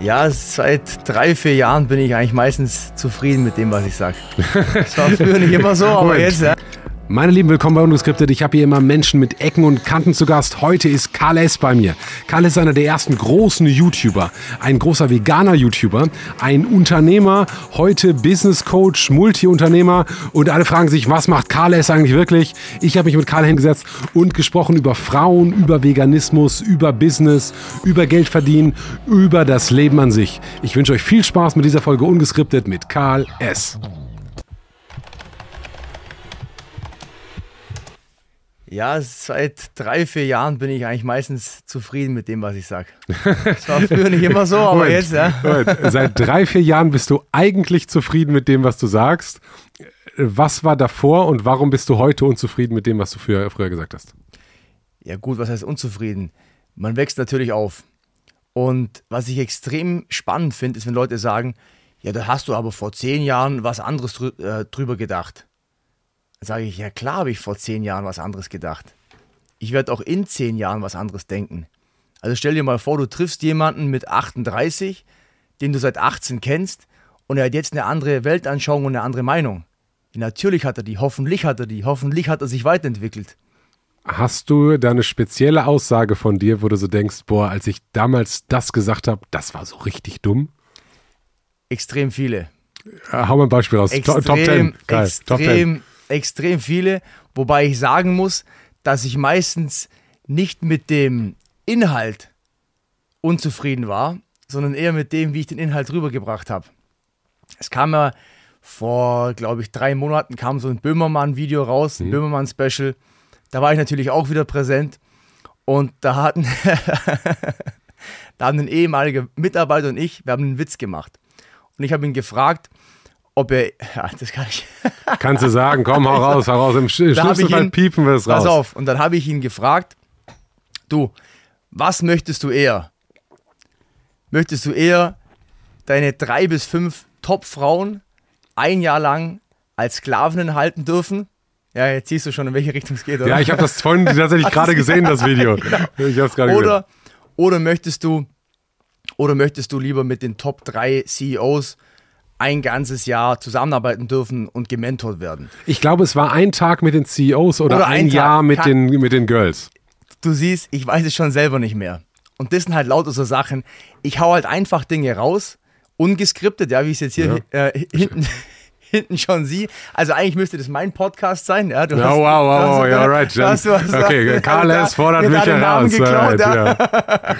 Ja, seit drei, vier Jahren bin ich eigentlich meistens zufrieden mit dem, was ich sage. Das war früher nicht immer so, aber jetzt, ja. Meine Lieben, willkommen bei Ungeskriptet. Ich habe hier immer Menschen mit Ecken und Kanten zu Gast. Heute ist Karl S. bei mir. Karl ist einer der ersten großen YouTuber, ein großer veganer YouTuber, ein Unternehmer, heute Business Coach, Multiunternehmer und alle fragen sich, was macht Karl S. eigentlich wirklich? Ich habe mich mit Karl hingesetzt und gesprochen über Frauen, über Veganismus, über Business, über Geld verdienen, über das Leben an sich. Ich wünsche euch viel Spaß mit dieser Folge Ungeskriptet mit Karl S. Ja, seit drei, vier Jahren bin ich eigentlich meistens zufrieden mit dem, was ich sage. Das war früher nicht immer so, aber Moment, jetzt, ja. Moment. Seit drei, vier Jahren bist du eigentlich zufrieden mit dem, was du sagst. Was war davor und warum bist du heute unzufrieden mit dem, was du früher, früher gesagt hast? Ja gut, was heißt unzufrieden? Man wächst natürlich auf. Und was ich extrem spannend finde, ist, wenn Leute sagen, ja, da hast du aber vor zehn Jahren was anderes drü äh, drüber gedacht. Sage ich, ja klar habe ich vor zehn Jahren was anderes gedacht. Ich werde auch in zehn Jahren was anderes denken. Also stell dir mal vor, du triffst jemanden mit 38, den du seit 18 kennst, und er hat jetzt eine andere Weltanschauung und eine andere Meinung. Ja, natürlich hat er die, hoffentlich hat er die, hoffentlich hat er sich weiterentwickelt. Hast du da eine spezielle Aussage von dir, wo du so denkst, boah, als ich damals das gesagt habe, das war so richtig dumm? Extrem viele. Äh, Hau mal ein Beispiel raus. Extrem, Top 10. Geil. Top 10. extrem, viele, wobei ich sagen muss, dass ich meistens nicht mit dem Inhalt unzufrieden war, sondern eher mit dem, wie ich den Inhalt rübergebracht habe. Es kam ja vor, glaube ich, drei Monaten kam so ein Böhmermann-Video raus, ein Böhmermann-Special. Da war ich natürlich auch wieder präsent und da hatten, da haben ein ehemaliger Mitarbeiter und ich, wir haben einen Witz gemacht. Und ich habe ihn gefragt, ob er, ja, das kann ich, Kannst du sagen, komm, hau raus, hau raus. Im schlimmsten ich Fall ihn- piepen wir es raus. Pass auf, und dann habe ich ihn gefragt, du, was möchtest du eher? Möchtest du eher deine drei bis fünf Top-Frauen ein Jahr lang als Sklavinnen halten dürfen? Ja, jetzt siehst du schon, in welche Richtung es geht, oder? Ja, ich habe das vorhin tatsächlich gerade gesehen, das Video. Ich habe es gerade gesehen. oder, oder möchtest du oder möchtest du lieber mit den Top 3 CEOs ein ganzes Jahr zusammenarbeiten dürfen und gementort werden? Ich glaube, es war ein Tag mit den CEOs oder, Oder ein ein. Jahr mit den, mit den Girls. du siehst, ich weiß es schon selber nicht mehr. Und das sind halt lauter so Sachen. Ich hau halt einfach Dinge raus, ungeskriptet, ja, wie ich es jetzt hier äh, hinten, hinten schon sehe. Also eigentlich müsste das mein Podcast sein. Ja, du Ja, hast- wow, wow, wow, ja, alright. du hast- du hast- Okay, Karl Ja, S. fordert mich heraus. geklaut, ja. ja.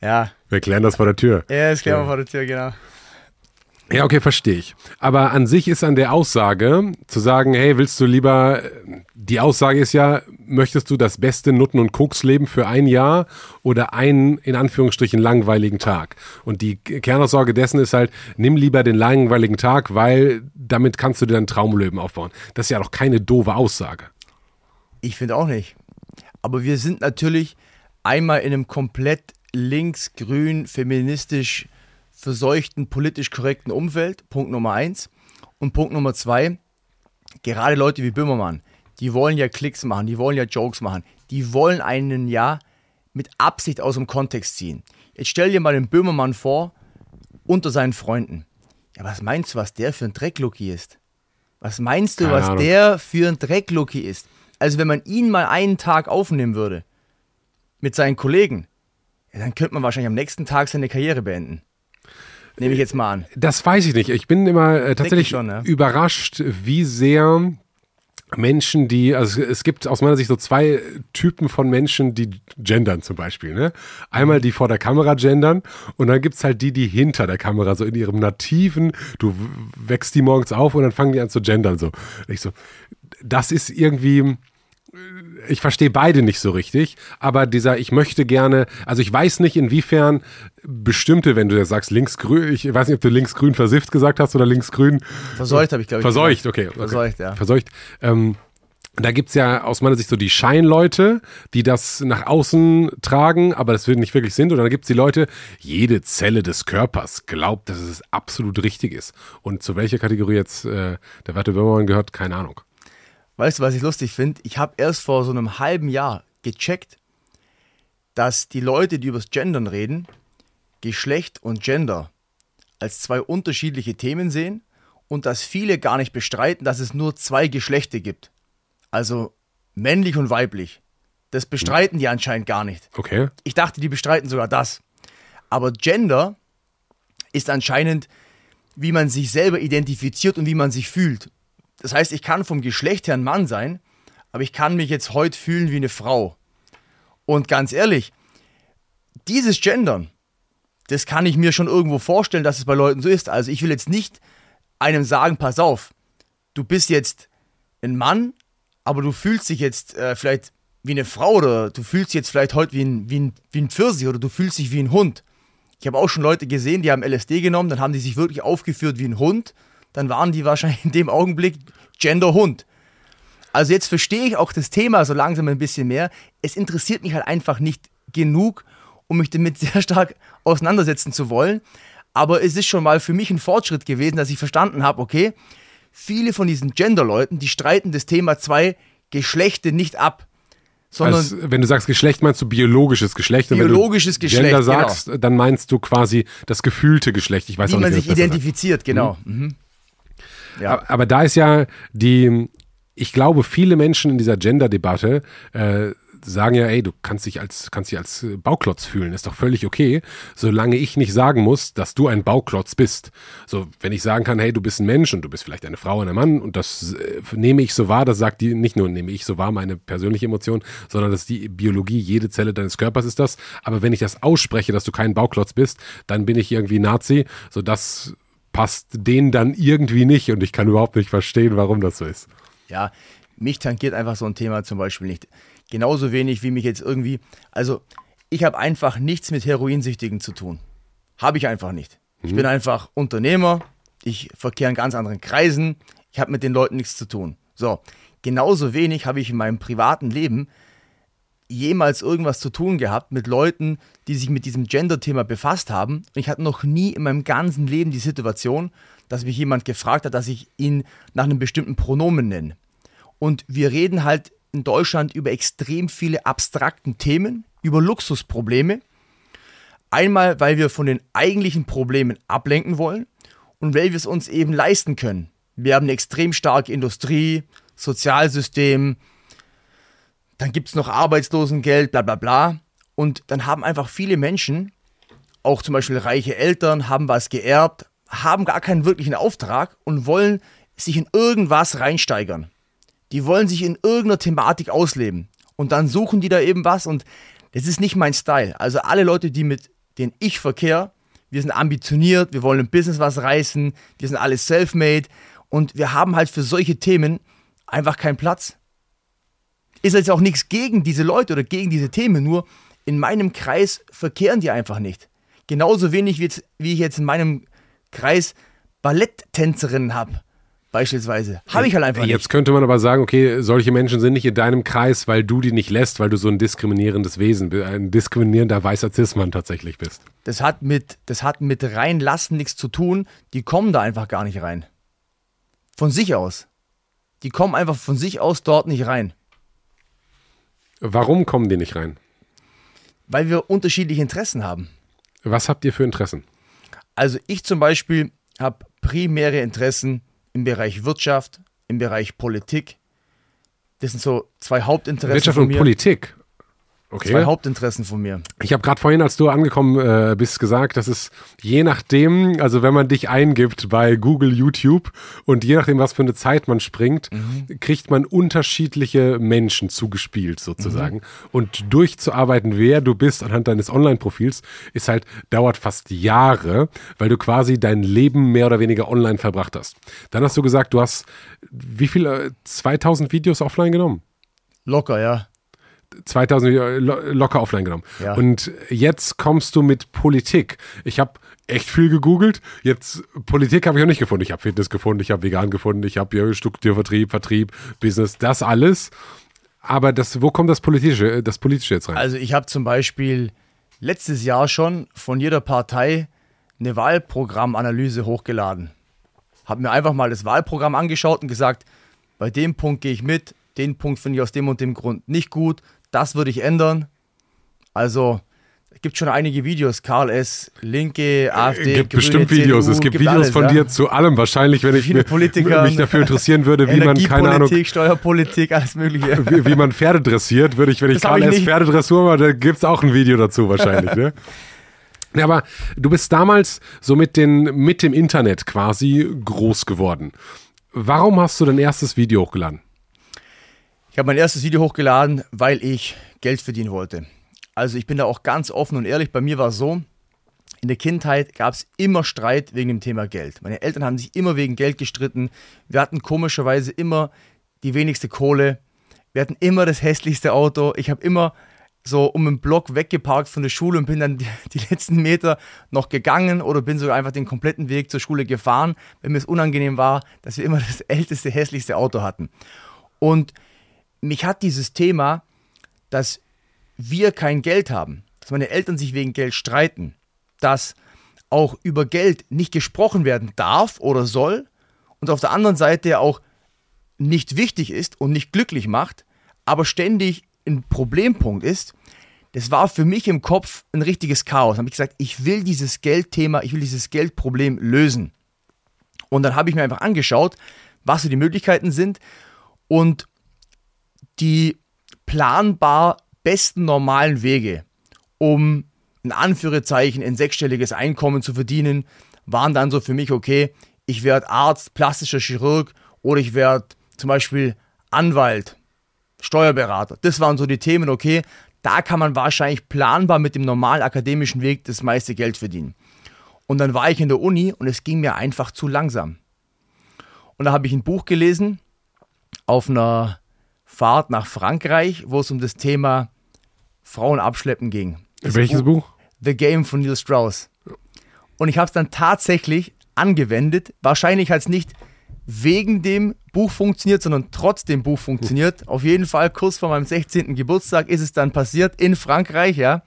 ja, Wir klären das vor der Tür. ja, das klären wir vor der Tür, genau. Ja, okay, verstehe ich. Aber an sich ist an der Aussage zu sagen, hey, willst du lieber, die Aussage ist ja, möchtest du das beste Nutten- und Koksleben für ein Jahr oder einen, in Anführungsstrichen, langweiligen Tag? Und die Kernaussage dessen ist halt, nimm lieber den langweiligen Tag, weil damit kannst du dir dein Traumleben aufbauen. Das ist ja doch keine doofe Aussage. Ich finde auch nicht. Aber wir sind natürlich einmal in einem komplett links-grün, feministisch verseuchten, politisch korrekten Umfeld. Punkt Nummer eins. Und Punkt Nummer zwei, gerade Leute wie Böhmermann, die wollen ja Klicks machen, die wollen ja Jokes machen, die wollen einen ja mit Absicht aus dem Kontext ziehen. Jetzt stell dir mal den Böhmermann vor, unter seinen Freunden. Ja, was meinst du, was der für ein Drecklucky ist? Was meinst du, Keine was Ahnung. der für ein Drecklucky ist? Also wenn man ihn mal einen Tag aufnehmen würde mit seinen Kollegen, ja, dann könnte man wahrscheinlich am nächsten Tag seine Karriere beenden. Nehme ich jetzt mal an. Das weiß ich nicht. Ich bin immer äh, tatsächlich schon, ja. überrascht, wie sehr Menschen, die, also es gibt aus meiner Sicht so zwei Typen von Menschen, die gendern zum Beispiel. Ne? Einmal die vor der Kamera gendern und dann gibt's halt die, die hinter der Kamera, so in ihrem nativen, du wächst die morgens auf und dann fangen die an zu gendern. So. Und Ich so, das ist irgendwie, ich verstehe beide nicht so richtig, aber dieser, ich möchte gerne, also ich weiß nicht, inwiefern bestimmte, wenn du ja sagst linksgrün, ich weiß nicht, ob du linksgrün versifft gesagt hast oder linksgrün Verseucht habe ich, glaube ich. verseucht, okay. okay. Verseucht, ja. Verseucht. Ähm, da gibt's ja aus meiner Sicht so die Scheinleute, die das nach außen tragen, aber das nicht wirklich sind. Und dann gibt's die Leute, jede Zelle des Körpers glaubt, dass es absolut richtig ist. Und zu welcher Kategorie jetzt äh, der Werte Böhmermann gehört, keine Ahnung. Weißt du, was ich lustig finde? Ich habe erst vor so einem halben Jahr gecheckt, dass die Leute, die übers Gendern reden, Geschlecht und Gender als zwei unterschiedliche Themen sehen und dass viele gar nicht bestreiten, dass es nur zwei Geschlechter gibt. Also männlich und weiblich. Das bestreiten die anscheinend gar nicht. Okay. Ich dachte, die bestreiten sogar das. Aber Gender ist anscheinend, wie man sich selber identifiziert und wie man sich fühlt. Das heißt, ich kann vom Geschlecht her ein Mann sein, aber ich kann mich jetzt heute fühlen wie eine Frau. Und ganz ehrlich, dieses Gendern, das kann ich mir schon irgendwo vorstellen, dass es bei Leuten so ist. Also ich will jetzt nicht einem sagen, pass auf, du bist jetzt ein Mann, aber du fühlst dich jetzt äh, vielleicht wie eine Frau oder du fühlst dich jetzt vielleicht heute wie ein, wie, ein, wie ein Pfirsich oder du fühlst dich wie ein Hund. Ich habe auch schon Leute gesehen, die haben LSD genommen, dann haben die sich wirklich aufgeführt wie ein Hund. Dann waren die wahrscheinlich in dem Augenblick Gender-Hund. Also jetzt verstehe ich auch das Thema so langsam ein bisschen mehr. Es interessiert mich halt einfach nicht genug, um mich damit sehr stark auseinandersetzen zu wollen. Aber es ist schon mal für mich ein Fortschritt gewesen, dass ich verstanden habe, okay, viele von diesen Gender-Leuten, die streiten das Thema zwei Geschlechter nicht ab. Sondern also, wenn du sagst Geschlecht, meinst du biologisches Geschlecht. Biologisches wenn du Geschlecht, Gender genau. sagst, dann meinst du quasi das gefühlte Geschlecht. Ich weiß wie auch nicht, man sich identifiziert, genau. Mhm. Ja. Aber, da ist ja die, ich glaube, viele Menschen in dieser Gender-Debatte äh, sagen ja, ey, du kannst dich als kannst dich als Bauklotz fühlen, ist doch völlig okay, solange ich nicht sagen muss, dass du ein Bauklotz bist. So, wenn ich sagen kann, hey, du bist ein Mensch und du bist vielleicht eine Frau und ein Mann und das äh, nehme ich so wahr, das sagt die nicht nur nehme ich so wahr meine persönliche Emotion, sondern das ist die Biologie, jede Zelle deines Körpers ist das. Aber wenn ich das ausspreche, dass du kein Bauklotz bist, dann bin ich irgendwie Nazi. So das passt denen dann irgendwie nicht und ich kann überhaupt nicht verstehen, warum das so ist. Ja, mich tangiert einfach so ein Thema zum Beispiel nicht. Genauso wenig wie mich jetzt irgendwie. Also, ich habe einfach nichts mit Heroinsüchtigen zu tun. Habe ich einfach nicht. Ich bin einfach Unternehmer. Ich verkehre in ganz anderen Kreisen. Ich habe mit den Leuten nichts zu tun. So, genauso wenig habe ich in meinem privaten Leben jemals irgendwas zu tun gehabt mit Leuten, die sich mit diesem Gender-Thema befasst haben. Und ich hatte noch nie in meinem ganzen Leben die Situation, dass mich jemand gefragt hat, dass ich ihn nach einem bestimmten Pronomen nenne. Und wir reden halt in Deutschland über extrem viele abstrakten Themen, über Luxusprobleme. Einmal, weil wir von den eigentlichen Problemen ablenken wollen und weil wir es uns eben leisten können. Wir haben eine extrem starke Industrie, Sozialsystem, dann gibt es noch Arbeitslosengeld, bla bla bla. Und dann haben einfach viele Menschen, auch zum Beispiel reiche Eltern, haben was geerbt, haben gar keinen wirklichen Auftrag und wollen sich in irgendwas reinsteigern. Die wollen sich in irgendeiner Thematik ausleben. Und dann suchen die da eben was und das ist nicht mein Style. Also alle Leute, die mit denen ich verkehre, wir sind ambitioniert, wir wollen im Business was reißen, wir sind alle self-made und wir haben halt für solche Themen einfach keinen Platz. Ist jetzt auch nichts gegen diese Leute oder gegen diese Themen, nur in meinem Kreis verkehren die einfach nicht. Genauso wenig wie, jetzt, wie ich jetzt in meinem Kreis Balletttänzerinnen habe, beispielsweise. Habe ich halt einfach nicht. Jetzt könnte man aber sagen, okay, solche Menschen sind nicht in deinem Kreis, weil du die nicht lässt, weil du so ein diskriminierendes Wesen, ein diskriminierender weißer Cis-Mann tatsächlich bist. Das hat mit, das hat mit reinlassen nichts zu tun. Die kommen da einfach gar nicht rein. Von sich aus. Die kommen einfach von sich aus dort nicht rein. Warum kommen die nicht rein? Weil wir unterschiedliche Interessen haben. Was habt ihr für Interessen? Also ich zum Beispiel habe primäre Interessen im Bereich Wirtschaft, im Bereich Politik. Das sind so zwei Hauptinteressen Wirtschaft und mir. Politik. Zwei Okay. Hauptinteressen von mir. Ich habe gerade vorhin, als du angekommen äh, bist, gesagt, dass es je nachdem, also wenn man dich eingibt bei Google, YouTube und je nachdem, was für eine Zeit man springt, kriegt man unterschiedliche Menschen zugespielt sozusagen. Und durchzuarbeiten, wer du bist anhand deines Online-Profils, ist halt, dauert fast Jahre, weil du quasi dein Leben mehr oder weniger online verbracht hast. Dann hast du gesagt, du hast wie viel, äh, 2000 Videos offline genommen? Locker, ja. 2000 Video lo locker offline genommen. Ja. Und jetzt kommst du mit Politik. Ich habe echt viel gegoogelt. Jetzt Politik habe ich auch nicht gefunden. Ich habe Fitness gefunden, ich habe vegan gefunden, ich habe ja, Strukturvertrieb, Vertrieb, Business, das alles. Aber das, wo kommt das Politische, das Politische jetzt rein? Also ich habe zum Beispiel letztes Jahr schon von jeder Partei eine Wahlprogrammanalyse hochgeladen. Habe mir einfach mal das Wahlprogramm angeschaut und gesagt, bei dem Punkt gehe ich mit, den Punkt finde ich aus dem und dem Grund nicht gut, das würde ich ändern. Also gibt schon einige Videos. Karl S., Linke, AfD, Es gibt Grüne, bestimmt CDU, Videos. Es gibt, Videos alles, von ja. dir zu allem. Wahrscheinlich, wenn ich mir, mich dafür interessieren würde, wie man, keine Ahnung, Steuerpolitik, alles mögliche. wie, wie man Pferde dressiert, würde ich, wenn ich Das Karl ich S. Pferdedressur mache, da gibt es auch ein Video dazu wahrscheinlich. ne? Ja, aber du bist damals so mit, den, mit dem Internet quasi groß geworden. Warum hast du dein erstes Video hochgeladen? Ich habe mein erstes Video hochgeladen, weil ich Geld verdienen wollte. Also ich bin da auch ganz offen und ehrlich. Bei mir war es so, in der Kindheit gab es immer Streit wegen dem Thema Geld. Meine Eltern haben sich immer wegen Geld gestritten. Wir hatten komischerweise immer die wenigste Kohle. Wir hatten immer das hässlichste Auto. Ich habe immer so um den Block weggeparkt von der Schule und bin dann die, die letzten Meter noch gegangen oder bin sogar einfach den kompletten Weg zur Schule gefahren, wenn mir es unangenehm war, dass wir immer das älteste, hässlichste Auto hatten. Und mich hat dieses Thema, dass wir kein Geld haben, dass meine Eltern sich wegen Geld streiten, dass auch über Geld nicht gesprochen werden darf oder soll und auf der anderen Seite auch nicht wichtig ist und nicht glücklich macht, aber ständig ein Problempunkt ist, das war für mich im Kopf ein richtiges Chaos. Da habe ich gesagt, ich will dieses Geldthema, ich will dieses Geldproblem lösen. Und dann habe ich mir einfach angeschaut, was so die Möglichkeiten sind und die planbar besten normalen Wege, um in Anführungszeichen ein sechsstelliges Einkommen zu verdienen, waren dann so für mich, okay, ich werde Arzt, plastischer Chirurg oder ich werde zum Beispiel Anwalt, Steuerberater. Das waren so die Themen, okay, da kann man wahrscheinlich planbar mit dem normalen akademischen Weg das meiste Geld verdienen. Und dann war ich in der Uni und es ging mir einfach zu langsam. Und da habe ich ein Buch gelesen auf einer Fahrt nach Frankreich, wo es um das Thema Frauen abschleppen ging. Das Welches Buch? The Game von Neil Strauss. Und ich habe es dann tatsächlich angewendet. Wahrscheinlich hat es nicht wegen dem Buch funktioniert, sondern trotz dem Buch funktioniert. Auf jeden Fall kurz vor meinem 16. Geburtstag ist es dann passiert in Frankreich, ja.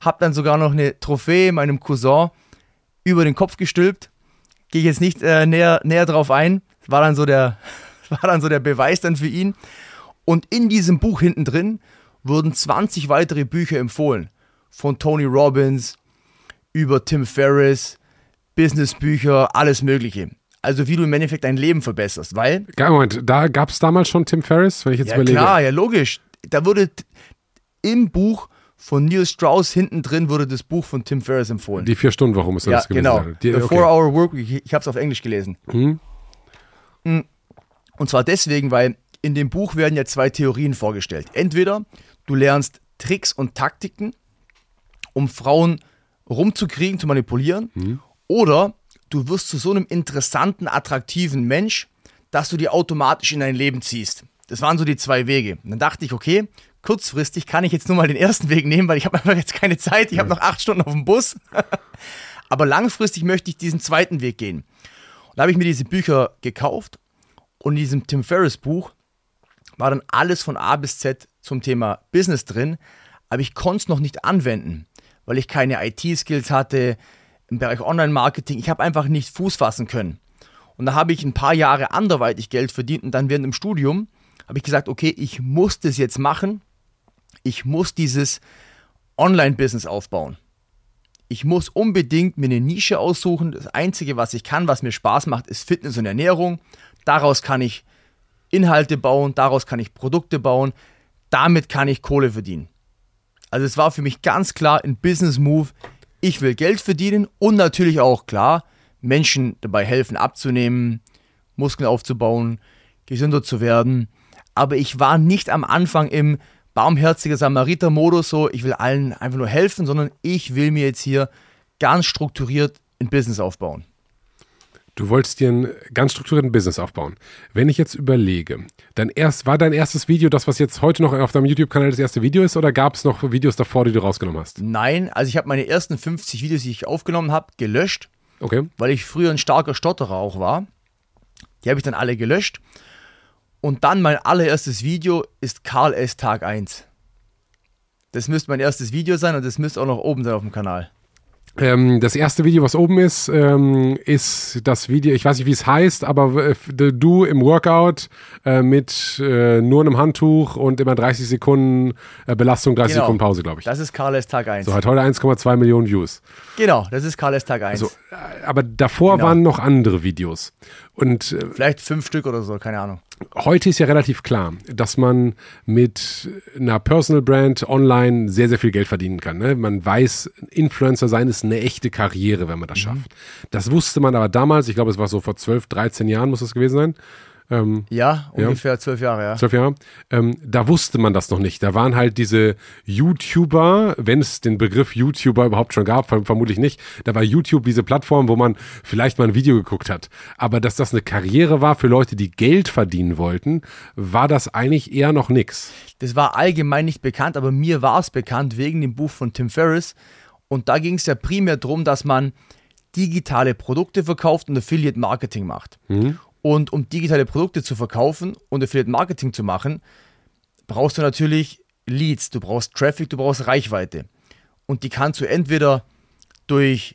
Hab dann sogar noch eine Trophäe meinem Cousin über den Kopf gestülpt. Gehe ich jetzt nicht äh, näher, näher drauf ein. War dann, so der, war dann so der Beweis dann für ihn. Und in diesem Buch hinten drin wurden 20 weitere Bücher empfohlen. Von Tony Robbins über Tim Ferriss, Businessbücher, alles Mögliche. Also wie du im Endeffekt dein Leben verbesserst, weil Moment, da gab es damals schon Tim Ferriss, wenn ich jetzt ja überlege. klar, ja logisch. Da wurde im Buch von Neil Strauss hinten drin wurde das Buch von Tim Ferriss empfohlen. Die vier Stunden, warum ist ja, das gewesen? genau. Die, The okay. Four Hour Work Week. Ich habe es auf Englisch gelesen. Hm? Mm. Und zwar deswegen, weil in dem Buch werden ja zwei Theorien vorgestellt. Entweder du lernst Tricks und Taktiken, um Frauen rumzukriegen, zu manipulieren, Mhm. oder du wirst zu so einem interessanten, attraktiven Mensch, dass du die automatisch in dein Leben ziehst. Das waren so die zwei Wege. Und dann dachte ich, okay, kurzfristig kann ich jetzt nur mal den ersten Weg nehmen, weil ich habe einfach jetzt keine Zeit. Ich habe noch acht Stunden auf dem Bus. Aber langfristig möchte ich diesen zweiten Weg gehen. Und da habe ich mir diese Bücher gekauft und in diesem Tim Ferriss Buch war dann alles von A bis Z zum Thema Business drin, aber ich konnte es noch nicht anwenden, weil ich keine IT-Skills hatte im Bereich Online-Marketing. Ich habe einfach nicht Fuß fassen können. Und da habe ich ein paar Jahre anderweitig Geld verdient und dann während dem Studium habe ich gesagt, okay, ich muss das jetzt machen. Ich muss dieses Online-Business aufbauen. Ich muss unbedingt mir eine Nische aussuchen. Das Einzige, was ich kann, was mir Spaß macht, ist Fitness und Ernährung. Daraus kann ich Inhalte bauen, daraus kann ich Produkte bauen. Damit kann ich Kohle verdienen. Also es war für mich ganz klar ein Business Move. Ich will Geld verdienen und natürlich auch klar Menschen dabei helfen abzunehmen, Muskeln aufzubauen, gesünder zu werden. Aber ich war nicht am Anfang im barmherziger Samariter-Modus, so ich will allen einfach nur helfen, sondern ich will mir jetzt hier ganz strukturiert ein Business aufbauen. Du wolltest dir einen ganz strukturierten Business aufbauen. Wenn ich jetzt überlege, dann erst, war dein erstes Video das, was jetzt heute noch auf deinem YouTube-Kanal das erste Video ist, oder gab es noch Videos davor, die du rausgenommen hast? Nein, also ich habe meine ersten 50 Videos, die ich aufgenommen habe, gelöscht, Okay. weil ich früher ein starker Stotterer auch war. Die habe ich dann alle gelöscht. Und dann mein allererstes Video ist Karl S. Tag 1. Das müsste mein erstes Video sein und das müsste auch noch oben sein auf dem Kanal. Ähm, das erste Video, was oben ist, ähm, ist das Video, ich weiß nicht, wie es heißt, aber äh, du im Workout äh, mit äh, nur einem Handtuch und immer 30 Sekunden äh, Belastung, 30 Genau. Sekunden Pause, glaube ich. Das ist Carles Tag 1. So, hat heute 1,2 Millionen Views. Genau, das ist Carles Tag 1. So, äh, aber davor Genau. waren noch andere Videos. Und äh, Vielleicht fünf Stück oder so, keine Ahnung. Heute ist ja relativ klar, dass man mit einer Personal Brand online sehr, sehr viel Geld verdienen kann. Ne? Man weiß, Influencer sein ist eine echte Karriere, wenn man das schafft. Das wusste man aber damals, ich glaube, es war so vor 12, 13 Jahren muss es gewesen sein. Ja, ungefähr zwölf Jahre, ja. zwölf Jahre, ähm, da wusste man das noch nicht. Da waren halt diese YouTuber, wenn es den Begriff YouTuber überhaupt schon gab, verm- vermutlich nicht, da war YouTube diese Plattform, wo man vielleicht mal ein Video geguckt hat. Aber dass das eine Karriere war für Leute, die Geld verdienen wollten, war das eigentlich eher noch nix. Das war allgemein nicht bekannt, aber mir war es bekannt wegen dem Buch von Tim Ferriss. Und da ging es ja primär darum, dass man digitale Produkte verkauft und Affiliate Marketing macht. Und um digitale Produkte zu verkaufen und Affiliate Marketing zu machen, brauchst du natürlich Leads, du brauchst Traffic, du brauchst Reichweite. Und die kannst du entweder durch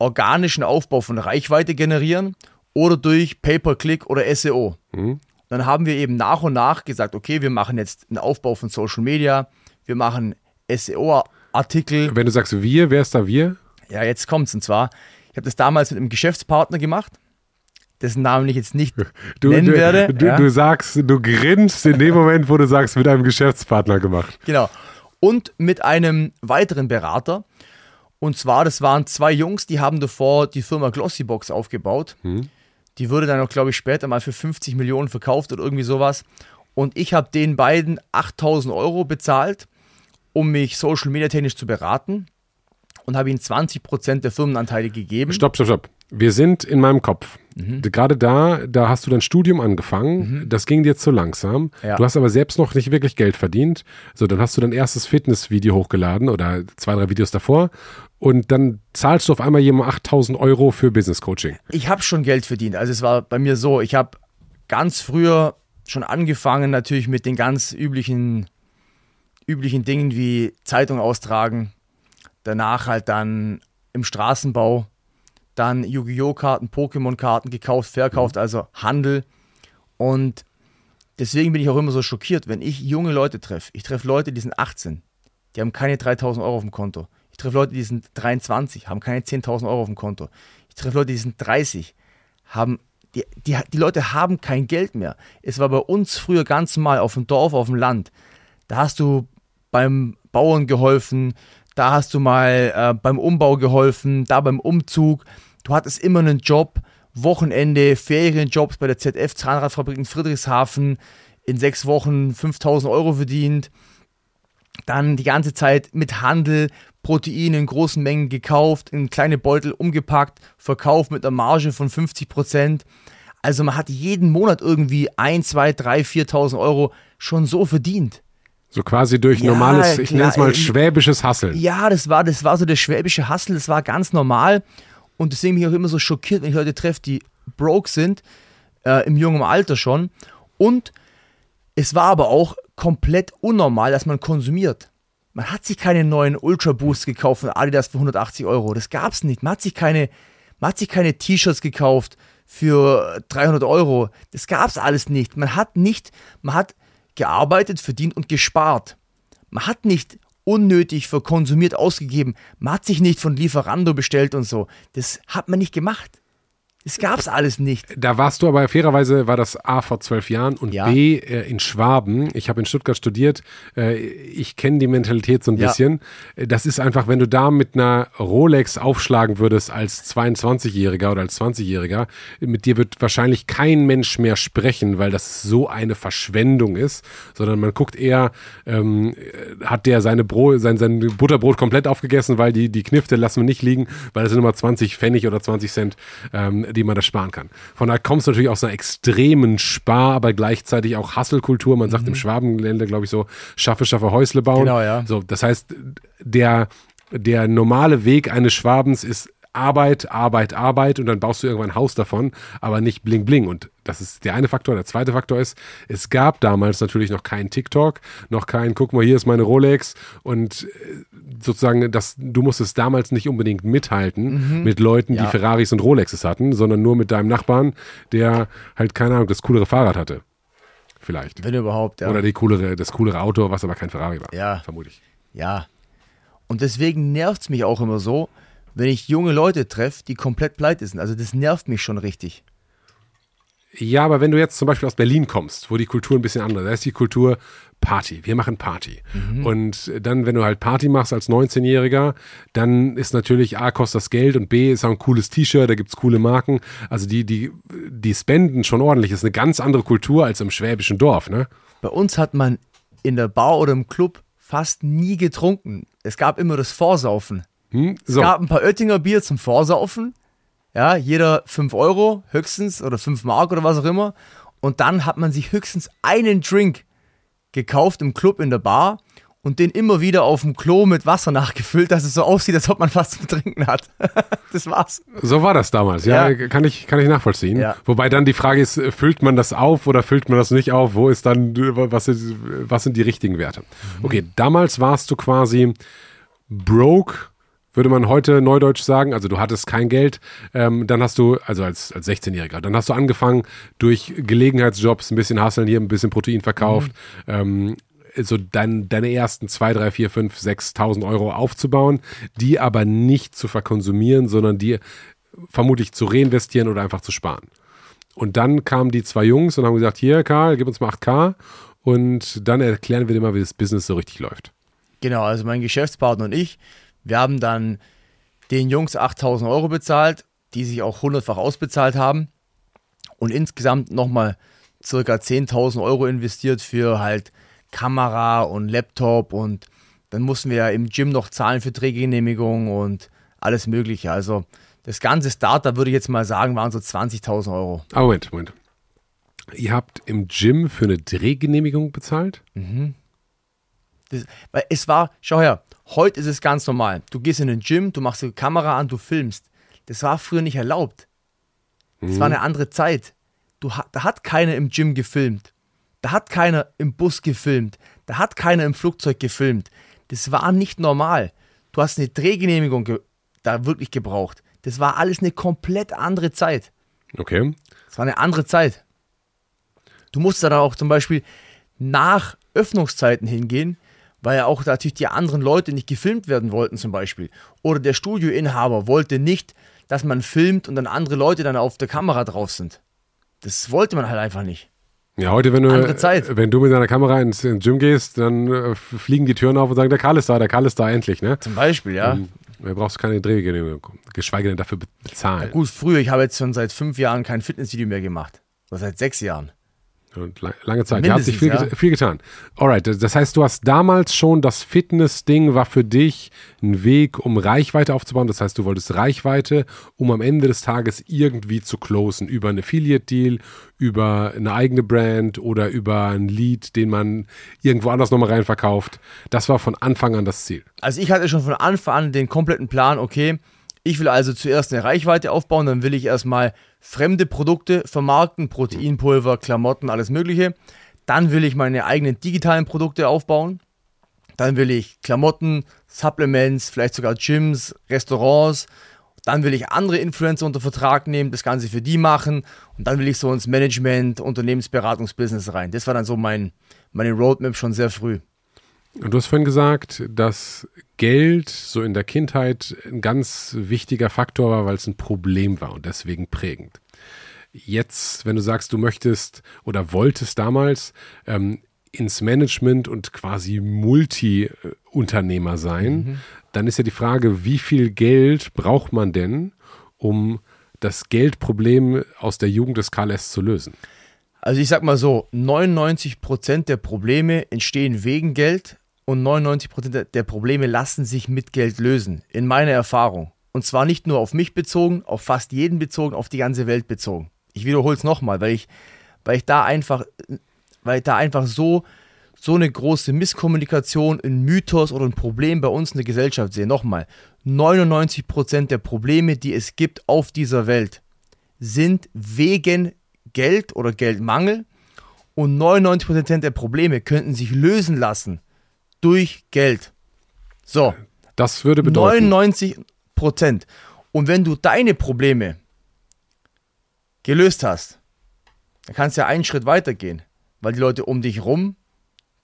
organischen Aufbau von Reichweite generieren oder durch Pay-per-Click oder SEO. Dann haben wir eben nach und nach gesagt, okay, wir machen jetzt einen Aufbau von Social Media, wir machen SEO-Artikel. Wenn du sagst wir, wer ist da wir? Ja, jetzt kommt's. Und zwar, ich habe das damals mit einem Geschäftspartner gemacht, dessen Namen ich jetzt nicht Du, nennen du, werde. du, ja. du sagst, du grinst in dem Moment, wo du sagst, mit einem Geschäftspartner gemacht. Genau. Und mit einem weiteren Berater. Und zwar, das waren zwei Jungs, die haben davor die Firma Glossybox aufgebaut. Die wurde dann auch, glaube ich, später mal für 50 Millionen verkauft oder irgendwie sowas. Und ich habe den beiden 8000 Euro bezahlt, um mich social media technisch zu beraten. Und habe ihnen 20% der Firmenanteile gegeben. Stopp, stopp, stopp. Wir sind in meinem Kopf. Mhm. Gerade da, da hast du dein Studium angefangen. Das ging dir zu langsam. Ja. Du hast aber selbst noch nicht wirklich Geld verdient. So, dann hast du dein erstes Fitnessvideo hochgeladen oder zwei, drei Videos davor. Und dann zahlst du auf einmal jemand 8000 Euro für Business Coaching. ich habe schon Geld verdient. Also es war bei mir so, ich habe ganz früher schon angefangen natürlich mit den ganz üblichen, üblichen Dingen wie Zeitung austragen, danach halt dann im Straßenbau, dann Yu-Gi-Oh! Karten, Pokémon-Karten gekauft, verkauft, also Handel. Und deswegen bin ich auch immer so schockiert, wenn ich junge Leute treffe. Ich treffe Leute, die sind 18, die haben keine 3000 Euro auf dem Konto. Ich treffe Leute, die sind 23, haben keine 10.000 Euro auf dem Konto. Ich treffe Leute, die sind 30, haben die, die, die Leute haben kein Geld mehr. Es war bei uns früher ganz normal auf dem Dorf, auf dem Land. Da hast du beim Bauern geholfen, da hast du mal äh, beim Umbau geholfen, da beim Umzug. Du hattest immer einen Job, Wochenende, Ferienjobs bei der ZF Zahnradfabrik in Friedrichshafen, in sechs Wochen 5000 Euro verdient. Dann die ganze Zeit mit Handel, Proteine in großen Mengen gekauft, in kleine Beutel umgepackt, verkauft mit einer Marge von 50 Prozent. Also man hat jeden Monat irgendwie 1, 2, 3, 4.000 Euro schon so verdient. So quasi durch Ja, normales, ich nenne es mal klar, schwäbisches Hasseln. Ja, das war, das war so der schwäbische Hassel, das war ganz normal. Und deswegen bin ich auch immer so schockiert, wenn ich Leute treffe, die broke sind, äh, im jungen Alter schon. Und es war aber auch komplett unnormal, dass man konsumiert. Man hat sich keine neuen Ultra Boosts gekauft von Adidas für 180 Euro. Das gab's nicht. Man hat sich keine, keine T-Shirts gekauft für 300 Euro. Das gab's alles nicht. Man hat nicht, man hat gearbeitet, verdient und gespart. Man hat nicht unnötig für konsumiert ausgegeben. Man hat sich nicht von Lieferando bestellt und so. Das hat man nicht gemacht. Das gab's alles nicht. Da warst du aber fairerweise, war das A vor zwölf Jahren und Ja. B äh, in Schwaben. Ich habe in Stuttgart studiert. Äh, ich kenne die Mentalität so ein Ja. bisschen. Äh, Das ist einfach, wenn du da mit einer Rolex aufschlagen würdest als 22-Jähriger oder als 20-Jähriger, mit dir wird wahrscheinlich kein Mensch mehr sprechen, weil das so eine Verschwendung ist, sondern man guckt eher, ähm, äh, hat der seine Bro sein, sein Butterbrot komplett aufgegessen, weil die, die Knifte lassen wir nicht liegen, weil das sind immer 20 Pfennig oder 20 Cent, ähm, die man da sparen kann. Von daher kommst du natürlich aus einer extremen Spar, aber gleichzeitig auch Hasselkultur. Man sagt im Schwabenländer, glaube ich, so, schaffe, schaffe, Häusle bauen. Genau, ja. So, das heißt, der, der normale Weg eines Schwabens ist Arbeit, Arbeit, Arbeit und dann baust du irgendwann ein Haus davon, aber nicht bling bling. Und das ist der eine Faktor. Der zweite Faktor ist, es gab damals natürlich noch keinen TikTok, noch kein, guck mal, hier ist meine Rolex und äh, sozusagen, das, du musstest damals nicht unbedingt mithalten mhm. mit Leuten, ja. die Ferraris und Rolexes hatten, sondern nur mit deinem Nachbarn, der halt, keine Ahnung, das coolere Fahrrad hatte. Vielleicht. Wenn überhaupt, ja. Oder die coolere, das coolere Auto, was aber kein Ferrari war. Ja. Vermutlich. Ja. Und deswegen nervt es mich auch immer so, wenn ich junge Leute treffe, die komplett pleite sind. Also das nervt mich schon richtig. Ja, aber wenn du jetzt zum Beispiel aus Berlin kommst, wo die Kultur ein bisschen anders ist, da ist die Kultur Party. Wir machen Party. Mhm. Und dann, wenn du halt Party machst als 19-Jähriger, dann ist natürlich A, kostet das Geld und B, ist auch ein cooles T-Shirt, da gibt es coole Marken. Also die, die, die spenden schon ordentlich. Das ist eine ganz andere Kultur als im schwäbischen Dorf, ne? Bei uns hat man in der Bar oder im Club fast nie getrunken. Es gab immer das Vorsaufen. Hm? So. Es gab ein paar Oettinger Bier zum Vorsaufen. Ja, jeder 5 Euro höchstens oder 5 Mark oder was auch immer. Und dann hat man sich höchstens einen Drink gekauft im Club in der Bar und den immer wieder auf dem Klo mit Wasser nachgefüllt, dass es so aussieht, als ob man was zum Trinken hat. das war's. So war das damals, ja, ja. Kann, ich, kann ich nachvollziehen. Ja. Wobei dann die Frage ist, füllt man das auf oder füllt man das nicht auf? Wo ist dann, was, ist, was sind die richtigen Werte? Mhm. Okay, damals warst du quasi broke würde man heute neudeutsch sagen. Also du hattest kein Geld, ähm, dann hast du, also als, als 16-Jähriger, dann hast du angefangen, durch Gelegenheitsjobs ein bisschen Hasseln hier, ein bisschen Protein verkauft, mhm. ähm, so dein, deine ersten 2, 3, 4, 5, 6.000 Euro aufzubauen, die aber nicht zu verkonsumieren, sondern die vermutlich zu reinvestieren oder einfach zu sparen. Und dann kamen die zwei Jungs und haben gesagt, hier Karl, gib uns mal 8K und dann erklären wir dir mal, wie das Business so richtig läuft. Genau, also mein Geschäftspartner und ich, wir haben dann den Jungs 8000 Euro bezahlt, die sich auch hundertfach ausbezahlt haben und insgesamt nochmal circa 10.000 Euro investiert für halt Kamera und Laptop und dann mussten wir ja im Gym noch zahlen für Drehgenehmigung und alles Mögliche. Also das ganze Startup würde ich jetzt mal sagen, waren so 20.000 Euro. Aber Moment, Moment. Ihr habt im Gym für eine Drehgenehmigung bezahlt? Mhm. Das, weil es war, schau her, Heute ist es ganz normal. Du gehst in den Gym, du machst die Kamera an, du filmst. Das war früher nicht erlaubt. Das mhm. war eine andere Zeit. Du, da hat keiner im Gym gefilmt. Da hat keiner im Bus gefilmt. Da hat keiner im Flugzeug gefilmt. Das war nicht normal. Du hast eine Drehgenehmigung ge da wirklich gebraucht. Das war alles eine komplett andere Zeit. Okay. Das war eine andere Zeit. Du musst da auch zum Beispiel nach Öffnungszeiten hingehen weil ja auch natürlich die anderen Leute nicht gefilmt werden wollten zum Beispiel. Oder der Studioinhaber wollte nicht, dass man filmt und dann andere Leute dann auf der Kamera drauf sind. Das wollte man halt einfach nicht. Ja, heute, wenn du, wenn du mit deiner Kamera ins, ins Gym gehst, dann äh, fliegen die Türen auf und sagen, der Karl ist da, der Karl ist da endlich, ne? Zum Beispiel, ja. Ähm, da brauchst du keine Drehgenehmigung, geschweige denn dafür bezahlen. Ja, gut, früher, ich habe jetzt schon seit fünf Jahren kein Fitnessvideo mehr gemacht. Oder seit sechs Jahren. Lange Zeit. Da hat sich viel, ja. viel getan. Alright, das heißt, du hast damals schon das Fitness-Ding war für dich ein Weg, um Reichweite aufzubauen. Das heißt, du wolltest Reichweite, um am Ende des Tages irgendwie zu closen. Über einen Affiliate-Deal, über eine eigene Brand oder über ein Lead, den man irgendwo anders nochmal reinverkauft. Das war von Anfang an das Ziel. Also ich hatte schon von Anfang an den kompletten Plan, okay, ich will also zuerst eine Reichweite aufbauen, dann will ich erstmal fremde Produkte vermarkten, Proteinpulver, Klamotten, alles Mögliche. Dann will ich meine eigenen digitalen Produkte aufbauen. Dann will ich Klamotten, Supplements, vielleicht sogar Gyms, Restaurants. Dann will ich andere Influencer unter Vertrag nehmen, das Ganze für die machen. Und dann will ich so ins Management, Unternehmensberatungsbusiness rein. Das war dann so mein, meine Roadmap schon sehr früh. Und du hast vorhin gesagt, dass Geld so in der Kindheit ein ganz wichtiger Faktor war, weil es ein Problem war und deswegen prägend. Jetzt, wenn du sagst, du möchtest oder wolltest damals ähm, ins Management und quasi Multi-Unternehmer sein, mhm. dann ist ja die Frage, wie viel Geld braucht man denn, um das Geldproblem aus der Jugend des KLS zu lösen? Also ich sag mal so, 99% der Probleme entstehen wegen Geld, und 99% der Probleme lassen sich mit Geld lösen, in meiner Erfahrung. Und zwar nicht nur auf mich bezogen, auf fast jeden bezogen, auf die ganze Welt bezogen. Ich wiederhole es nochmal, weil ich, weil ich da einfach, weil ich da einfach so, so eine große Misskommunikation, ein Mythos oder ein Problem bei uns in der Gesellschaft sehe. Nochmal, 99% der Probleme, die es gibt auf dieser Welt, sind wegen Geld oder Geldmangel und 99% der Probleme könnten sich lösen lassen durch Geld. So. Das würde bedeuten. 99% Und wenn du deine Probleme gelöst hast, dann kannst du ja einen Schritt weiter gehen, weil die Leute um dich rum,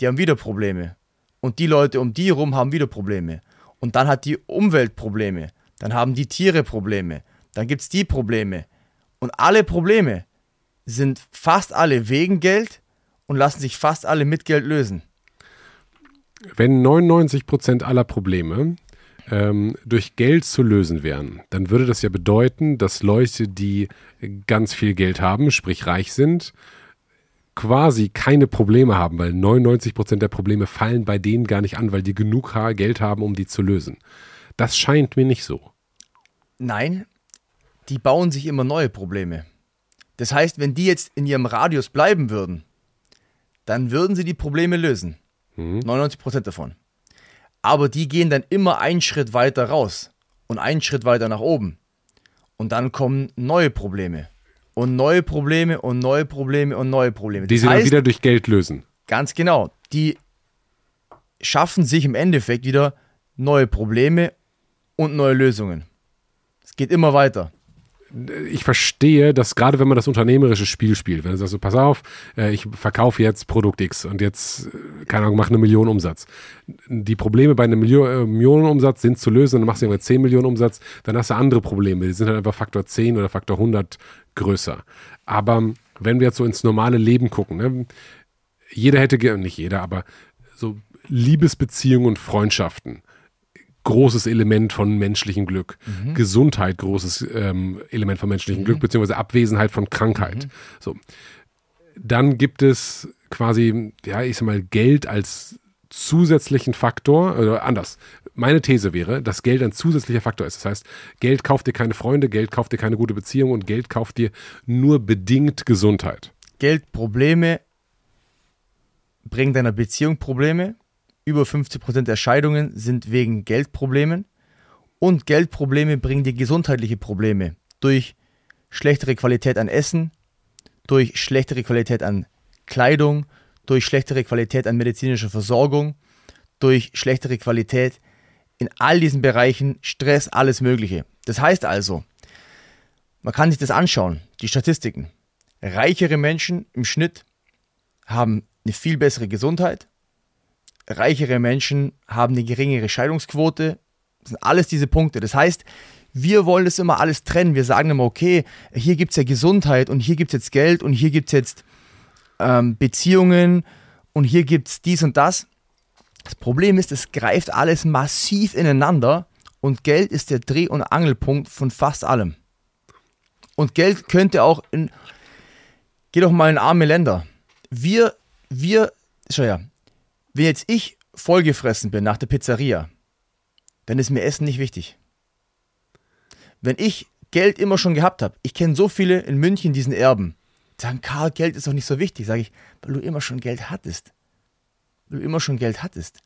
die haben wieder Probleme. Und die Leute um die rum haben wieder Probleme. Und dann hat die Umwelt Probleme. Dann haben die Tiere Probleme. Dann gibt es die Probleme. Und alle Probleme sind fast alle wegen Geld und lassen sich fast alle mit Geld lösen. Wenn 99 Prozent aller Probleme ähm, durch Geld zu lösen wären, dann würde das ja bedeuten, dass Leute, die ganz viel Geld haben, sprich reich sind, quasi keine Probleme haben, weil 99 Prozent der Probleme fallen bei denen gar nicht an, weil die genug Geld haben, um die zu lösen. Das scheint mir nicht so. Nein, die bauen sich immer neue Probleme. Das heißt, wenn die jetzt in ihrem Radius bleiben würden, dann würden sie die Probleme lösen. Mhm. 99 Prozent davon. Aber die gehen dann immer einen Schritt weiter raus und einen Schritt weiter nach oben. Und dann kommen neue Probleme. Und neue Probleme und neue Probleme und neue Probleme. Die das sie heißt, dann wieder durch Geld lösen. Ganz genau. Die schaffen sich im Endeffekt wieder neue Probleme und neue Lösungen. Es geht immer weiter ich verstehe, dass gerade wenn man das unternehmerische Spiel spielt, wenn du sagst, so, pass auf, äh, ich verkaufe jetzt Produkt X und jetzt, äh, keine Ahnung, mache eine Million Umsatz. Die Probleme bei einem äh, Million, Umsatz sind zu lösen, dann machst du irgendwann 10 Millionen Umsatz, dann hast du andere Probleme, die sind halt einfach Faktor 10 oder Faktor 100 größer. Aber wenn wir jetzt so ins normale Leben gucken, ne, jeder hätte, nicht jeder, aber so Liebesbeziehungen und Freundschaften großes Element von menschlichem Glück. Mhm. Gesundheit, großes ähm, Element von menschlichem mhm. Glück, beziehungsweise Abwesenheit von Krankheit. Mhm. So. Dann gibt es quasi, ja, ich sag mal, Geld als zusätzlichen Faktor, oder anders. Meine These wäre, dass Geld ein zusätzlicher Faktor ist. Das heißt, Geld kauft dir keine Freunde, Geld kauft dir keine gute Beziehung und Geld kauft dir nur bedingt Gesundheit. Geldprobleme bringen deiner Beziehung Probleme, über 50% der Scheidungen sind wegen Geldproblemen. Und Geldprobleme bringen dir gesundheitliche Probleme durch schlechtere Qualität an Essen, durch schlechtere Qualität an Kleidung, durch schlechtere Qualität an medizinischer Versorgung, durch schlechtere Qualität in all diesen Bereichen, Stress, alles Mögliche. Das heißt also, man kann sich das anschauen, die Statistiken. Reichere Menschen im Schnitt haben eine viel bessere Gesundheit, reichere Menschen haben eine geringere Scheidungsquote. Das sind alles diese Punkte. Das heißt, wir wollen das immer alles trennen. Wir sagen immer, okay, hier gibt es ja Gesundheit und hier gibt es jetzt Geld und hier gibt es jetzt ähm, Beziehungen und hier gibt es dies und das. Das Problem ist, es greift alles massiv ineinander und Geld ist der Dreh- und Angelpunkt von fast allem. Und Geld könnte auch in. Geh doch mal in arme Länder. Wir, wir, schau ja, wenn jetzt ich vollgefressen bin nach der Pizzeria, dann ist mir Essen nicht wichtig. Wenn ich Geld immer schon gehabt habe, ich kenne so viele in München diesen Erben, sagen, Karl, Geld ist doch nicht so wichtig. Sage ich, weil du immer schon Geld hattest. Weil du immer schon Geld hattest.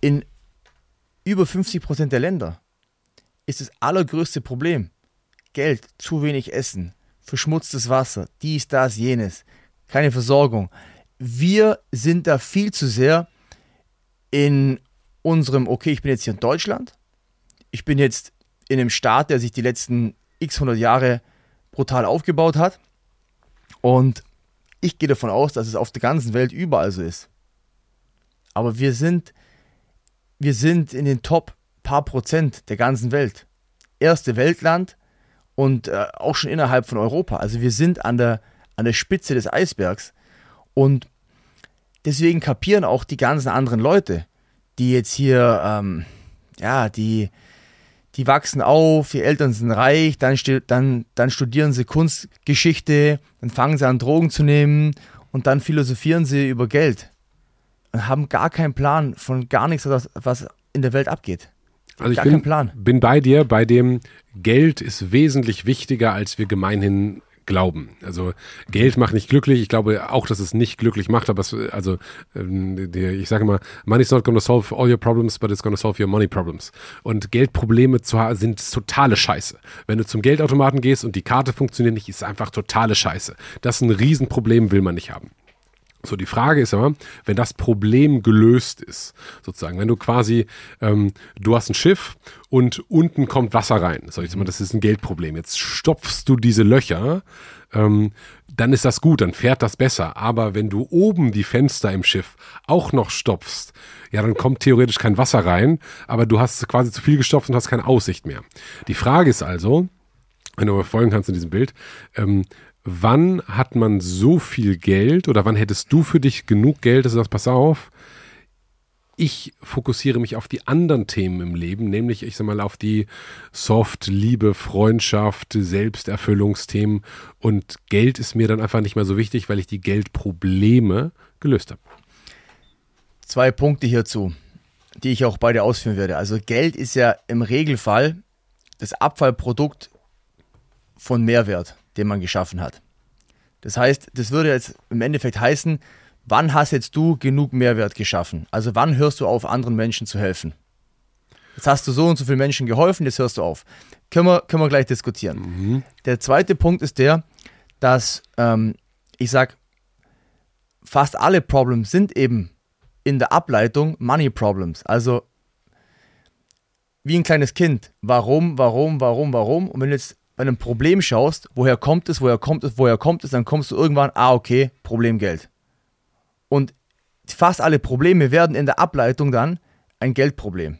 In über 50 Prozent der Länder ist das allergrößte Problem Geld, zu wenig Essen, verschmutztes Wasser, dies, das, jenes, keine Versorgung wir sind da viel zu sehr in unserem, okay, ich bin jetzt hier in Deutschland, ich bin jetzt in einem Staat, der sich die letzten x 100 Jahre brutal aufgebaut hat und ich gehe davon aus, dass es auf der ganzen Welt überall so ist. Aber wir sind, wir sind in den Top paar Prozent der ganzen Welt. Erste Weltland und äh, auch schon innerhalb von Europa. Also wir sind an der, an der Spitze des Eisbergs. Und deswegen kapieren auch die ganzen anderen Leute, die jetzt hier, ähm, ja, die, die wachsen auf, die Eltern sind reich, dann, dann, dann studieren sie Kunstgeschichte, dann fangen sie an, Drogen zu nehmen und dann philosophieren sie über Geld und haben gar keinen Plan von gar nichts, was in der Welt abgeht. Also ich bin, bin bei dir, bei dem Geld ist wesentlich wichtiger, als wir gemeinhin glauben. Also Geld macht nicht glücklich. Ich glaube auch, dass es nicht glücklich macht, aber es, also ähm, ich sage immer, money's not gonna solve all your problems, but it's gonna solve your money problems. Und Geldprobleme sind totale Scheiße. Wenn du zum Geldautomaten gehst und die Karte funktioniert nicht, ist einfach totale Scheiße. Das ist ein Riesenproblem, will man nicht haben. So, die Frage ist aber, wenn das Problem gelöst ist, sozusagen, wenn du quasi, ähm, du hast ein Schiff und unten kommt Wasser rein, sag ich mal, das ist ein Geldproblem. Jetzt stopfst du diese Löcher, ähm, dann ist das gut, dann fährt das besser. Aber wenn du oben die Fenster im Schiff auch noch stopfst, ja, dann kommt theoretisch kein Wasser rein, aber du hast quasi zu viel gestopft und hast keine Aussicht mehr. Die Frage ist also, wenn du mir folgen kannst in diesem Bild, ähm, wann hat man so viel Geld oder wann hättest du für dich genug Geld, dass du sagst, pass auf, ich fokussiere mich auf die anderen Themen im Leben, nämlich ich sag mal auf die Soft, Liebe, Freundschaft, Selbsterfüllungsthemen und Geld ist mir dann einfach nicht mehr so wichtig, weil ich die Geldprobleme gelöst habe. Zwei Punkte hierzu, die ich auch beide ausführen werde. Also Geld ist ja im Regelfall das Abfallprodukt von Mehrwert den man geschaffen hat. Das heißt, das würde jetzt im Endeffekt heißen, wann hast jetzt du genug Mehrwert geschaffen? Also wann hörst du auf, anderen Menschen zu helfen? Jetzt hast du so und so vielen Menschen geholfen, jetzt hörst du auf. Können wir, können wir gleich diskutieren. Mhm. Der zweite Punkt ist der, dass ähm, ich sage, fast alle Problems sind eben in der Ableitung Money Problems. Also wie ein kleines Kind. Warum, warum, warum, warum? Und wenn du jetzt bei einem Problem schaust, woher kommt es, woher kommt es, woher kommt es, dann kommst du irgendwann, ah, okay, Problem Geld. Und fast alle Probleme werden in der Ableitung dann ein Geldproblem.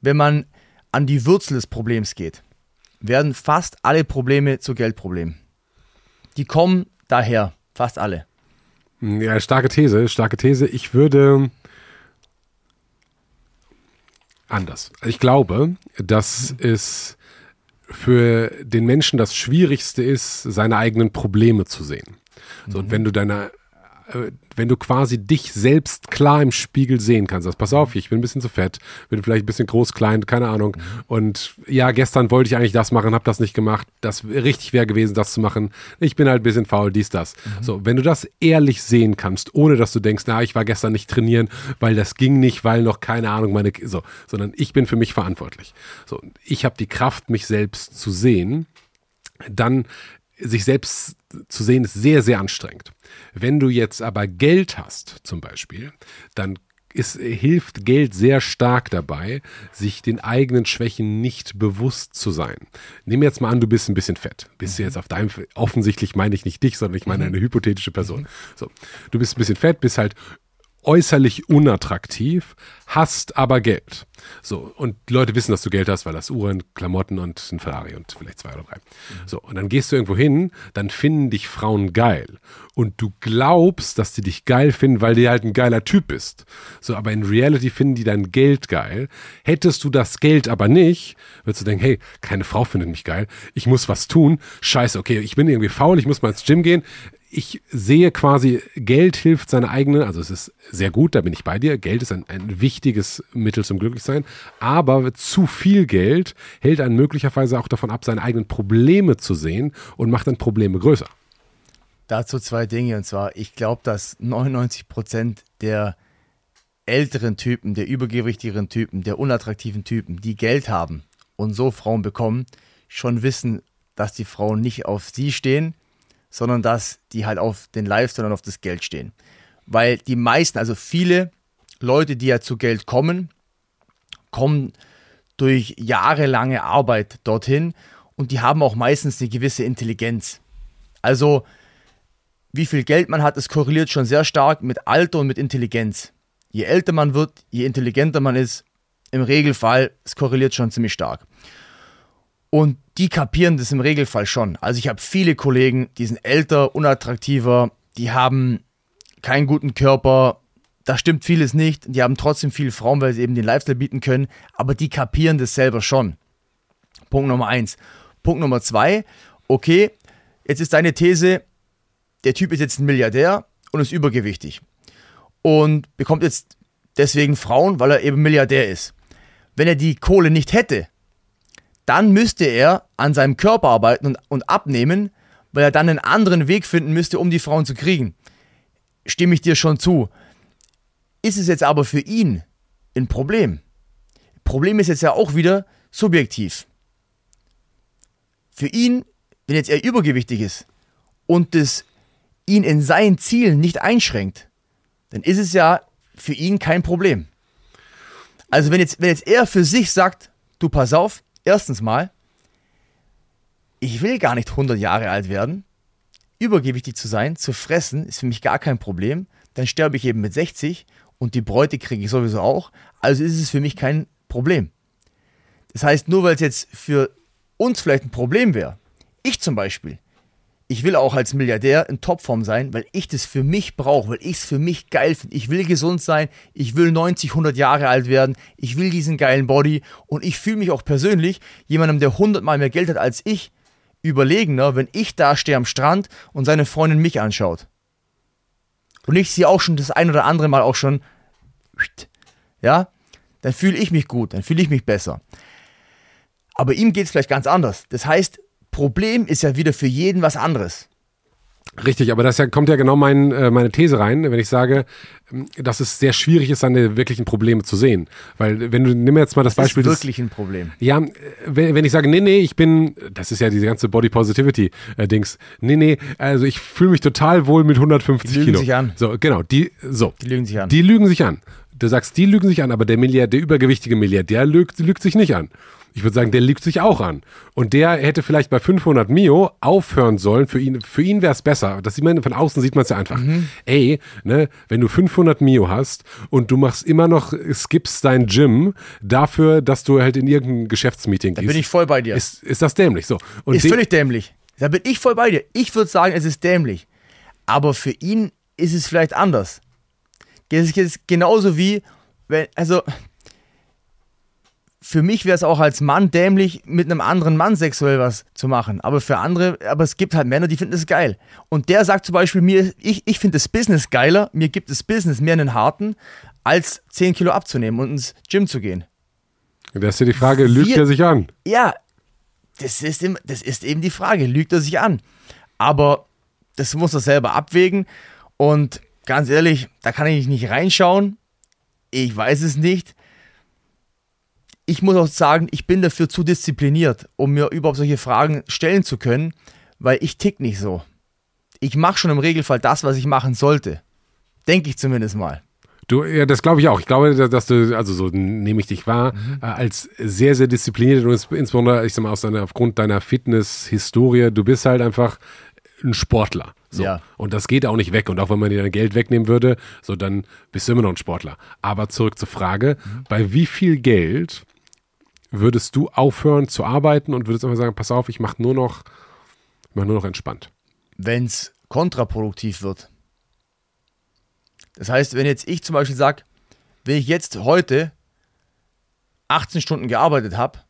Wenn man an die Wurzel des Problems geht, werden fast alle Probleme zu Geldproblemen. Die kommen daher, fast alle. Ja, starke These, starke These. Ich würde anders. Ich glaube, dass es für den Menschen das Schwierigste ist, seine eigenen Probleme zu sehen. So, mhm. Und wenn du deine wenn du quasi dich selbst klar im Spiegel sehen kannst, sagst, pass auf, ich bin ein bisschen zu fett, bin vielleicht ein bisschen groß, klein, keine Ahnung. Und ja, gestern wollte ich eigentlich das machen, habe das nicht gemacht. Das richtig wäre gewesen, das zu machen. Ich bin halt ein bisschen faul, dies, das. Mhm. So, wenn du das ehrlich sehen kannst, ohne dass du denkst, na, ich war gestern nicht trainieren, weil das ging nicht, weil noch keine Ahnung meine, so, sondern ich bin für mich verantwortlich. So, ich habe die Kraft, mich selbst zu sehen. Dann sich selbst zu sehen, ist sehr, sehr anstrengend. Wenn du jetzt aber Geld hast, zum Beispiel, dann es hilft Geld sehr stark dabei, sich den eigenen Schwächen nicht bewusst zu sein. Nehmen wir jetzt mal an, du bist ein bisschen fett. Bist du jetzt auf deinem, offensichtlich meine ich nicht dich, sondern ich meine mhm. eine hypothetische Person. Mhm. So, du bist ein bisschen fett, bist halt äußerlich unattraktiv, hast aber Geld. So, und Leute wissen, dass du Geld hast, weil das Uhren, Klamotten und ein Ferrari und vielleicht zwei oder drei. Mhm. So, und dann gehst du irgendwo hin, dann finden dich Frauen geil. Und du glaubst, dass die dich geil finden, weil du halt ein geiler Typ bist. So, aber in Reality finden die dein Geld geil. Hättest du das Geld aber nicht, würdest du denken, hey, keine Frau findet mich geil, ich muss was tun. Scheiße, okay, ich bin irgendwie faul, ich muss mal ins Gym gehen ich sehe quasi, Geld hilft seine eigene, also es ist sehr gut, da bin ich bei dir. Geld ist ein, ein wichtiges Mittel zum Glücklichsein, aber zu viel Geld hält einen möglicherweise auch davon ab, seine eigenen Probleme zu sehen und macht dann Probleme größer. Dazu zwei Dinge, und zwar, ich glaube, dass 99 Prozent der älteren Typen, der übergewichtigeren Typen, der unattraktiven Typen, die Geld haben und so Frauen bekommen, schon wissen, dass die Frauen nicht auf sie stehen, sondern dass die halt auf den Lifestyle und auf das Geld stehen. Weil die meisten, also viele Leute, die ja zu Geld kommen, kommen durch jahrelange Arbeit dorthin und die haben auch meistens eine gewisse Intelligenz. Also wie viel Geld man hat, das korreliert schon sehr stark mit Alter und mit Intelligenz. Je älter man wird, je intelligenter man ist, im Regelfall, es korreliert schon ziemlich stark. Und die kapieren das im Regelfall schon. Also ich habe viele Kollegen, die sind älter, unattraktiver, die haben keinen guten Körper, da stimmt vieles nicht. Die haben trotzdem viele Frauen, weil sie eben den Lifestyle bieten können, aber die kapieren das selber schon. Punkt Nummer eins. Punkt Nummer zwei, okay, jetzt ist deine These, der Typ ist jetzt ein Milliardär und ist übergewichtig und bekommt jetzt deswegen Frauen, weil er eben Milliardär ist. Wenn er die Kohle nicht hätte, dann müsste er an seinem Körper arbeiten und, und abnehmen, weil er dann einen anderen Weg finden müsste, um die Frauen zu kriegen. Stimme ich dir schon zu. Ist es jetzt aber für ihn ein Problem? Problem ist jetzt ja auch wieder subjektiv. Für ihn, wenn jetzt er übergewichtig ist und das ihn in seinen Zielen nicht einschränkt, dann ist es ja für ihn kein Problem. Also wenn jetzt, wenn jetzt er für sich sagt, du pass auf, erstens mal, ich will gar nicht 100 Jahre alt werden, übergewichtig zu sein, zu fressen, ist für mich gar kein Problem, dann sterbe ich eben mit 60 und die Bräute kriege ich sowieso auch, also ist es für mich kein Problem. Das heißt, nur weil es jetzt für uns vielleicht ein Problem wäre, ich zum Beispiel, ich will auch als Milliardär in Topform sein, weil ich das für mich brauche, weil ich es für mich geil finde. Ich will gesund sein, ich will 90, 100 Jahre alt werden, ich will diesen geilen Body und ich fühle mich auch persönlich jemandem, der 100 Mal mehr Geld hat als ich, überlegener, wenn ich da stehe am Strand und seine Freundin mich anschaut. Und ich sie auch schon das ein oder andere Mal auch schon, ja, dann fühle ich mich gut, dann fühle ich mich besser. Aber ihm geht es vielleicht ganz anders. Das heißt, Problem ist ja wieder für jeden was anderes. Richtig, aber das kommt ja genau mein, äh, meine These rein, wenn ich sage, ähm, dass es sehr schwierig ist, seine wirklichen Probleme zu sehen. Weil, wenn du, nimm jetzt mal das, das Beispiel. Das ist wirklich ein Problem. Ja, wenn, wenn ich sage, nee, nee, ich bin, das ist ja diese ganze Body Positivity-Dings. Äh, nee, nee, also ich fühle mich total wohl mit 150 die lügen Kilo. sich an. So, genau, die, so. Die lügen sich an. Die lügen sich an. Du sagst, die lügen sich an, aber der Milliardär, der übergewichtige Milliardär lügt, lügt sich nicht an. Ich würde sagen, der lügt sich auch an. Und der hätte vielleicht bei 500 Mio aufhören sollen. Für ihn, für ihn wäre es besser. Das sieht man, von außen sieht man es ja einfach. Mhm. Ey, ne, wenn du 500 Mio hast und du machst immer noch, skippst dein Gym dafür, dass du halt in irgendein Geschäftsmeeting da gehst. bin ich voll bei dir. Ist, ist das dämlich? So. Und ist völlig dämlich. Da bin ich voll bei dir. Ich würde sagen, es ist dämlich. Aber für ihn ist es vielleicht anders. Das ist genauso wie, wenn, also, für mich wäre es auch als Mann dämlich, mit einem anderen Mann sexuell was zu machen. Aber für andere, aber es gibt halt Männer, die finden es geil. Und der sagt zum Beispiel mir, ich, ich finde das Business geiler, mir gibt das Business mehr einen harten, als 10 Kilo abzunehmen und ins Gym zu gehen. Da ist ja die Frage, lügt Wir- er sich an? Ja, das ist, das ist eben die Frage. Lügt er sich an? Aber das muss er selber abwägen. Und ganz ehrlich, da kann ich nicht reinschauen. Ich weiß es nicht. Ich muss auch sagen, ich bin dafür zu diszipliniert, um mir überhaupt solche Fragen stellen zu können, weil ich tick nicht so. Ich mache schon im Regelfall das, was ich machen sollte. Denke ich zumindest mal. Du, ja, das glaube ich auch. Ich glaube, dass- du, also so nehme ich dich wahr, äh, als sehr, sehr diszipliniert und ins- insbesondere, ich sag mal, aus deiner, aufgrund deiner Fitness-Historie, du bist halt einfach ein Sportler. So. Ja. Und das geht auch nicht weg. Und auch wenn man dir dein Geld wegnehmen würde, so dann bist du immer noch ein Sportler. Aber zurück zur Frage, bei wie viel Geld würdest du aufhören zu arbeiten und würdest einfach sagen, pass auf, ich mache nur noch, ich mach nur noch entspannt. wenn es kontraproduktiv wird. Das heißt, wenn jetzt ich zum Beispiel sage, wenn ich jetzt heute 18 Stunden gearbeitet habe,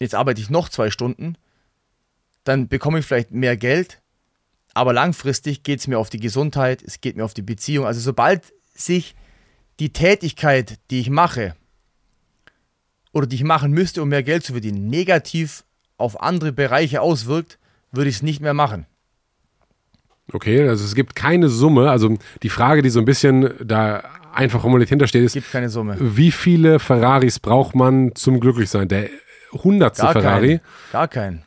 jetzt arbeite ich noch zwei Stunden, dann bekomme ich vielleicht mehr Geld, aber langfristig geht es mir auf die Gesundheit, es geht mir auf die Beziehung. Also sobald sich die Tätigkeit, die ich mache oder die ich machen müsste, um mehr Geld zu verdienen, negativ auf andere Bereiche auswirkt, würde ich es nicht mehr machen. Okay, also es gibt keine Summe, also die Frage, die so ein bisschen da einfach formuliert hintersteht, ist, Es gibt keine Summe. wie viele Ferraris braucht man zum Glücklichsein? Der hundertste Ferrari, keinen. Gar keinen.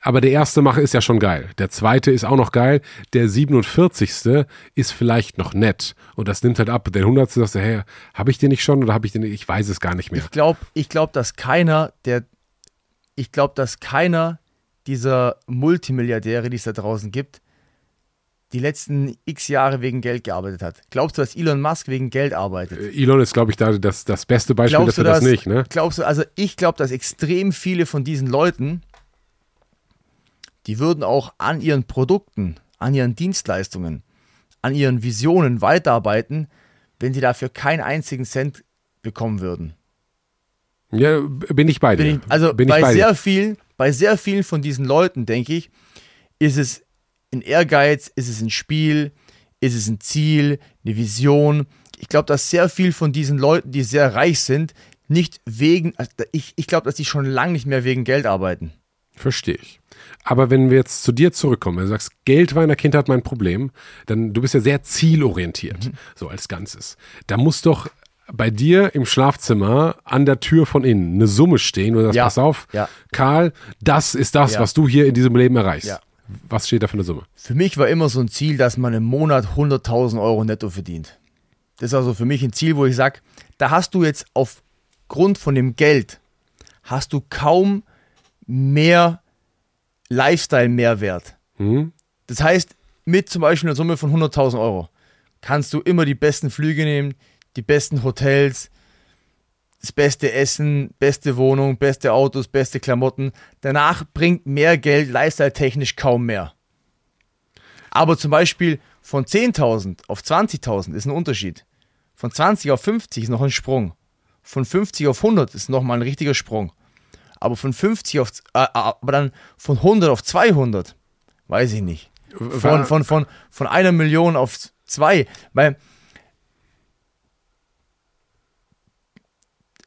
Aber der erste Mache ist ja schon geil. Der zweite ist auch noch geil. Der 47. ist vielleicht noch nett. Und das nimmt halt ab. Der hundertste sagst du, hey, habe ich den nicht schon oder habe ich den nicht? Ich weiß es gar nicht mehr. Ich glaube, ich glaub, dass keiner, der, ich glaube, dass keiner dieser Multimilliardäre, die es da draußen gibt, die letzten x Jahre wegen Geld gearbeitet hat. Glaubst du, dass Elon Musk wegen Geld arbeitet? Elon ist, glaube ich, da das, das beste Beispiel Glaubst du dafür, das das nicht. Ne? Glaubst du, also ich glaube, dass extrem viele von diesen Leuten, die würden auch an ihren Produkten, an ihren Dienstleistungen, an ihren Visionen weiterarbeiten, wenn sie dafür keinen einzigen Cent bekommen würden. Ja, bin ich bei dir. Bin ich, also bin bei, bei sehr vielen, bei sehr vielen von diesen Leuten, denke ich, ist es ein Ehrgeiz, ist es ein Spiel, ist es ein Ziel, eine Vision. Ich glaube, dass sehr viel von diesen Leuten, die sehr reich sind, nicht wegen, also ich, ich glaube, dass die schon lange nicht mehr wegen Geld arbeiten. Verstehe ich. Aber wenn wir jetzt zu dir zurückkommen, wenn du sagst, Geld war in der Kindheit mein Problem, dann du bist ja sehr zielorientiert, mhm. so als Ganzes. Da muss doch bei dir im Schlafzimmer an der Tür von innen eine Summe stehen und du sagst, Ja. pass auf, Ja. Karl, das ist das, Ja. was du hier in diesem Leben erreichst. Ja. Was steht da für eine Summe? Für mich war immer so ein Ziel, dass man im Monat 100.000 Euro netto verdient. Das ist also für mich ein Ziel, wo ich sage, da hast du jetzt aufgrund von dem Geld, hast du kaum mehr Lifestyle-Mehrwert. Hm? Das heißt, mit zum Beispiel einer Summe von 100.000 Euro kannst du immer die besten Flüge nehmen, die besten Hotels, das beste Essen, beste Wohnung, beste Autos, beste Klamotten. Danach bringt mehr Geld lifestyle-technisch kaum mehr. Aber zum Beispiel von 10.000 auf 20.000 ist ein Unterschied. Von 20 auf 50 ist noch ein Sprung. Von 50 auf 100 ist nochmal ein richtiger Sprung. Aber von 50 auf, äh, aber dann von 100 auf 200, weiß ich nicht. Von, von, von, von einer Million auf zwei. Weil,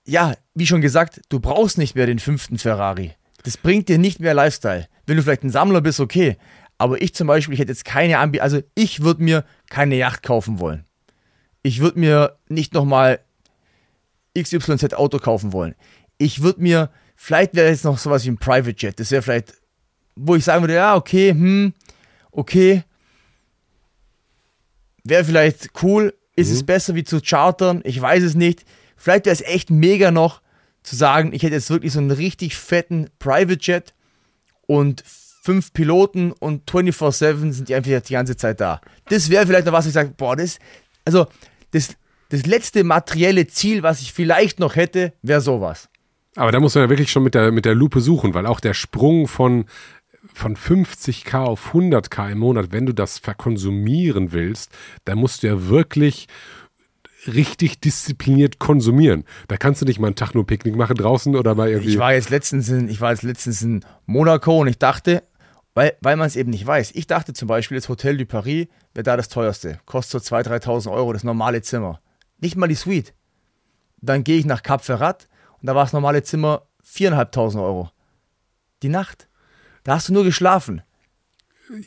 ja, wie schon gesagt, du brauchst nicht mehr den fünften Ferrari. Das bringt dir nicht mehr Lifestyle. Wenn du vielleicht ein Sammler bist, okay. Aber ich zum Beispiel, ich hätte jetzt keine Ambi, also ich würde mir keine Yacht kaufen wollen. Ich würde mir nicht nochmal XYZ Auto kaufen wollen. Ich würde mir, vielleicht wäre jetzt noch sowas wie ein Private Jet. Das wäre vielleicht, wo ich sagen würde, ja, okay, hm, okay. Wäre vielleicht cool. Ist es besser wie zu chartern? Ich weiß es nicht. Vielleicht wäre es echt mega noch zu sagen, ich hätte jetzt wirklich so einen richtig fetten Private Jet und fünf Piloten und 24-7 sind die einfach die ganze Zeit da. Das wäre vielleicht noch was, ich sage, boah, das, also das, das letzte materielle Ziel, was ich vielleicht noch hätte, wäre sowas. Aber da muss man ja wirklich schon mit der, mit der Lupe suchen, weil auch der Sprung von, von 50k auf 100k im Monat, wenn du das verkonsumieren willst, da musst du ja wirklich richtig diszipliniert konsumieren. Da kannst du nicht mal einen Tag nur Picknick machen draußen oder mal irgendwie. Ich war jetzt letztens in, ich war jetzt letztens in Monaco und ich dachte, weil, weil man es eben nicht weiß. Ich dachte zum Beispiel, das Hotel du Paris wäre da das teuerste. Kostet so 2.000, 3.000 Euro, das normale Zimmer. Nicht mal die Suite. Dann gehe ich nach Cap Ferrat und da war das normale Zimmer 4.500 Euro. Die Nacht. Da hast du nur geschlafen.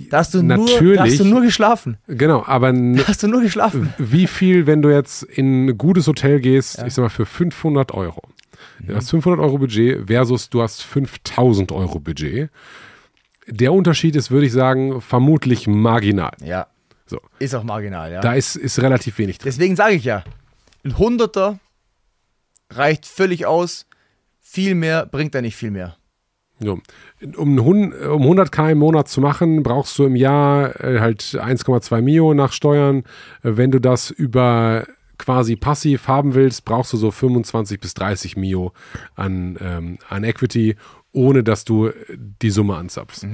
Da hast du, nur, Natürlich. da hast du nur geschlafen. Genau, aber Da hast du nur geschlafen. wie viel, wenn du jetzt in ein gutes Hotel gehst, ich sag mal für 500 Euro. Du hast 500 Euro Budget versus du hast 5000 Euro Budget. Der Unterschied ist, würde ich sagen, vermutlich marginal. Ja. So. Ist auch marginal, ja. Da ist, ist relativ wenig drin. Deswegen sage ich ja, ein Hunderter reicht völlig aus. Viel mehr bringt er nicht viel mehr. So. Um, um 100k im Monat zu machen, brauchst du im Jahr äh, halt 1,2 Mio nach Steuern. Äh, Wenn du das über quasi passiv haben willst, brauchst du so 25 bis 30 Mio an, ähm, an Equity, ohne dass du die Summe anzapfst.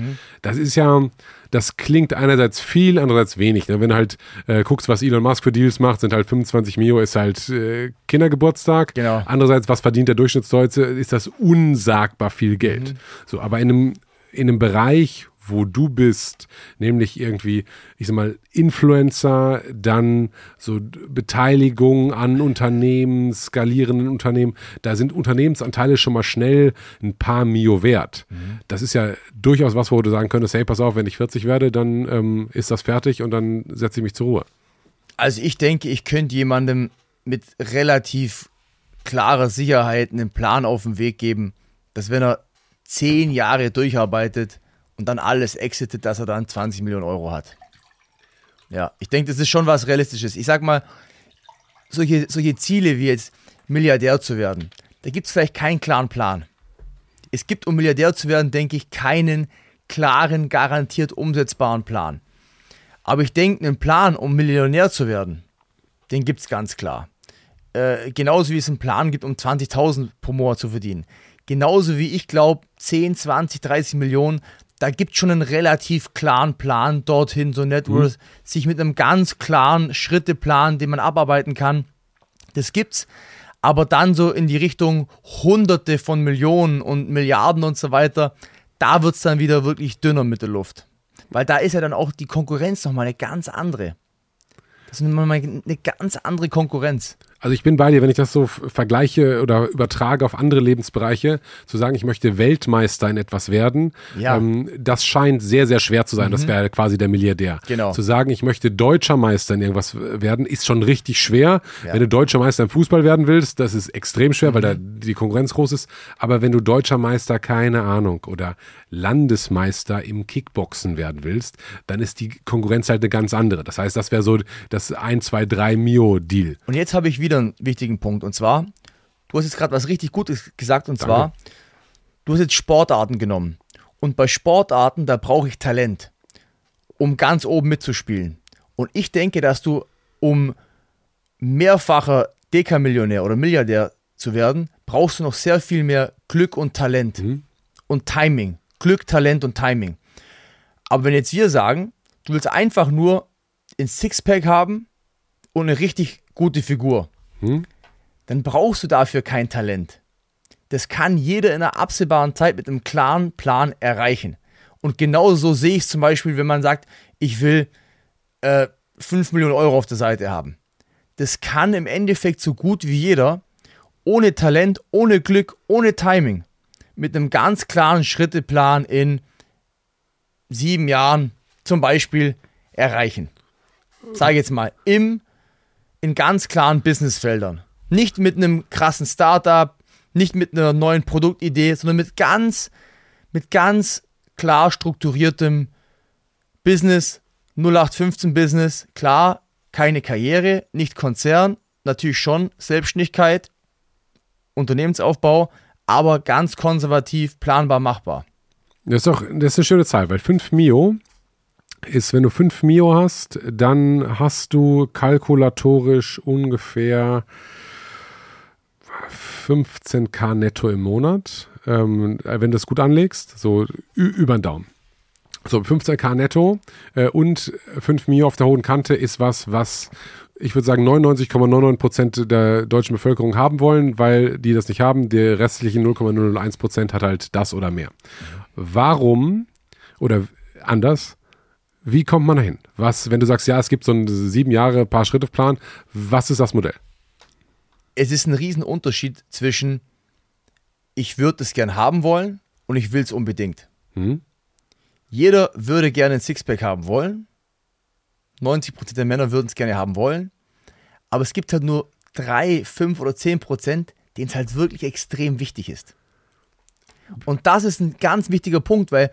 Das ist ja, das klingt einerseits viel, andererseits wenig. Ne? Wenn du halt äh, guckst, was Elon Musk für Deals macht, sind halt 25 Mio, ist halt äh, Kindergeburtstag. Genau. Andererseits, was verdient der Durchschnittsdeutsche, ist das unsagbar viel Geld. So, aber in einem, in einem Bereich, wo du bist, nämlich irgendwie, ich sag mal, Influencer, dann so Beteiligung an Unternehmen, skalierenden Unternehmen, da sind Unternehmensanteile schon mal schnell ein paar Mio wert. Das ist ja durchaus was, wo du sagen könntest, hey, pass auf, wenn ich 40 werde, dann ähm, ist das fertig und dann setze ich mich zur Ruhe. Also ich denke, ich könnte jemandem mit relativ klarer Sicherheit einen Plan auf den Weg geben, dass wenn er zehn Jahre durcharbeitet und dann alles exitet, dass er dann 20 Millionen Euro hat. Ja, ich denke, das ist schon was Realistisches. Ich sag mal, solche, solche Ziele wie jetzt Milliardär zu werden, da gibt es vielleicht keinen klaren Plan. Es gibt, um Milliardär zu werden, denke ich, keinen klaren, garantiert umsetzbaren Plan. Aber ich denke, einen Plan, um Millionär zu werden, den gibt es ganz klar. Äh, genauso wie es einen Plan gibt, um 20.000 pro Monat zu verdienen. Genauso wie ich glaube, 10, 20, 30 Millionen, da gibt es schon einen relativ klaren Plan dorthin, so Net Worth, sich mit einem ganz klaren Schritteplan, den man abarbeiten kann. Das gibt's. Aber dann so in die Richtung Hunderte von Millionen und Milliarden und so weiter, da wird es dann wieder wirklich dünner mit der Luft. Weil da ist ja dann auch die Konkurrenz nochmal eine ganz andere. Das ist nochmal eine ganz andere Konkurrenz. Also ich bin bei dir, wenn ich das so vergleiche oder übertrage auf andere Lebensbereiche, zu sagen, ich möchte Weltmeister in etwas werden, ja. ähm, das scheint sehr, sehr schwer zu sein. Mhm. Das wäre quasi der Milliardär. Genau. Zu sagen, ich möchte deutscher Meister in irgendwas werden, ist schon richtig schwer. Ja. Wenn du deutscher Meister im Fußball werden willst, das ist extrem schwer, mhm. weil da die Konkurrenz groß ist. Aber wenn du deutscher Meister, keine Ahnung, oder Landesmeister im Kickboxen werden willst, dann ist die Konkurrenz halt eine ganz andere. Das heißt, das wäre so das 1, 2, 3 Mio-Deal. Und jetzt habe ich wieder einen wichtigen Punkt. Und zwar, du hast jetzt gerade was richtig Gutes gesagt. Und Danke. zwar, du hast jetzt Sportarten genommen. Und bei Sportarten, da brauche ich Talent, um ganz oben mitzuspielen. Und ich denke, dass du, um mehrfacher Dekamillionär oder Milliardär zu werden, brauchst du noch sehr viel mehr Glück und Talent mhm. und Timing. Glück, Talent und Timing. Aber wenn jetzt wir sagen, du willst einfach nur ein Sixpack haben und eine richtig gute Figur, hm? dann brauchst du dafür kein Talent. Das kann jeder in einer absehbaren Zeit mit einem klaren Plan erreichen. Und genauso sehe ich es zum Beispiel, wenn man sagt, ich will äh, 5 Millionen Euro auf der Seite haben. Das kann im Endeffekt so gut wie jeder, ohne Talent, ohne Glück, ohne Timing mit einem ganz klaren Schritteplan in sieben Jahren zum Beispiel erreichen. Sage jetzt mal, im, in ganz klaren Businessfeldern. Nicht mit einem krassen Startup, nicht mit einer neuen Produktidee, sondern mit ganz, mit ganz klar strukturiertem Business, 0815 Business, klar, keine Karriere, nicht Konzern, natürlich schon Selbstständigkeit, Unternehmensaufbau, aber ganz konservativ, planbar machbar. Das ist doch, das ist eine schöne Zahl, weil 5 Mio ist, wenn du 5 Mio hast, dann hast du kalkulatorisch ungefähr 15k netto im Monat, ähm, wenn du es gut anlegst, so über den Daumen. So, 15k netto äh, und 5 Mio auf der hohen Kante ist was, was ich würde sagen 99,99 Prozent der deutschen Bevölkerung haben wollen, weil die das nicht haben. Der restliche 0,001 Prozent hat halt das oder mehr. Warum oder anders? Wie kommt man dahin? Was, wenn du sagst, ja, es gibt so einen sieben Jahre paar Schritte Plan, was ist das Modell? Es ist ein Riesenunterschied zwischen ich würde es gern haben wollen und ich will es unbedingt. Hm? Jeder würde gerne ein Sixpack haben wollen, 90% der Männer würden es gerne haben wollen. Aber es gibt halt nur 3, 5 oder 10%, denen es halt wirklich extrem wichtig ist. Und das ist ein ganz wichtiger Punkt, weil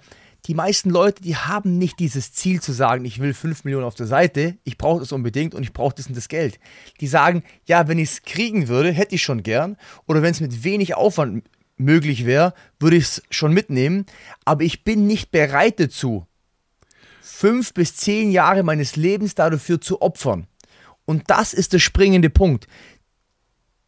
die meisten Leute, die haben nicht dieses Ziel zu sagen, ich will 5 Millionen auf der Seite, ich brauche das unbedingt und ich brauche das und das Geld. Die sagen, ja, wenn ich es kriegen würde, hätte ich schon gern. Oder wenn es mit wenig Aufwand möglich wäre, würde ich es schon mitnehmen. Aber ich bin nicht bereit dazu, fünf bis zehn Jahre meines Lebens dafür zu opfern. Und das ist der springende Punkt.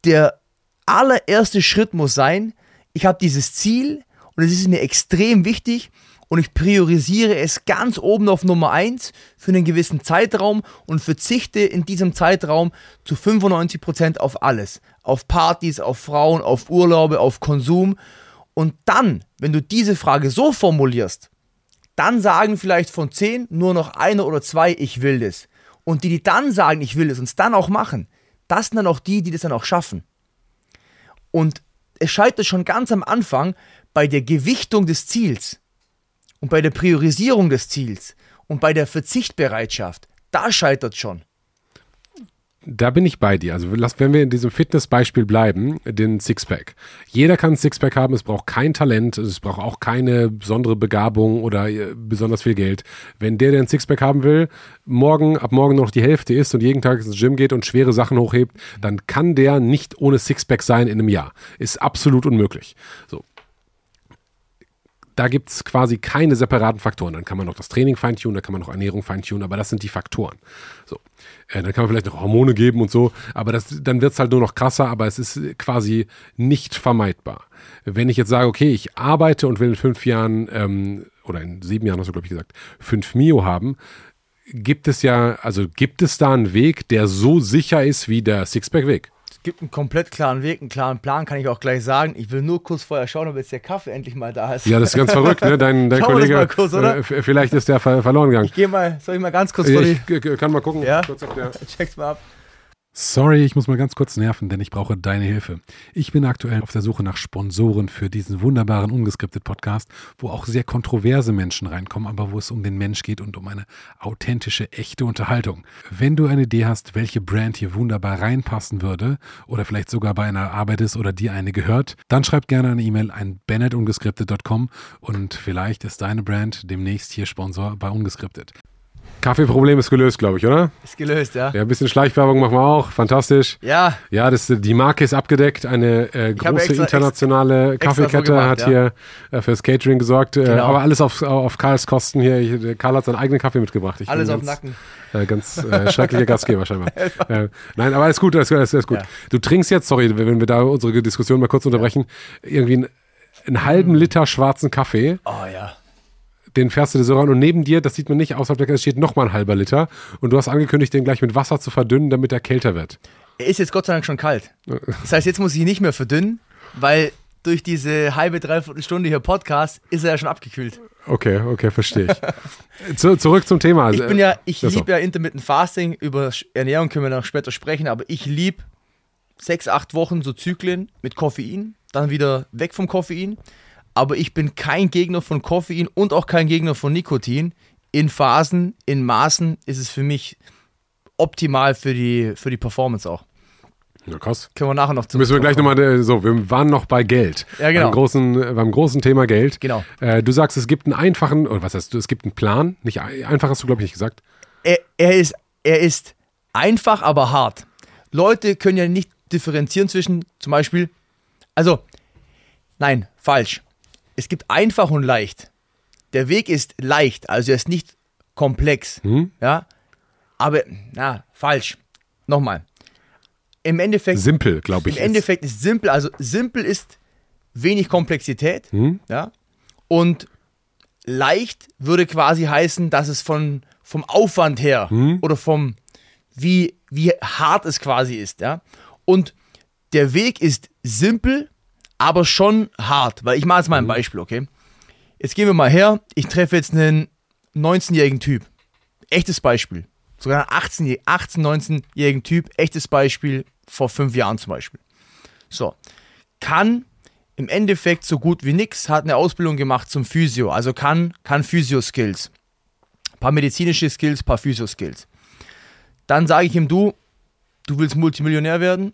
Der allererste Schritt muss sein, ich habe dieses Ziel und es ist mir extrem wichtig und ich priorisiere es ganz oben auf Nummer 1 für einen gewissen Zeitraum und verzichte in diesem Zeitraum zu 95% auf alles. Auf Partys, auf Frauen, auf Urlaube, auf Konsum. Und dann, wenn du diese Frage so formulierst, dann sagen vielleicht von zehn nur noch einer oder zwei, ich will das. Und die, die dann sagen, ich will das und es dann auch machen, das sind dann auch die, die das dann auch schaffen. Und es scheitert schon ganz am Anfang bei der Gewichtung des Ziels und bei der Priorisierung des Ziels und bei der Verzichtbereitschaft. Da scheitert schon. Da bin ich bei dir. Also wenn wir in diesem Fitnessbeispiel bleiben, den Sixpack. Jeder kann ein Sixpack haben, es braucht kein Talent, es braucht auch keine besondere Begabung oder äh, besonders viel Geld. Wenn der, der ein Sixpack haben will, morgen, ab morgen noch die Hälfte ist und jeden Tag ins Gym geht und schwere Sachen hochhebt, dann kann der nicht ohne Sixpack sein in einem Jahr. Ist absolut unmöglich. So da gibt es quasi keine separaten Faktoren. Dann kann man noch das Training feintunen, da kann man noch Ernährung feintunen, aber das sind die Faktoren. So. Äh, dann kann man vielleicht noch Hormone geben und so, aber das, dann wird es halt nur noch krasser, aber es ist quasi nicht vermeidbar. Wenn ich jetzt sage, okay, ich arbeite und will in fünf Jahren ähm, oder in sieben Jahren hast du, glaube ich, gesagt, fünf Mio haben, gibt es ja, also gibt es da einen Weg, der so sicher ist wie der Sixpack-Weg? Gibt einen komplett klaren Weg, einen klaren Plan, kann ich auch gleich sagen. Ich will nur kurz vorher schauen, ob jetzt der Kaffee endlich mal da ist. Ja, das ist ganz verrückt, ne? Dein, dein Kollege. Kurz, äh, vielleicht ist der ver verloren gegangen. Ich gehe mal, soll ich mal ganz kurz vor die. Ich kann mal gucken. Ja? Kurz auf der Check's mal ab. Sorry, ich muss mal ganz kurz nerven, denn ich brauche deine Hilfe. Ich bin aktuell auf der Suche nach Sponsoren für diesen wunderbaren ungeskriptet Podcast, wo auch sehr kontroverse Menschen reinkommen, aber wo es um den Mensch geht und um eine authentische, echte Unterhaltung. Wenn du eine Idee hast, welche Brand hier wunderbar reinpassen würde oder vielleicht sogar bei einer Arbeit ist oder dir eine gehört, dann schreib gerne eine E-Mail an bennettungeskriptet.com und vielleicht ist deine Brand demnächst hier Sponsor bei Ungeskriptet. Kaffeeproblem ist gelöst, glaube ich, oder? Ist gelöst, ja. Ja, ein bisschen Schleichwerbung machen wir auch. Fantastisch. Ja, Ja, das, die Marke ist abgedeckt. Eine äh, große extra- internationale extra Kaffeekette gemacht, hat ja. hier äh, fürs Catering gesorgt. Äh, Genau. aber alles auf, auf Karls Kosten hier. Ich, Karl hat seinen eigenen Kaffee mitgebracht. Ich alles auf ganz, Nacken. Äh, ganz äh, schrecklicher Gastgeber scheinbar. äh, nein, aber alles gut, alles, alles, alles gut. Ja. Du trinkst jetzt, sorry, wenn wir da unsere Diskussion mal kurz unterbrechen, irgendwie einen, einen halben Liter schwarzen Kaffee. Oh ja. Den fährst du dir so ran und neben dir, das sieht man nicht, außerhalb der Kette steht nochmal ein halber Liter. Und du hast angekündigt, den gleich mit Wasser zu verdünnen, damit er kälter wird. Er ist jetzt Gott sei Dank schon kalt. Das heißt, jetzt muss ich ihn nicht mehr verdünnen, weil durch diese halbe, dreiviertel Stunde hier Podcast ist er ja schon abgekühlt. Okay, okay, verstehe ich. Zu, zurück zum Thema. Ich bin ja, ich Ach so. liebe ja Intermittent Fasting, über Ernährung können wir noch später sprechen, aber ich liebe sechs, acht Wochen so Zyklen mit Koffein, dann wieder weg vom Koffein. Aber ich bin kein Gegner von Koffein und auch kein Gegner von Nikotin. In Phasen, in Maßen ist es für mich optimal für die, für die Performance auch. Ja, krass. Können wir nachher noch zu. Müssen wir gleich nochmal, äh, so, wir waren noch bei Geld. Ja, genau. Beim großen, äh, beim großen Thema Geld. Genau. Äh, du sagst, es gibt einen einfachen, oder was heißt du, es gibt einen Plan. Nicht ein- einfach hast du, glaube ich, nicht gesagt. er, er, ist, er ist einfach, aber hart. Leute können ja nicht differenzieren zwischen zum Beispiel, also, nein, falsch. Es gibt einfach und leicht. Der Weg ist leicht, also er ist nicht komplex. Ja, aber, na, falsch. Nochmal. Im Endeffekt, Simpel, glaube im ich. Endeffekt ist simpel, also simpel ist wenig Komplexität, ja, und leicht würde quasi heißen, dass es von, vom Aufwand her oder vom, wie, wie hart es quasi ist, ja, und der Weg ist simpel, aber schon hart, weil ich mache jetzt mal ein Beispiel, okay, jetzt gehen wir mal her, ich treffe jetzt einen 19-jährigen Typ, echtes Beispiel, sogar einen 18, 18 19-jährigen Typ, echtes Beispiel vor fünf Jahren zum Beispiel. So, kann im Endeffekt so gut wie nix, hat eine Ausbildung gemacht zum Physio, also kann, kann Physio-Skills. Paar medizinische Skills, paar Physio-Skills. Dann sage ich ihm, du, du willst Multimillionär werden,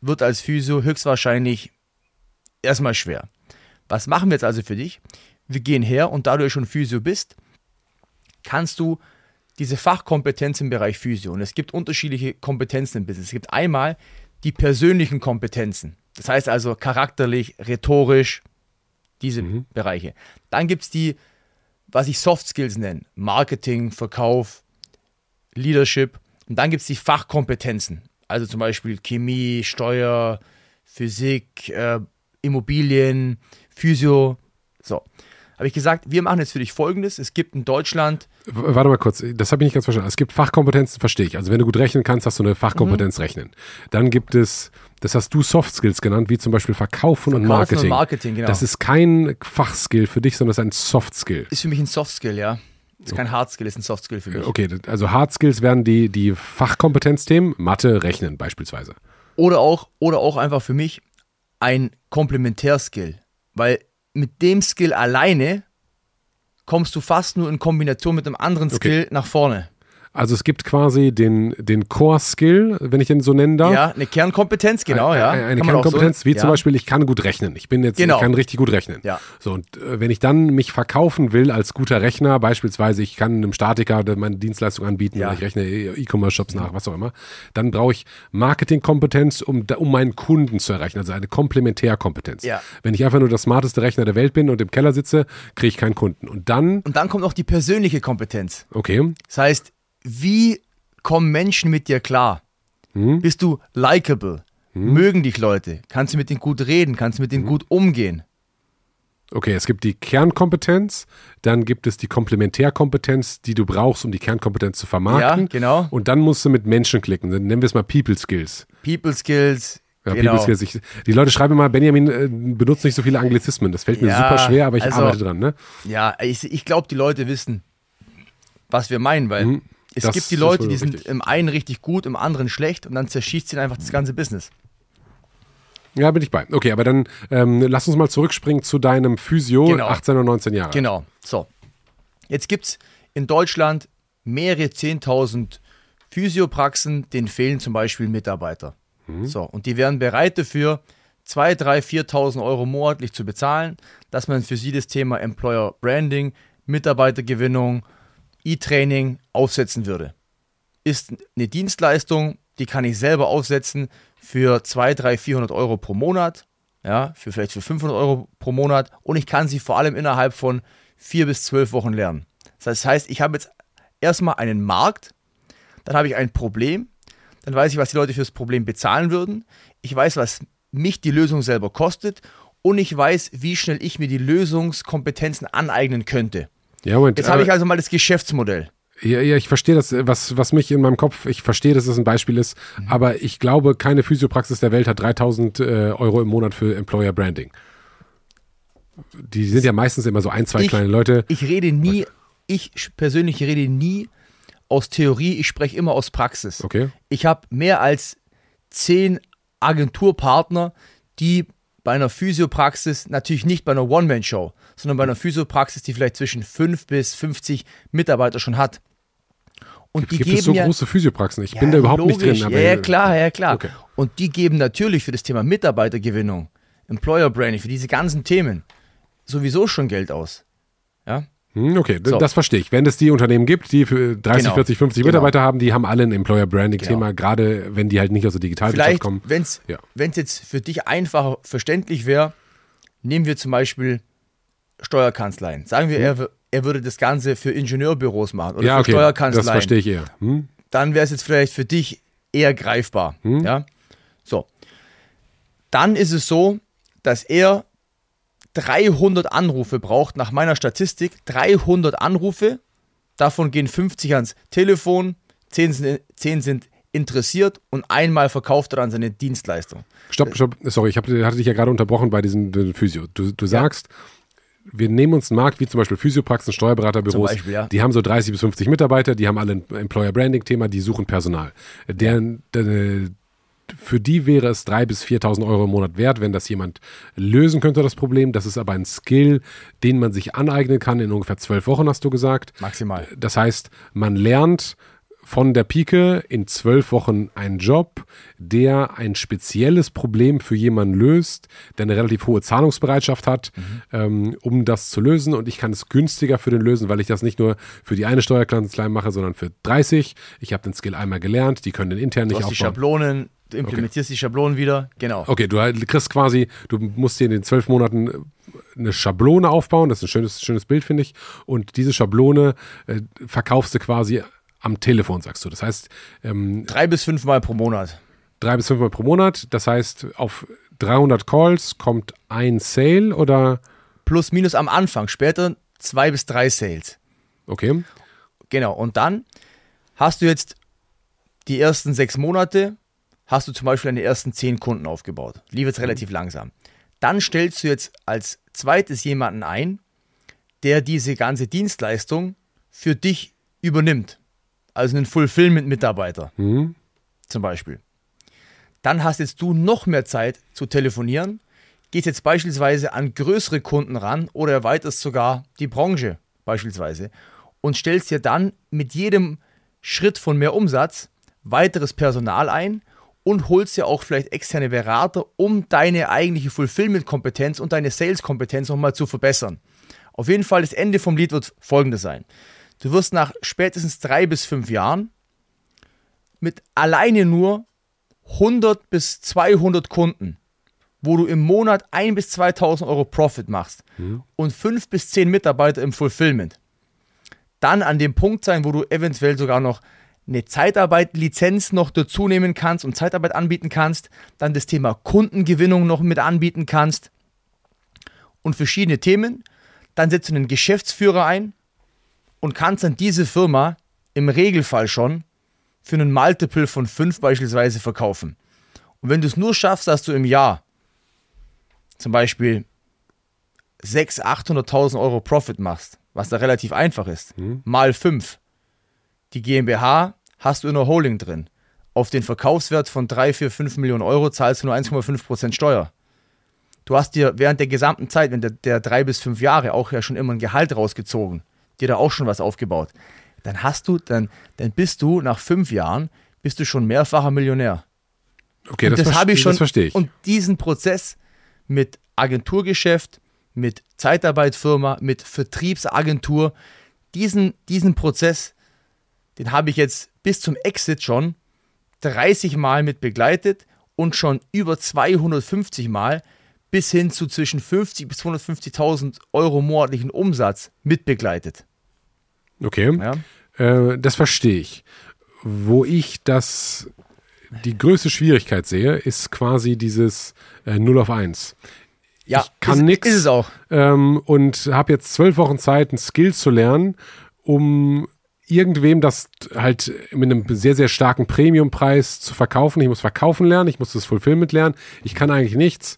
wird als Physio höchstwahrscheinlich erstmal schwer. Was machen wir jetzt also für dich? Wir gehen her und da du ja schon Physio bist, kannst du diese Fachkompetenz im Bereich Physio. Und es gibt unterschiedliche Kompetenzen im Business. Es gibt einmal die persönlichen Kompetenzen. Das heißt also charakterlich, rhetorisch, diese Bereiche. Dann gibt es die, was ich Soft Skills nenne. Marketing, Verkauf, Leadership. Und dann gibt es die Fachkompetenzen. Also zum Beispiel Chemie, Steuer, Physik, äh, Immobilien, Physio. So. Habe ich gesagt, wir machen jetzt für dich folgendes. Es gibt in Deutschland W- Warte mal kurz, das habe ich nicht ganz verstanden. Es gibt Fachkompetenzen, verstehe ich. Also wenn du gut rechnen kannst, hast du eine Fachkompetenz Mhm. rechnen. Dann gibt es, das hast du Soft Skills genannt, wie zum Beispiel Verkaufen, und Verkaufen und Marketing. Marketing, genau. Das ist kein Fachskill für dich, sondern das ist ein Soft Skill. ist für mich ein Soft Skill, ja. Ist kein Hard Skill, ist ein Soft Skill für mich. Okay, also Hard Skills wären die, die Fachkompetenzthemen, Mathe, Rechnen beispielsweise. Oder auch, oder auch einfach für mich ein Komplementärskill. Weil mit dem Skill alleine kommst du fast nur in Kombination mit einem anderen Skill nach vorne. Also es gibt quasi den, den Core-Skill, wenn ich den so nennen darf. Ja, eine Kernkompetenz, genau, ja. Eine, eine auch Kernkompetenz, so- wie ja. zum Beispiel, ich kann gut rechnen. Ich bin jetzt, Genau. ich kann richtig gut rechnen. Ja. So, und äh, wenn ich dann mich verkaufen will als guter Rechner, beispielsweise, ich kann einem Statiker meine Dienstleistung anbieten Ja. ich rechne E-Commerce-Shops nach, was auch immer, dann brauche ich Marketingkompetenz, um, um meinen Kunden zu erreichen, also eine Komplementärkompetenz. Ja. Wenn ich einfach nur der smarteste Rechner der Welt bin und im Keller sitze, kriege ich keinen Kunden. Und dann, Und dann kommt noch die persönliche Kompetenz. okay, Das heißt, wie kommen Menschen mit dir klar? Hm? Bist du likable? Mögen dich Leute? Kannst du mit denen gut reden? Kannst du mit denen Hm? gut umgehen? Okay, es gibt die Kernkompetenz, dann gibt es die Komplementärkompetenz, die du brauchst, um die Kernkompetenz zu vermarkten. Ja, genau. Und dann musst du mit Menschen klicken. Dann nennen wir es mal People Skills. People Skills. Ja, genau. People Skills. Ich, die Leute schreiben immer, Benjamin äh, benutzt nicht so viele Anglizismen. Das fällt mir Ja, super schwer, aber ich also- arbeite dran. Ne? Ja, ich, ich glaube, die Leute wissen, was wir meinen, weil Mhm. Es Das gibt die Leute, die sind richtig. im einen richtig gut, im anderen schlecht und dann zerschießt ihnen einfach das ganze Business. Ja, bin ich bei. Okay, aber dann ähm, lass uns mal zurückspringen zu deinem Physio, Genau. 18 oder 19 Jahre. Genau. So. Jetzt gibt es in Deutschland mehrere 10.000 Physiopraxen, denen fehlen zum Beispiel Mitarbeiter. So, und die wären bereit dafür, 2.000, 3.000, 4.000 Euro monatlich zu bezahlen, dass man für sie das Thema Employer Branding, Mitarbeitergewinnung, E-Training aufsetzen würde. Ist eine Dienstleistung, die kann ich selber aufsetzen für 200, 300, 400 Euro pro Monat, ja, für vielleicht für 500 Euro pro Monat und ich kann sie vor allem innerhalb von vier bis zwölf Wochen lernen. Das heißt, ich habe jetzt erstmal einen Markt, dann habe ich ein Problem, dann weiß ich, was die Leute für das Problem bezahlen würden, ich weiß, was mich die Lösung selber kostet und ich weiß, wie schnell ich mir die Lösungskompetenzen aneignen könnte. Ja, Moment. Jetzt habe ich also mal das Geschäftsmodell. Ja, ja, ich verstehe das, was, was mich in meinem Kopf, ich verstehe, dass das ein Beispiel ist, Mhm. aber ich glaube, keine Physiopraxis der Welt hat 3000 äh, Euro im Monat für Employer Branding. Die sind ja meistens immer so ein, zwei Ich- kleine Leute. Ich rede nie, ich persönlich rede nie aus Theorie, ich spreche immer aus Praxis. Okay. Ich habe mehr als zehn Agenturpartner, die bei einer Physiopraxis, natürlich nicht bei einer One-Man-Show, sondern bei einer Physiopraxis, die vielleicht zwischen 5 bis 50 Mitarbeiter schon hat. Und die Gibt geben es so ja, große Physiopraxen? Ich Ja, bin da überhaupt nicht logisch. drin. Aber ja, ja, klar, ja, klar. Okay. Und die geben natürlich für das Thema Mitarbeitergewinnung, Employer Branding, für diese ganzen Themen sowieso schon Geld aus. Ja? Hm, Okay, So. das verstehe ich. Wenn es die Unternehmen gibt, die für 30, Genau. 40, 50 Genau. Mitarbeiter haben, die haben alle ein Employer Branding-Thema, Genau. gerade wenn die halt nicht aus der Digitalwirtschaft kommen. wenn es Ja. jetzt für dich einfacher verständlich wäre, nehmen wir zum Beispiel Steuerkanzleien. Sagen wir, er, w- er würde das Ganze für Ingenieurbüros machen oder Hm. Ja, für okay, das Steuerkanzleien. verstehe ich eher. Hm? Dann wäre es jetzt vielleicht für dich eher greifbar. Hm. Ja? So. Dann ist es so, dass er 300 Anrufe braucht, nach meiner Statistik. 300 Anrufe, davon gehen 50 ans Telefon, 10 sind, 10 sind interessiert und einmal verkauft er dann seine Dienstleistung. Stopp, stopp, sorry, ich hab, hatte dich ja gerade unterbrochen bei diesem Physio. Du, du sagst, wir nehmen uns einen Markt wie zum Beispiel Physiopraxen, Steuerberaterbüros, Beispiel, ja. die haben so 30 bis 50 Mitarbeiter, die haben alle ein Employer Branding Thema, die suchen Personal. Deren, der, für die wäre es 3.000 bis 4.000 Euro im Monat wert, wenn das jemand lösen könnte, das Problem. Das ist aber ein Skill, den man sich aneignen kann in ungefähr zwölf Wochen, hast du gesagt. Maximal. Das heißt, man lernt von der Pike in zwölf Wochen einen Job, der ein spezielles Problem für jemanden löst, der eine relativ hohe Zahlungsbereitschaft hat, ähm, um das zu lösen. Und ich kann es günstiger für den lösen, weil ich das nicht nur für die eine Steuerkanzlei mache, sondern für 30. Ich habe den Skill einmal gelernt, die können den intern Du nicht hast die aufbauen. Schablonen, du implementierst die Schablonen wieder. Genau. Okay, du halt kriegst quasi, du musst dir in den zwölf Monaten äh, eine Schablone aufbauen. Das ist ein schönes, schönes Bild, finde ich. Und diese Schablone äh, verkaufst du quasi am Telefon, sagst du. Das heißt, ähm, Drei bis fünfmal pro Monat. drei bis fünfmal pro Monat. Das heißt, auf 300 Calls kommt ein Sale oder, Plus, minus am Anfang. Später zwei bis drei Sales. okay, Genau. Und dann hast du jetzt die ersten sechs Monate, hast du zum Beispiel deine ersten zehn Kunden aufgebaut. Lief jetzt relativ langsam. Dann stellst du jetzt als zweites jemanden ein, der diese ganze Dienstleistung für dich übernimmt. Also einen Fulfillment-Mitarbeiter Mhm. zum Beispiel. Dann hast jetzt du noch mehr Zeit zu telefonieren, gehst jetzt beispielsweise an größere Kunden ran oder erweiterst sogar die Branche beispielsweise und stellst dir dann mit jedem Schritt von mehr Umsatz weiteres Personal ein und holst dir auch vielleicht externe Berater, um deine eigentliche Fulfillment-Kompetenz und deine Sales-Kompetenz nochmal zu verbessern. Auf jeden Fall, das Ende vom Lied wird folgendes sein. Du wirst nach spätestens drei bis fünf Jahren mit alleine nur 100 bis 200 Kunden, wo du im Monat 1 bis 2000 Euro Profit machst und 5 bis 10 Mitarbeiter im Fulfillment, dann an dem Punkt sein, wo du eventuell sogar noch eine Zeitarbeit-Lizenz noch dazu nehmen kannst und Zeitarbeit anbieten kannst, dann das Thema Kundengewinnung noch mit anbieten kannst und verschiedene Themen. Dann setzt du einen Geschäftsführer ein und kannst dann diese Firma im Regelfall schon für einen Multiple von 5 beispielsweise verkaufen. Und wenn du es nur schaffst, dass du im Jahr zum Beispiel 600.000, 800.000 Euro Profit machst, was da relativ einfach ist, mal 5, Die GmbH hast du in der Holding drin. Auf den Verkaufswert von 3, 4, 5 Millionen Euro zahlst du nur 1,5% Steuer. Du hast dir während der gesamten Zeit, wenn der, der drei bis fünf Jahre auch ja schon immer ein Gehalt rausgezogen, dir da auch schon was aufgebaut. Dann hast du, dann, dann bist du nach fünf Jahren, bist du schon mehrfacher Millionär. Okay, Und das, habe ich schon. Das verstehe ich. Und diesen Prozess mit Agenturgeschäft, mit Zeitarbeitfirma, mit Vertriebsagentur, diesen, diesen Prozess, den habe ich jetzt bis zum Exit schon 30 Mal mit begleitet und schon über 250 Mal bis hin zu zwischen 50 bis 250.000 Euro monatlichen Umsatz mit begleitet. Okay, Ja? äh, das verstehe ich. Wo ich das die größte Schwierigkeit sehe, ist quasi dieses äh, 0 auf 1. Ja, ich kann nix Ist es auch. ähm, und habe jetzt zwölf Wochen Zeit, ein Skill zu lernen, um irgendwem das halt mit einem sehr, sehr starken Premiumpreis zu verkaufen. Ich muss verkaufen lernen, ich muss das Fulfillment lernen, ich kann eigentlich nichts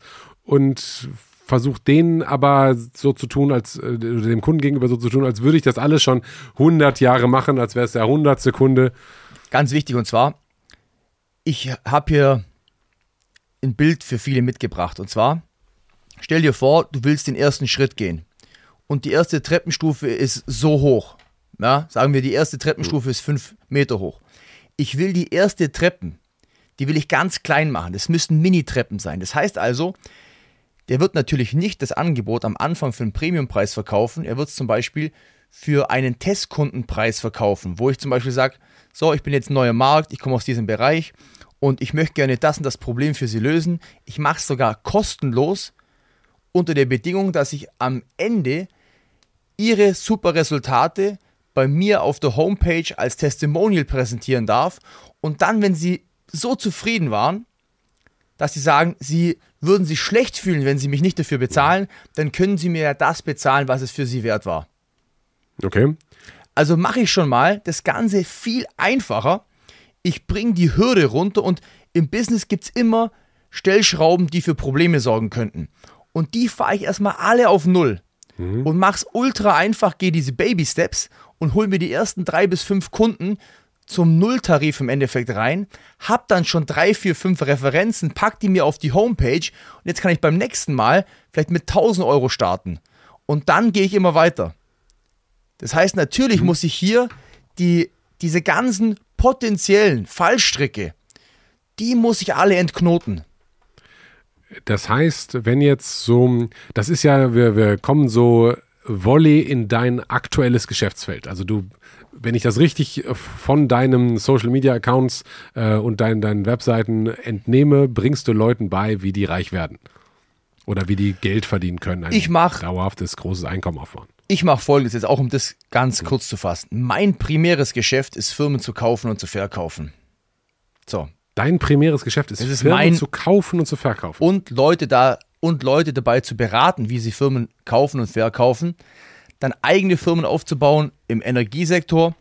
und versuche denen aber so zu tun, als äh, dem Kunden gegenüber so zu tun, als würde ich das alles schon 100 Jahre machen, als wäre es der hundertste Kunde. Ganz wichtig und zwar, ich habe hier ein Bild für viele mitgebracht. Und zwar, stell dir vor, du willst den ersten Schritt gehen. Und die erste Treppenstufe ist so hoch. Ja, sagen wir, die erste Treppenstufe ist fünf Meter hoch. Ich will die erste Treppen, die will ich ganz klein machen. Das müssten Mini-Treppen sein. Das heißt also, der wird natürlich nicht das Angebot am Anfang für einen Premiumpreis verkaufen. Er wird es zum Beispiel für einen Testkundenpreis verkaufen, wo ich zum Beispiel sage, so, ich bin jetzt neuer Markt, ich komme aus diesem Bereich und ich möchte gerne das und das Problem für Sie lösen. Ich mache es sogar kostenlos unter der Bedingung, dass ich am Ende Ihre super Resultate bei mir auf der Homepage als Testimonial präsentieren darf und dann, wenn Sie so zufrieden waren, dass Sie sagen, Sie würden sich schlecht fühlen, wenn Sie mich nicht dafür bezahlen, dann können Sie mir ja das bezahlen, was es für Sie wert war. Okay. Also mache ich schon mal das Ganze viel einfacher. Ich bringe die Hürde runter und im Business gibt es immer Stellschrauben, die für Probleme sorgen könnten. Und die fahre ich erstmal alle auf Null und mach's ultra einfach, gehe diese Baby Steps und hol mir die ersten drei bis fünf Kunden zum Nulltarif im Endeffekt rein, hab dann schon drei, vier, fünf Referenzen, pack die mir auf die Homepage und jetzt kann ich beim nächsten Mal vielleicht mit 1000 Euro starten. Und dann gehe ich immer weiter. Das heißt, natürlich muss ich hier die, diese ganzen potenziellen Fallstricke, die muss ich alle entknoten. Das heißt, wenn jetzt so, das ist ja, wir, wir kommen so Volley in dein aktuelles Geschäftsfeld. Also du, wenn ich das richtig von deinem Social Media Accounts äh, und deinen, deinen Webseiten entnehme, bringst du Leuten bei, wie die reich werden. Oder wie die Geld verdienen können. Ein Ich mach- dauerhaftes, großes Einkommen aufbauen. Ich mache folgendes jetzt auch, um das ganz kurz zu fassen. Mein primäres Geschäft ist, Firmen zu kaufen und zu verkaufen. So. Dein primäres Geschäft ist, ist Firmen mein- zu kaufen und zu verkaufen. Und Leute da und Leute dabei zu beraten, wie sie Firmen kaufen und verkaufen. Dann eigene Firmen aufzubauen im Energiesektor.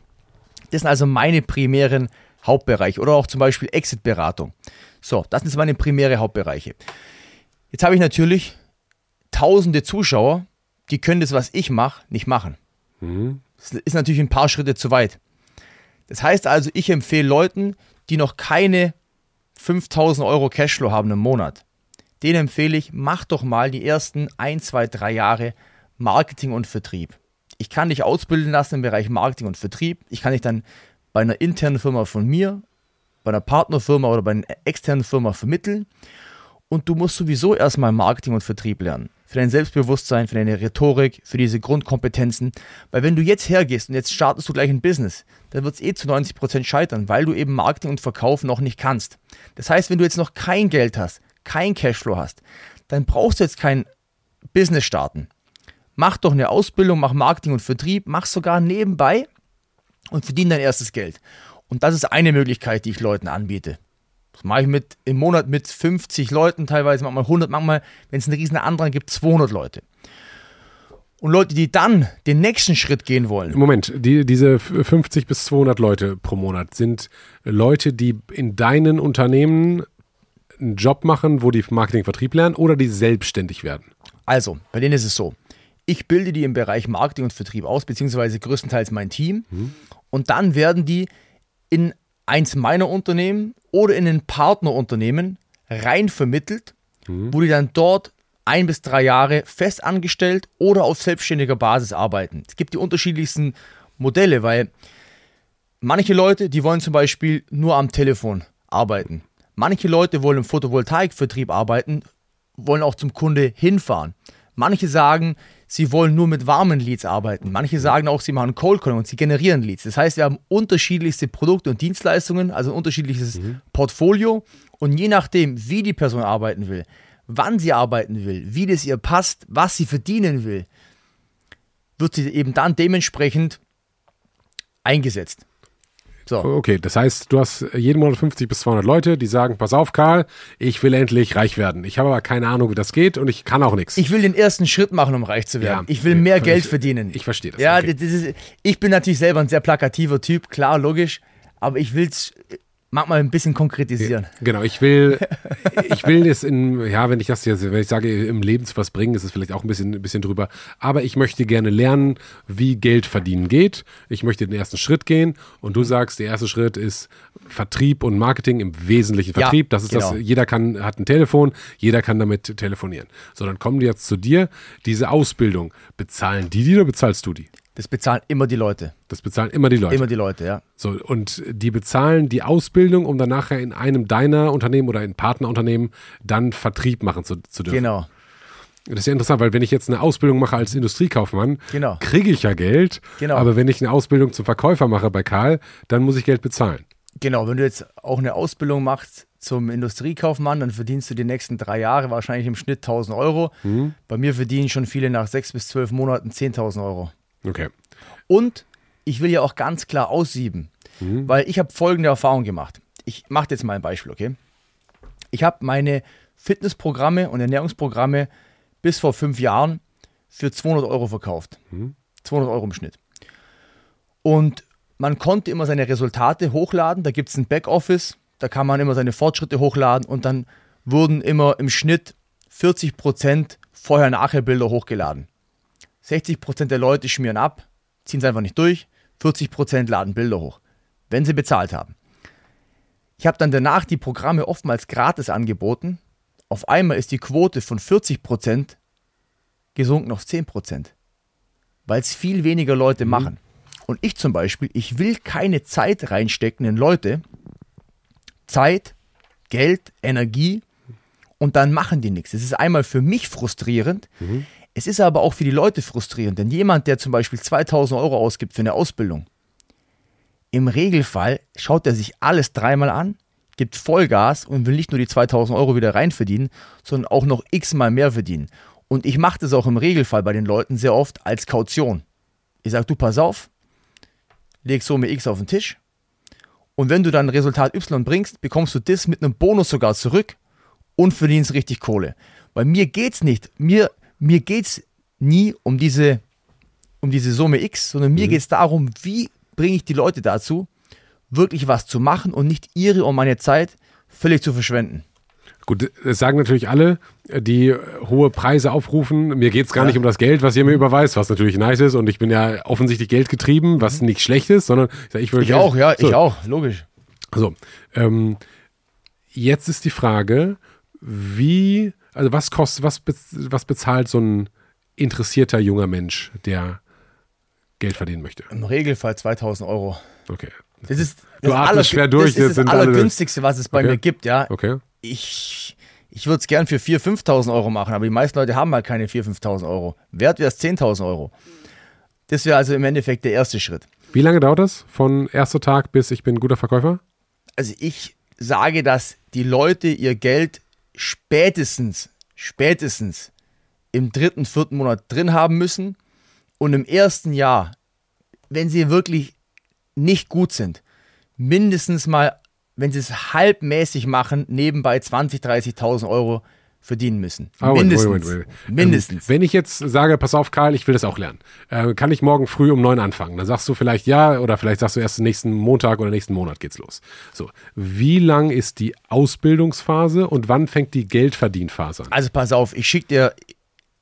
Das sind also meine primären Hauptbereiche. Oder auch zum Beispiel Exit-Beratung. So, das sind meine primäre Hauptbereiche. Jetzt habe ich natürlich tausende Zuschauer, die können das, was ich mache, nicht machen. Das ist natürlich ein paar Schritte zu weit. Das heißt also, ich empfehle Leuten, die noch keine 5000 Euro Cashflow haben im Monat, denen empfehle ich, mach doch mal die ersten 1, 2, 3 Jahre Marketing und Vertrieb. Ich kann dich ausbilden lassen im Bereich Marketing und Vertrieb. Ich kann dich dann bei einer internen Firma von mir, bei einer Partnerfirma oder bei einer externen Firma vermitteln. Und du musst sowieso erstmal Marketing und Vertrieb lernen. Für dein Selbstbewusstsein, für deine Rhetorik, für diese Grundkompetenzen. Weil wenn du jetzt hergehst und jetzt startest du gleich ein Business, dann wird es eh zu 90% scheitern, weil du eben Marketing und Verkauf noch nicht kannst. Das heißt, wenn du jetzt noch kein Geld hast, kein Cashflow hast, dann brauchst du jetzt kein Business starten. Mach doch eine Ausbildung, mach Marketing und Vertrieb, mach sogar nebenbei und verdien dein erstes Geld. Und das ist eine Möglichkeit, die ich Leuten anbiete. Das mache ich mit, im Monat mit 50 Leuten, teilweise manchmal 100, manchmal, wenn es einen riesen Andrang gibt, 200 Leute. Und Leute, die dann den nächsten Schritt gehen wollen, Moment, die, diese 50 bis 200 Leute pro Monat sind Leute, die in deinen Unternehmen einen Job machen, wo die Marketing, Vertrieb lernen oder die selbstständig werden. Also, bei denen ist es so. Ich bilde die im Bereich Marketing und Vertrieb aus, beziehungsweise größtenteils mein Team. und dann werden die in eins meiner Unternehmen oder in ein Partnerunternehmen rein vermittelt, wo die dann dort ein bis drei Jahre fest angestellt oder auf selbstständiger Basis arbeiten. Es gibt die unterschiedlichsten Modelle, weil manche Leute, die wollen zum Beispiel nur am Telefon arbeiten. Manche Leute wollen im Photovoltaikvertrieb arbeiten, wollen auch zum Kunde hinfahren. Manche sagen, sie wollen nur mit warmen Leads arbeiten. Manche sagen auch, sie machen Cold Calling und sie generieren Leads. Das heißt, wir haben unterschiedlichste Produkte und Dienstleistungen, also ein unterschiedliches Portfolio. Und je nachdem, wie die Person arbeiten will, wann sie arbeiten will, wie das ihr passt, was sie verdienen will, wird sie eben dann dementsprechend eingesetzt. So. Okay, das heißt, du hast jeden Monat 50 bis 200 Leute, die sagen, pass auf, Karl, ich will endlich reich werden. Ich habe aber keine Ahnung, wie das geht und ich kann auch nichts. Ich will den ersten Schritt machen, um reich zu werden. Ja, ich will ja, mehr ich- Geld verdienen. ich verstehe das, Ja, okay. das ist, ich bin natürlich selber ein sehr plakativer Typ, klar, logisch, aber ich will es manchmal ein bisschen konkretisieren. Genau, ich will, ich will es in, ja, wenn ich das jetzt, wenn ich sage, im Leben zu was bringen, ist es vielleicht auch ein bisschen, ein bisschen drüber. Aber ich möchte gerne lernen, wie Geld verdienen geht. Ich möchte den ersten Schritt gehen und du sagst, der erste Schritt ist Vertrieb und Marketing im Wesentlichen Ja, Vertrieb. das ist genau. das, jeder kann, hat ein Telefon, jeder kann damit telefonieren. So, dann kommen die jetzt zu dir. Diese Ausbildung, bezahlen die die oder bezahlst du die? Das bezahlen immer die Leute. Das bezahlen immer die Leute. Immer die Leute, ja. So, und die bezahlen die Ausbildung, um dann nachher in einem deiner Unternehmen oder in Partnerunternehmen dann Vertrieb machen zu, zu dürfen. Genau. Das ist ja interessant, weil wenn ich jetzt eine Ausbildung mache als Industriekaufmann, Genau. kriege ich ja Geld. Genau. Aber wenn ich eine Ausbildung zum Verkäufer mache bei Karl, dann muss ich Geld bezahlen. Genau, wenn du jetzt auch eine Ausbildung machst zum Industriekaufmann, dann verdienst du die nächsten drei Jahre wahrscheinlich im Schnitt 1000 Euro. Mhm. Bei mir verdienen schon viele nach sechs bis zwölf Monaten 10.000 Euro. Okay. Und ich will ja auch ganz klar aussieben, weil ich habe folgende Erfahrung gemacht. Ich mache jetzt mal ein Beispiel, okay? Ich habe meine Fitnessprogramme und Ernährungsprogramme bis vor fünf Jahren für 200 Euro verkauft. 200 Euro im Schnitt. Und man konnte immer seine Resultate hochladen. Da gibt es ein Backoffice, da kann man immer seine Fortschritte hochladen und dann wurden immer im Schnitt 40% Vorher-Nachher-Bilder hochgeladen. 60% der Leute schmieren ab, ziehen es einfach nicht durch, 40% laden Bilder hoch, wenn sie bezahlt haben. Ich habe dann danach die Programme oftmals gratis angeboten. Auf einmal ist die Quote von 40% gesunken auf 10%, weil es viel weniger Leute machen. Und ich zum Beispiel, ich will keine Zeit reinstecken in Leute, Zeit, Geld, Energie und dann machen die nichts. Es ist einmal für mich frustrierend, es ist aber auch für die Leute frustrierend, denn jemand, der zum Beispiel 2000 Euro ausgibt für eine Ausbildung, im Regelfall schaut er sich alles dreimal an, gibt Vollgas und will nicht nur die 2000 Euro wieder reinverdienen, sondern auch noch x-mal mehr verdienen. Und ich mache das auch im Regelfall bei den Leuten sehr oft als Kaution. Ich sage, du pass auf, leg Summe X auf den Tisch und wenn du dann Resultat Y bringst, bekommst du das mit einem Bonus sogar zurück und verdienst richtig Kohle. Weil mir geht's nicht, mir, mir geht's nie um diese, um diese Summe X, sondern mir geht's darum, wie bringe ich die Leute dazu, wirklich was zu machen und nicht ihre und meine Zeit völlig zu verschwenden. Gut, das sagen natürlich alle, die hohe Preise aufrufen. Mir geht es gar nicht um das Geld, was ihr mir überweist, was natürlich nice ist. Und ich bin ja offensichtlich geldgetrieben, was nicht schlecht ist, sondern ich, sag, ich auch, ja, so, ich auch, logisch. So, ähm, jetzt ist die Frage, wie, also was kostet, was, was bezahlt so ein interessierter junger Mensch, der Geld verdienen möchte? Im Regelfall 2000 Euro. Okay. Das ist Du das, atmest schwer durch, das, ist das alle- Allergünstigste, was es bei Okay. mir gibt, ja. Okay. Ich, ich würde es gern für 4.000, 5.000 Euro machen, aber die meisten Leute haben halt keine 4.000, 5.000 Euro. Wert wäre es 10.000 Euro. Das wäre also im Endeffekt der erste Schritt. Wie lange dauert das? Von erster Tag bis ich bin ein guter Verkäufer? Also ich sage, dass die Leute ihr Geld spätestens, spätestens im dritten, vierten Monat drin haben müssen und im ersten Jahr, wenn sie wirklich nicht gut sind, mindestens mal, wenn sie es halbmäßig machen, nebenbei 20.000, 30.000 Euro verdienen müssen. Ah, wait, Mindestens. wait, wait, wait. Mindestens. Ähm, wenn ich jetzt sage, pass auf, Karl, ich will das auch lernen, äh, kann ich morgen früh um neun anfangen? Dann sagst du vielleicht ja oder vielleicht sagst du erst nächsten Montag oder nächsten Monat geht's los. So, wie lang ist die Ausbildungsphase und wann fängt die Geldverdienphase an? Also pass auf, ich schicke dir,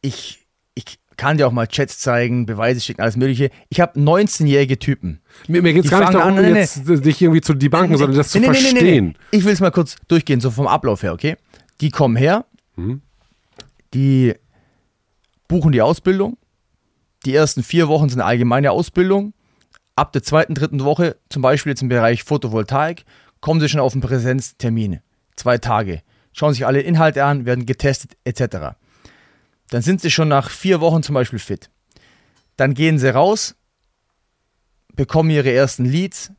ich, ich kann dir auch mal Chats zeigen, Beweise schicken, alles Mögliche. Ich habe 19-jährige Typen. Mir, mir geht es gar nicht darum, an- nee, jetzt dich irgendwie zu debunken, sondern das zu verstehen. Ich will es mal kurz durchgehen, so vom Ablauf her, okay? Die kommen her, die buchen die Ausbildung. Die ersten vier Wochen sind eine allgemeine Ausbildung. Ab der zweiten, dritten Woche, zum Beispiel jetzt im Bereich Photovoltaik, kommen sie schon auf einen Präsenztermin. Zwei Tage. Schauen sich alle Inhalte an, werden getestet, etc. Dann sind sie schon nach vier Wochen zum Beispiel fit. Dann gehen sie raus, bekommen ihre ersten Leads,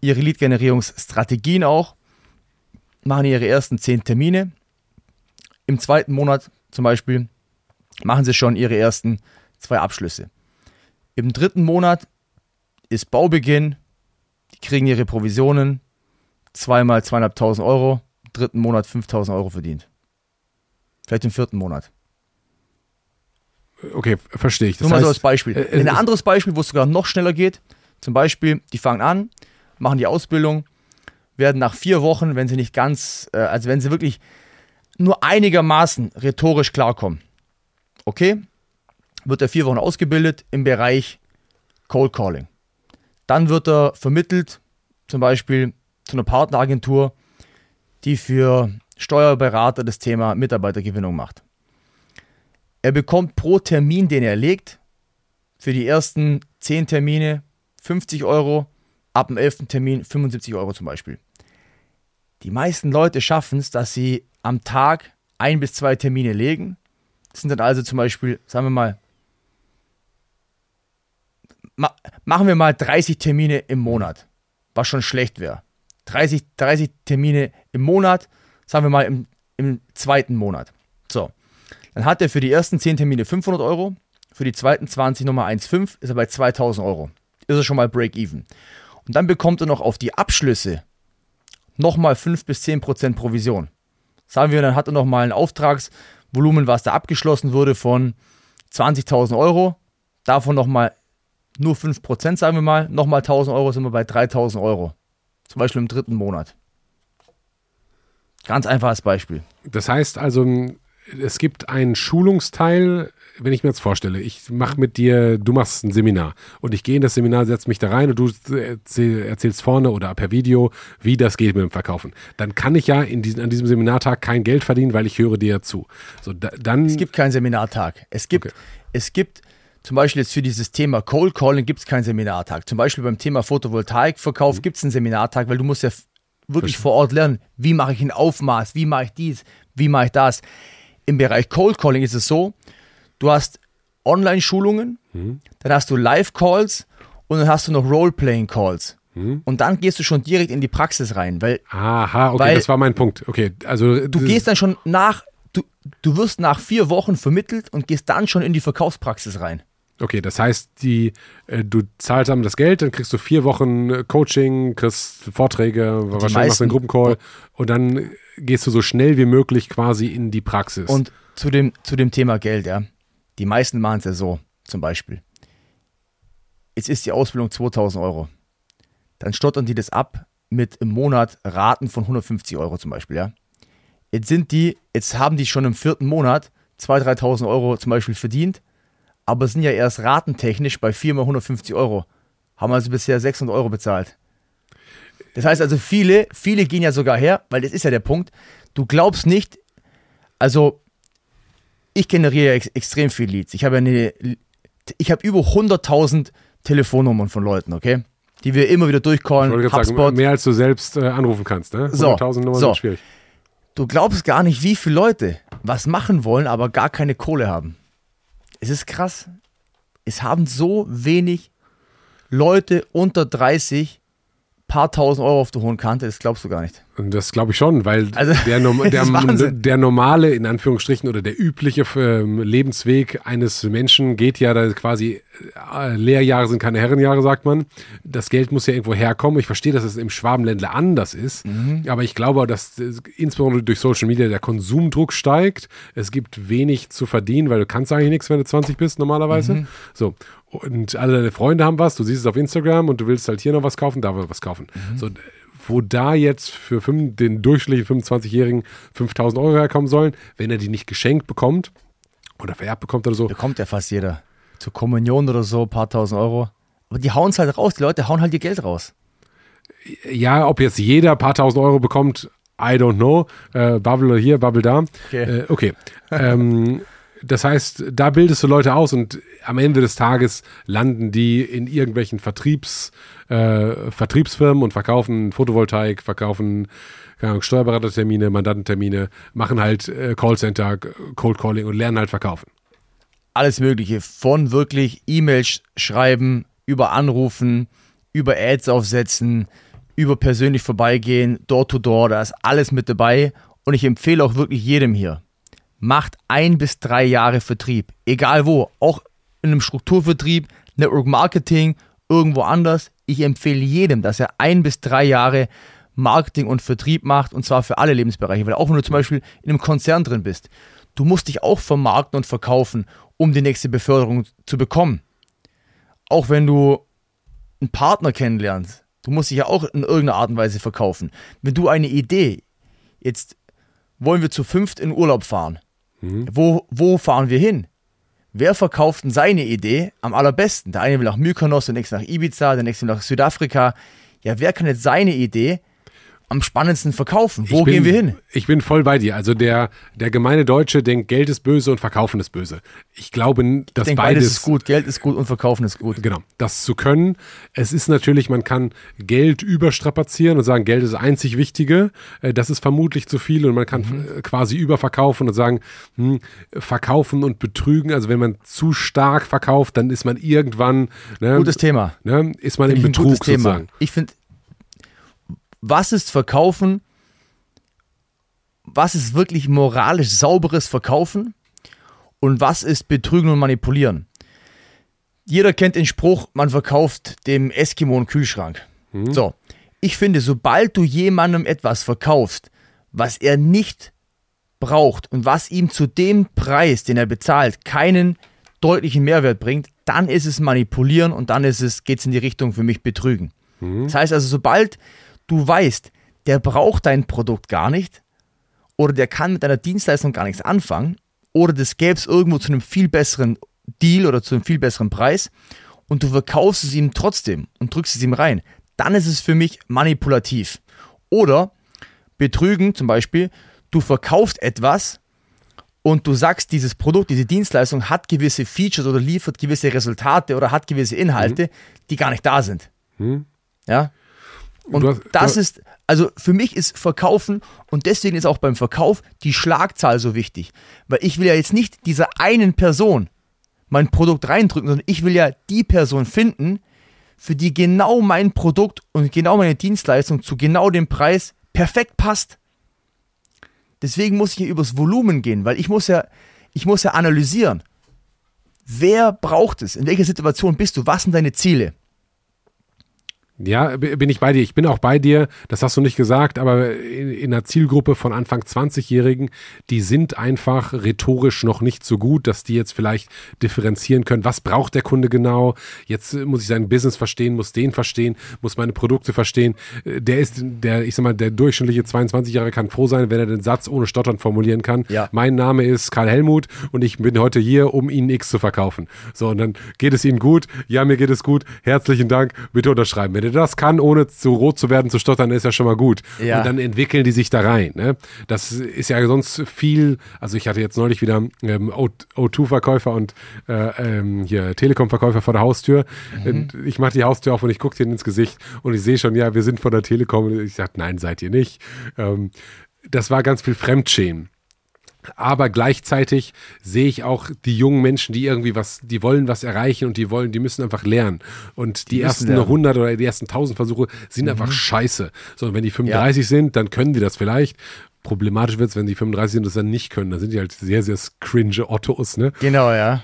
ihre Lead-Generierungsstrategien auch, machen ihre ersten zehn Termine. Im zweiten Monat zum Beispiel machen sie schon ihre ersten zwei Abschlüsse. Im dritten Monat ist Baubeginn, die kriegen ihre Provisionen, zweimal zweieinhalbtausend Euro, im dritten Monat 5000 Euro verdient. Vielleicht im vierten Monat. Okay, verstehe ich. Das Nur mal so heißt, als Beispiel. äh, Ein es- anderes Beispiel, wo es sogar noch schneller geht. Zum Beispiel, die fangen an, machen die Ausbildung, werden nach vier Wochen, wenn sie nicht ganz, äh, also wenn sie wirklich nur einigermaßen rhetorisch klarkommen, okay, wird er vier Wochen ausgebildet im Bereich Cold Calling. Dann wird er vermittelt, zum Beispiel zu einer Partneragentur, die für Steuerberater das Thema Mitarbeitergewinnung macht. Er bekommt pro Termin, den er legt, für die ersten 10 Termine 50 Euro, ab dem 11. Termin 75 Euro zum Beispiel. Die meisten Leute schaffen es, dass sie am Tag ein bis zwei Termine legen. Das sind dann also zum Beispiel, sagen wir mal, ma machen wir mal 30 Termine im Monat, was schon schlecht wäre. 30, 30 Termine im Monat, sagen wir mal im, im zweiten Monat. So, dann hat er für die ersten 10 Termine 500 Euro, für die zweiten 20 nochmal 1,5, ist er bei 2000 Euro. Ist er schon mal Break-Even. Und dann bekommt er noch auf die Abschlüsse nochmal 5 bis 10 Prozent Provision. Sagen wir, dann hat er nochmal ein Auftragsvolumen, was da abgeschlossen wurde, von 20.000 Euro. Davon nochmal nur 5 Prozent, sagen wir mal. Nochmal 1.000 Euro sind wir bei 3.000 Euro. Zum Beispiel im dritten Monat. Ganz einfaches Beispiel. Das heißt also, es gibt einen Schulungsteil, wenn ich mir jetzt vorstelle, ich mache mit dir, du machst ein Seminar und ich gehe in das Seminar, setze mich da rein und du erzähl, erzählst vorne oder per Video, wie das geht mit dem Verkaufen. Dann kann ich ja in diesen, an diesem Seminartag kein Geld verdienen, weil ich höre dir ja zu. So, da, dann, Es gibt keinen Seminartag. Es gibt, Okay. es gibt zum Beispiel jetzt für dieses Thema Cold Calling gibt es keinen Seminartag. Zum Beispiel beim Thema Mhm. Photovoltaikverkauf gibt es einen Seminartag, weil du musst ja wirklich vor Ort lernen, wie mache ich ein Aufmaß, wie mache ich dies, wie mache ich das. Im Bereich Cold Calling ist es so, du hast Online-Schulungen, Mhm. dann hast du Live-Calls und dann hast du noch Role-Playing-Calls. Mhm. Und dann gehst du schon direkt in die Praxis rein, weil aha, okay, Weil- das war mein Punkt. Okay, also Du gehst dann schon nach, du, du wirst nach vier Wochen vermittelt und gehst dann schon in die Verkaufspraxis rein. Okay, das heißt, die, äh, du zahlst dann das Geld, dann kriegst du vier Wochen äh, Coaching, kriegst Vorträge, wahrscheinlich machst du meisten- einen Gruppencall und dann gehst du so schnell wie möglich quasi in die Praxis. Und zu dem, zu dem Thema Geld, ja. Die meisten machen es ja so, zum Beispiel. Jetzt ist die Ausbildung 2000 Euro. Dann stottern die das ab mit im Monat Raten von 150 Euro zum Beispiel, ja. Jetzt sind die, jetzt haben die schon im vierten Monat 2.000, 3.000 Euro zum Beispiel verdient, aber sind ja erst ratentechnisch bei 4 mal 150 Euro. Haben also bisher 600 Euro bezahlt. Das heißt also, viele, viele gehen ja sogar her, weil das ist ja der Punkt. Du glaubst nicht, also ich generiere ex extrem viel Leads. Ich habe eine, ich habe über 100.000 Telefonnummern von Leuten, okay? Die wir immer wieder ich durchcallen. wollte gerade HubSpot. sagen, mehr als du selbst äh, anrufen kannst, ne? So, 100.000 Nummern so. sind schwierig. Du glaubst gar nicht, wie viele Leute was machen wollen, aber gar keine Kohle haben. Es ist krass. Es haben so wenig Leute unter 30 paar tausend Euro auf der hohen Kante, das glaubst du gar nicht. Und das glaube ich schon, weil Also, der, der, der normale, in Anführungsstrichen, oder der übliche ähm, Lebensweg eines Menschen geht ja da quasi, äh, Lehrjahre sind keine Herrenjahre, sagt man. Das Geld muss ja irgendwo herkommen. Ich verstehe, dass es im Schwabenländler anders ist, Mhm. aber ich glaube, dass äh, insbesondere durch Social Media der Konsumdruck steigt. Es gibt wenig zu verdienen, weil du kannst eigentlich nichts, wenn du 20 bist normalerweise. Mhm. So. Und alle deine Freunde haben was, du siehst es auf Instagram und du willst halt hier noch was kaufen, da was kaufen. Mhm. So, wo da jetzt für fünf, den durchschnittlichen 25-Jährigen 5000 Euro herkommen sollen, wenn er die nicht geschenkt bekommt oder vererbt bekommt oder so. Bekommt ja fast jeder. Zur Kommunion oder so, ein paar tausend Euro. Aber die hauen es halt raus. Die Leute hauen halt ihr Geld raus. Ja, ob jetzt jeder ein paar tausend Euro bekommt, I don't know. Äh, Bubble hier, Bubble da. Okay. Äh, okay. ähm, das heißt, da bildest du Leute aus und am Ende des Tages landen die in irgendwelchen Vertriebs, äh, Vertriebsfirmen und verkaufen Photovoltaik, verkaufen Steuerberatertermine, Mandantentermine, machen halt äh, Callcenter, Cold Calling und lernen halt verkaufen. Alles Mögliche. Von wirklich E-Mails schreiben, über Anrufen, über Ads aufsetzen, über persönlich vorbeigehen, Door to Door, da ist alles mit dabei. Und ich empfehle auch wirklich jedem hier, macht ein bis drei Jahre Vertrieb, egal wo, auch in einem Strukturvertrieb, Network Marketing, irgendwo anders. Ich empfehle jedem, dass er ein bis drei Jahre Marketing und Vertrieb macht und zwar für alle Lebensbereiche. Weil auch wenn du zum Beispiel in einem Konzern drin bist, du musst dich auch vermarkten und verkaufen, um die nächste Beförderung zu bekommen. Auch wenn du einen Partner kennenlernst, du musst dich ja auch in irgendeiner Art und Weise verkaufen. Wenn du eine Idee, jetzt wollen wir zu fünft in Urlaub fahren, wo, wo fahren wir hin? Wer verkauft denn seine Idee am allerbesten? Der eine will nach Mykonos, der nächste nach Ibiza, der nächste nach Südafrika. Ja, wer kann jetzt seine Idee am spannendsten verkaufen? Wo bin, gehen wir hin? Ich bin voll bei dir. Also der, der gemeine Deutsche denkt, Geld ist böse und Verkaufen ist böse. Ich glaube, dass Ich denke, beides, beides ist gut. Geld ist gut und Verkaufen ist gut. Genau, das zu können. Es ist natürlich, man kann Geld überstrapazieren und sagen, Geld ist das einzig Wichtige. Äh, Das ist vermutlich zu viel und man kann Mhm. äh, quasi überverkaufen und sagen, hm, verkaufen und betrügen. Also wenn man zu stark verkauft, dann ist man irgendwann, ne, Gutes Thema. ne, ist man im Finde Betrug sozusagen. Ich finde, was ist Verkaufen? Was ist wirklich moralisch sauberes Verkaufen? Und was ist Betrügen und Manipulieren? Jeder kennt den Spruch, man verkauft dem Eskimo einen Kühlschrank. So, ich finde, sobald du jemandem etwas verkaufst, was er nicht braucht und was ihm zu dem Preis, den er bezahlt, keinen deutlichen Mehrwert bringt, dann ist es manipulieren und dann ist es, geht es in die Richtung für mich betrügen. Das heißt also, sobald du weißt, der braucht dein Produkt gar nicht oder der kann mit deiner Dienstleistung gar nichts anfangen oder das gäbe es irgendwo zu einem viel besseren Deal oder zu einem viel besseren Preis und du verkaufst es ihm trotzdem und drückst es ihm rein, dann ist es für mich manipulativ. Oder betrügen zum Beispiel, du verkaufst etwas und du sagst, dieses Produkt, diese Dienstleistung hat gewisse Features oder liefert gewisse Resultate oder hat gewisse Inhalte, die gar nicht da sind. Ja? Und hast- das ist, also für mich ist Verkaufen und deswegen ist auch beim Verkauf die Schlagzahl so wichtig. Weil ich will ja jetzt nicht dieser einen Person mein Produkt reindrücken, sondern ich will ja die Person finden, für die genau mein Produkt und genau meine Dienstleistung zu genau dem Preis perfekt passt. Deswegen muss ich ja übers Volumen gehen, weil ich muss ja, ich muss ja analysieren. Wer braucht es? In welcher Situation bist du? Was sind deine Ziele? Ja, bin ich bei dir. Ich bin auch bei dir. Das hast du nicht gesagt, aber in, in einer Zielgruppe von Anfang 20-Jährigen, die sind einfach rhetorisch noch nicht so gut, dass die jetzt vielleicht differenzieren können. Was braucht der Kunde genau? Jetzt äh, muss ich sein Business verstehen, muss den verstehen, muss meine Produkte verstehen. Äh, Der ist, der, ich sag mal, der durchschnittliche 22-Jährige kann froh sein, wenn er den Satz ohne Stottern formulieren kann. Ja. Mein Name ist Karl Helmut und ich bin heute hier, um Ihnen X zu verkaufen. So, und dann geht es Ihnen gut. Ja, mir geht es gut. Herzlichen Dank. Bitte unterschreiben. Wenn er das kann, ohne zu rot zu werden, zu stottern, ist ja schon mal gut. Ja. Und dann entwickeln die sich da rein. Ne? Das ist ja sonst viel. Also ich hatte jetzt neulich wieder ähm, O- O2-Verkäufer und äh, ähm, hier Telekom-Verkäufer vor der Haustür. Und Ich mache die Haustür auf und ich gucke denen ins Gesicht und ich sehe schon, ja, wir sind von der Telekom. Und ich sage, nein, seid ihr nicht. Ähm, das war ganz viel Fremdschämen. Aber gleichzeitig sehe ich auch die jungen Menschen, die irgendwie was, die wollen was erreichen und die wollen, die müssen einfach lernen. Und die, müssen ersten lernen. 100 oder die ersten 1000 Versuche sind einfach scheiße. So, und wenn die 35 sind, dann können die das vielleicht. Problematisch wird es, wenn die 35 sind und das dann nicht können. Dann sind die halt sehr, sehr cringe Ottos, ne? Genau, ja.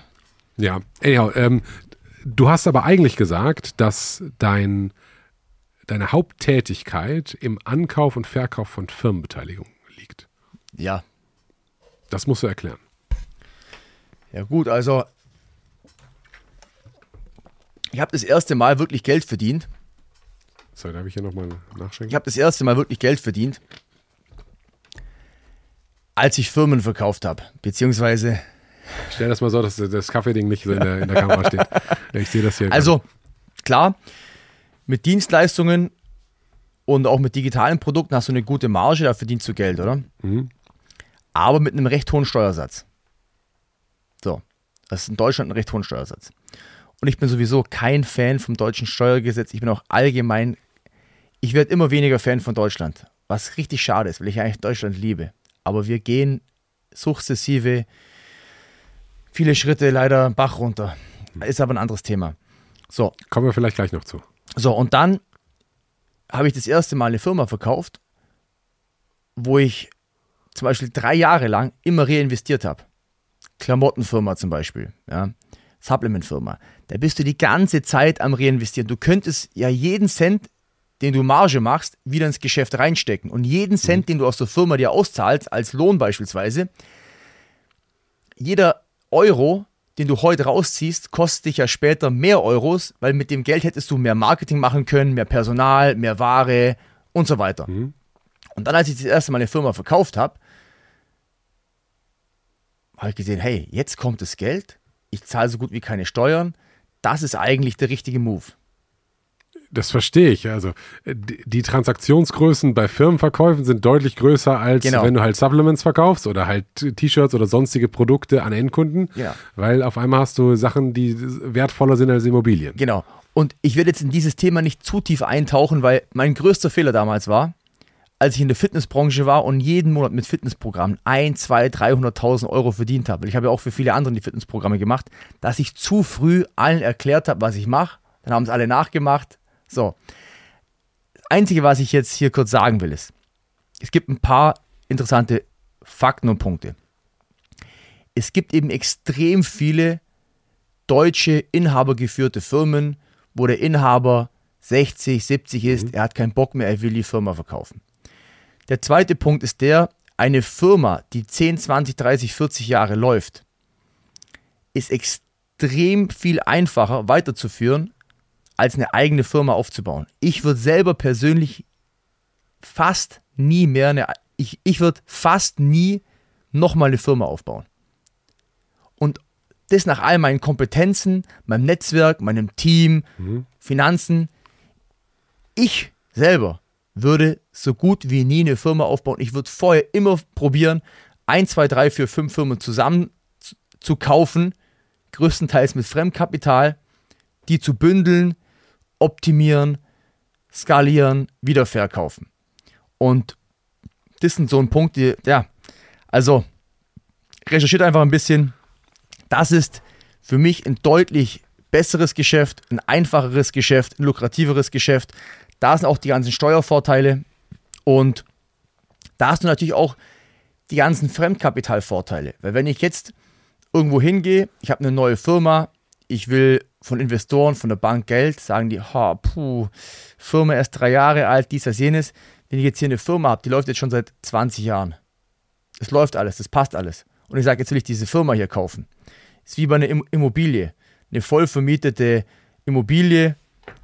Ja, anyhow, ähm, du hast aber eigentlich gesagt, dass dein, deine Haupttätigkeit im Ankauf und Verkauf von Firmenbeteiligungen liegt. Ja. Das musst du erklären. Ja gut, also ich habe das erste Mal wirklich Geld verdient. So, darf ich hier nochmal nachschenken? Ich habe das erste Mal wirklich Geld verdient, als ich Firmen verkauft habe. Beziehungsweise Stell das mal so, dass das Kaffeeding nicht so in der, in der Kamera steht. Ich sehe das hier. Also, klar, mit Dienstleistungen und auch mit digitalen Produkten hast du eine gute Marge, da verdienst du Geld, oder? Mhm. Aber mit einem recht hohen Steuersatz. So, das ist in Deutschland ein recht hohen Steuersatz. Und ich bin sowieso kein Fan vom deutschen Steuergesetz. Ich bin auch allgemein, ich werde immer weniger Fan von Deutschland. Was richtig schade ist, weil ich eigentlich Deutschland liebe. Aber wir gehen sukzessive viele Schritte leider Bach runter. Ist aber ein anderes Thema. So, Kommen wir vielleicht gleich noch zu. so, und dann habe ich das erste Mal eine Firma verkauft, wo ich zum Beispiel drei Jahre lang immer reinvestiert habe. Klamottenfirma zum Beispiel, ja. Supplementfirma. Da bist du die ganze Zeit am Reinvestieren. Du könntest ja jeden Cent, den du Marge machst, wieder ins Geschäft reinstecken. Und jeden Cent, den du aus der Firma dir auszahlst, als Lohn beispielsweise, jeder Euro, den du heute rausziehst, kostet dich ja später mehr Euros, weil mit dem Geld hättest du mehr Marketing machen können, mehr Personal, mehr Ware und so weiter. Und dann, als ich das erste Mal eine Firma verkauft habe, habe ich gesehen, hey, jetzt kommt das Geld, ich zahle so gut wie keine Steuern, das ist eigentlich der richtige Move. Das verstehe ich. Also äh, die die Transaktionsgrößen bei Firmenverkäufen sind deutlich größer, als Genau. wenn du halt Supplements verkaufst oder halt T-Shirts oder sonstige Produkte an Endkunden. Genau. Weil auf einmal hast du Sachen, die wertvoller sind als Immobilien. Genau. Und ich werde jetzt in dieses Thema nicht zu tief eintauchen, weil mein größter Fehler damals war, als ich in der Fitnessbranche war und jeden Monat mit Fitnessprogrammen 1, 2, 300.000 Euro verdient habe. Ich habe ja auch für viele andere die Fitnessprogramme gemacht, dass ich zu früh allen erklärt habe, was ich mache. Dann haben es alle nachgemacht. So. Das Einzige, was ich jetzt hier kurz sagen will, ist, es gibt ein paar interessante Fakten und Punkte. Es gibt eben extrem viele deutsche inhabergeführte Firmen, wo der Inhaber 60, 70 ist, er hat keinen Bock mehr, er will die Firma verkaufen. Der zweite Punkt ist der, eine Firma, die 10, 20, 30, 40 Jahre läuft, ist extrem viel einfacher weiterzuführen, als eine eigene Firma aufzubauen. Ich würde selber persönlich fast nie mehr eine, ich, ich würde fast nie nochmal eine Firma aufbauen. Und das nach all meinen Kompetenzen, meinem Netzwerk, meinem Team, Finanzen. Ich selber würde so gut wie nie eine Firma aufbauen. Ich würde vorher immer probieren, ein, zwei, drei, vier, fünf Firmen zusammen zu- zu kaufen, größtenteils mit Fremdkapital, die zu bündeln, optimieren, skalieren, wieder verkaufen. Und das sind so ein Punkt, die, ja, also recherchiert einfach ein bisschen. Das ist für mich ein deutlich besseres Geschäft, ein einfacheres Geschäft, ein lukrativeres Geschäft. Da sind auch die ganzen Steuervorteile und da hast du natürlich auch die ganzen Fremdkapitalvorteile. Weil wenn ich jetzt irgendwo hingehe, ich habe eine neue Firma, ich will von Investoren, von der Bank Geld, sagen die, ha, puh, Firma erst drei Jahre alt, dies, das, jenes. Wenn ich jetzt hier eine Firma habe, die läuft jetzt schon seit 20 Jahren. Es läuft alles, das passt alles. Und ich sage, jetzt will ich diese Firma hier kaufen. Ist wie bei einer Im- Immobilie. Eine voll vermietete Immobilie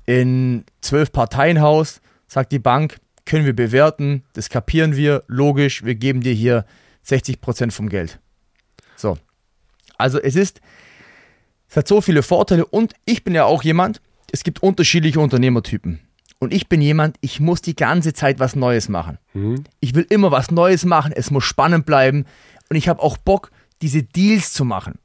in zwölf Parteienhaus, sagt die Bank, können wir bewerten, das kapieren wir, logisch, wir geben dir hier 60% vom Geld. So. Also es ist, es hat so viele Vorteile und ich bin ja auch jemand, es gibt unterschiedliche Unternehmertypen. Und ich bin jemand, ich muss die ganze Zeit was Neues machen. Ich will immer was Neues machen, es muss spannend bleiben und ich habe auch Bock, diese Deals zu machen.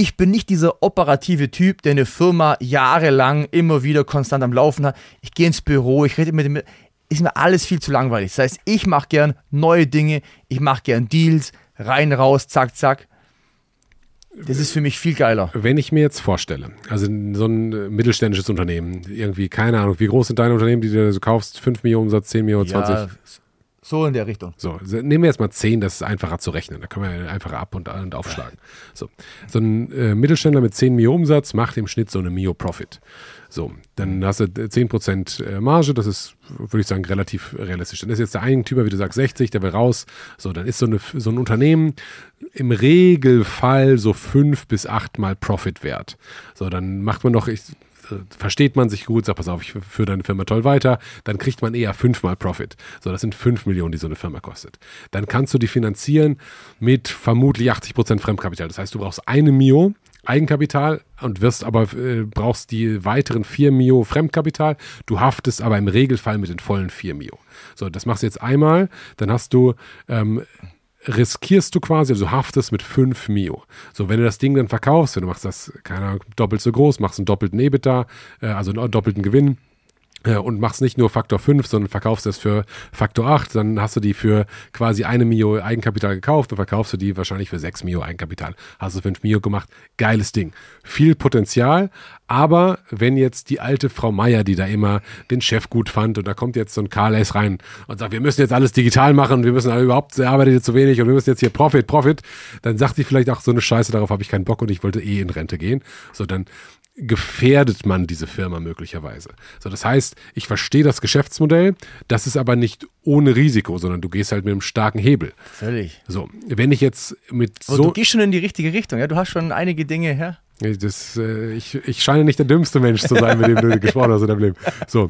Ich bin nicht dieser operative Typ, der eine Firma jahrelang immer wieder konstant am Laufen hat. Ich gehe ins Büro, ich rede mit dem. Ist mir alles viel zu langweilig. Das heißt, ich mache gern neue Dinge, ich mache gern Deals, rein, raus, zack, zack. Das ist für mich viel geiler. Wenn ich mir jetzt vorstelle, also so ein äh, mittelständisches Unternehmen, irgendwie, keine Ahnung, wie groß sind deine Unternehmen, die du so kaufst? 5 Millionen Umsatz, 10 Millionen, 20? Ja, so in der Richtung. So, nehmen wir jetzt mal 10, das ist einfacher zu rechnen. Da können wir einfacher ab und, und aufschlagen. So, so ein äh, Mittelständler mit 10 Mio Umsatz macht im Schnitt so eine Mio Profit. So, dann hast du 10% äh, Marge, das ist, würde ich sagen, relativ realistisch. Dann ist jetzt der Eigentümer, wie du sagst, 60, der will raus. So, dann ist so, eine, so ein Unternehmen im Regelfall so fünf bis acht Mal Profit wert. So, dann macht man doch, ich versteht man sich gut, sagt, pass auf, ich führe deine Firma toll weiter, dann kriegt man eher fünfmal Profit. So, das sind fünf Millionen, die so eine Firma kostet. Dann kannst du die finanzieren mit vermutlich 80 Prozent Fremdkapital. Das heißt, du brauchst eine Mio Eigenkapital und wirst aber äh, brauchst die weiteren vier Mio Fremdkapital. Du haftest aber im Regelfall mit den vollen vier Mio. So, das machst du jetzt einmal, dann hast du ähm, riskierst du quasi, also haftest mit 5 Mio. So, wenn du das Ding dann verkaufst, wenn du machst das, keine Ahnung, doppelt so groß, machst einen doppelten EBITDA, äh, also einen doppelten Gewinn, und machst nicht nur Faktor 5, sondern verkaufst das für Faktor 8, dann hast du die für quasi eine Mio Eigenkapital gekauft und verkaufst du die wahrscheinlich für 6 Mio Eigenkapital. Hast du 5 Mio gemacht. Geiles Ding. Viel Potenzial, aber wenn jetzt die alte Frau Meier, die da immer den Chef gut fand und da kommt jetzt so ein Karl S. rein und sagt, wir müssen jetzt alles digital machen, wir müssen überhaupt, der arbeitet zu wenig und wir müssen jetzt hier Profit, Profit, dann sagt sie vielleicht auch so eine Scheiße, darauf habe ich keinen Bock und ich wollte eh in Rente gehen. So, dann gefährdet man diese Firma möglicherweise. So, das heißt, ich verstehe das Geschäftsmodell, das ist aber nicht ohne Risiko, sondern du gehst halt mit einem starken Hebel. Völlig. So, wenn ich jetzt mit Aber so. du gehst schon in die richtige Richtung, ja? Du hast schon einige Dinge her. Das, äh, ich, ich scheine nicht der dümmste Mensch zu sein, mit dem du gesprochen hast in deinem Leben. So.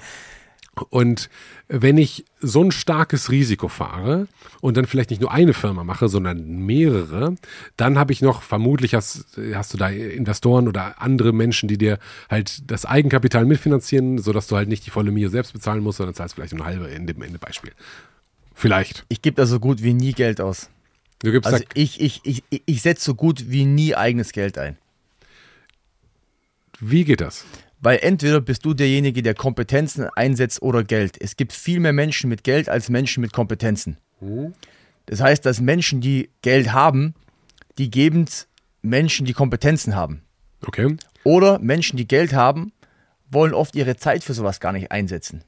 Und wenn ich so ein starkes Risiko fahre und dann vielleicht nicht nur eine Firma mache, sondern mehrere, dann habe ich noch, vermutlich hast, hast du da Investoren oder andere Menschen, die dir halt das Eigenkapital mitfinanzieren, sodass du halt nicht die volle Mio selbst bezahlen musst, sondern zahlst vielleicht nur eine halbe in dem, in dem Beispiel. Vielleicht. Ich gebe da so gut wie nie Geld aus. Du gibst Also ich, ich, ich, ich setze so gut wie nie eigenes Geld ein. wie geht das? Weil entweder bist du derjenige, der Kompetenzen einsetzt oder Geld. Es gibt viel mehr Menschen mit Geld als Menschen mit Kompetenzen. Das heißt, dass Menschen, die Geld haben, die geben Menschen, die Kompetenzen haben. Okay. Oder Menschen, die Geld haben, wollen oft ihre Zeit für sowas gar nicht einsetzen.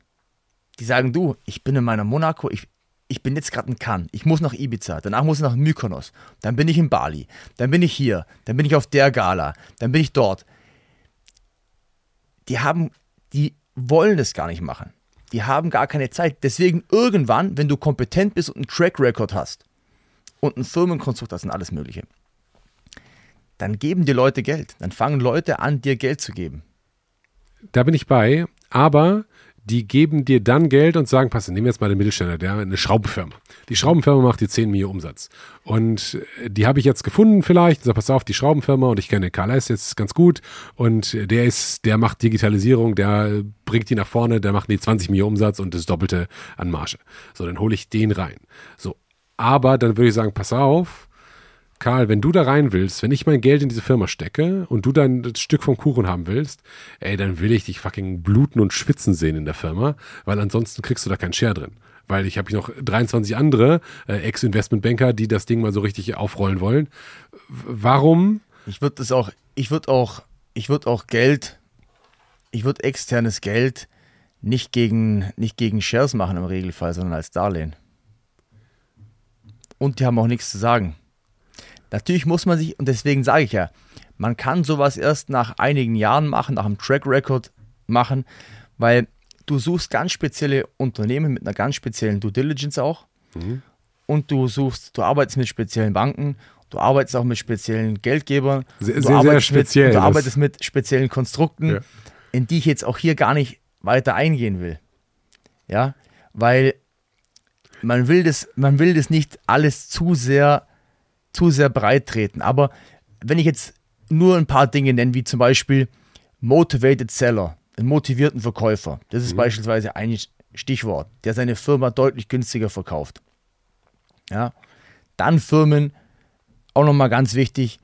Die sagen, du, ich bin in meiner Monaco, ich, ich bin jetzt gerade in Cannes, ich muss nach Ibiza, danach muss ich nach Mykonos, dann bin ich in Bali, dann bin ich hier, dann bin ich auf der Gala, dann bin ich dort. Die haben, die wollen das gar nicht machen. Die haben gar keine Zeit. Deswegen irgendwann, wenn du kompetent bist und einen Track Record hast und ein Firmenkonstrukt hast und alles Mögliche, dann geben dir Leute Geld. Dann fangen Leute an, dir Geld zu geben. Da bin ich bei, aber die geben dir dann Geld und sagen, pass, nehmen wir jetzt mal den Mittelständler, der eine Schraubenfirma. Die Schraubenfirma macht die 10 Mio Umsatz. Und äh, die habe ich jetzt gefunden vielleicht. Sag, pass auf, die Schraubenfirma und ich kenne Karl S. jetzt ganz gut. Und der ist, der macht Digitalisierung, der bringt die nach vorne, der macht die 20 Mio Umsatz und das Doppelte an Marge. So, dann hole ich den rein. So. Aber dann würde ich sagen, pass auf, Karl, wenn du da rein willst, wenn ich mein Geld in diese Firma stecke und du dein Stück vom Kuchen haben willst, ey, dann will ich dich fucking bluten und schwitzen sehen in der Firma, weil ansonsten kriegst du da keinen Share drin. Weil ich habe noch 23 andere äh, Ex-Investmentbanker, die das Ding mal so richtig aufrollen wollen. Warum? Ich würde das auch, ich würde auch, ich würde auch Geld, ich würde externes Geld nicht gegen, nicht gegen Shares machen im Regelfall, sondern als Darlehen. Und die haben auch nichts zu sagen. Natürlich muss man sich, und deswegen sage ich ja, man kann sowas erst nach einigen Jahren machen, nach einem Track Record machen, weil du suchst ganz spezielle Unternehmen mit einer ganz speziellen Due Diligence auch. Und du suchst, du arbeitest mit speziellen Banken, du arbeitest auch mit speziellen Geldgebern, Sehr- du sehr, sehr arbeitest speziell, Mit, du arbeitest mit speziellen Konstrukten, Ja. in die ich jetzt auch hier gar nicht weiter eingehen will. Ja, weil man will das, man will das nicht alles zu sehr, zu sehr breit treten. Aber wenn ich jetzt nur ein paar Dinge nenne, wie zum Beispiel Motivated Seller, einen motivierten Verkäufer, das ist beispielsweise ein Stichwort, der seine Firma deutlich günstiger verkauft. Ja, dann Firmen, auch nochmal ganz wichtig,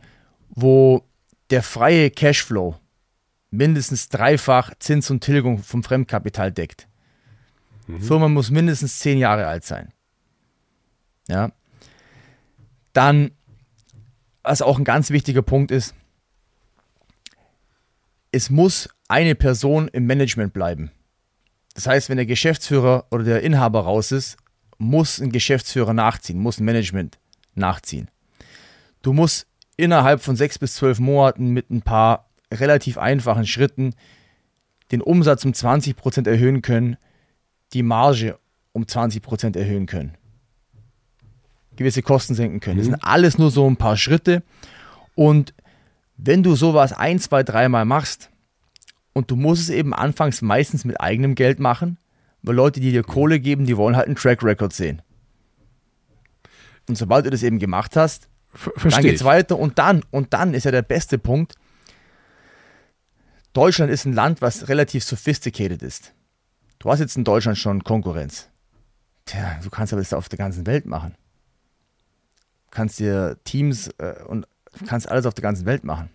wo der freie Cashflow mindestens dreifach Zins und Tilgung vom Fremdkapital deckt. Firma muss mindestens zehn Jahre alt sein. Ja. Dann, was auch ein ganz wichtiger Punkt ist, es muss eine Person im Management bleiben. Das heißt, wenn der Geschäftsführer oder der Inhaber raus ist, muss ein Geschäftsführer nachziehen, muss ein Management nachziehen. Du musst innerhalb von sechs bis zwölf Monaten mit ein paar relativ einfachen Schritten den Umsatz um 20% erhöhen können, die Marge um 20% erhöhen können. Gewisse Kosten senken können. Das sind alles nur so ein paar Schritte. Und wenn du sowas ein, zwei, dreimal machst Und du musst es eben anfangs meistens mit eigenem Geld machen, weil Leute, die dir Kohle geben, die wollen halt einen Track Record sehen. Und sobald du das eben gemacht hast, Ver dann geht's weiter und dann, und dann ist ja der beste Punkt. Deutschland ist ein Land, was relativ sophisticated ist. Du hast jetzt in Deutschland schon Konkurrenz. Tja, du kannst aber das auf der ganzen Welt machen. Kannst dir Teams äh, und kannst alles auf der ganzen Welt machen.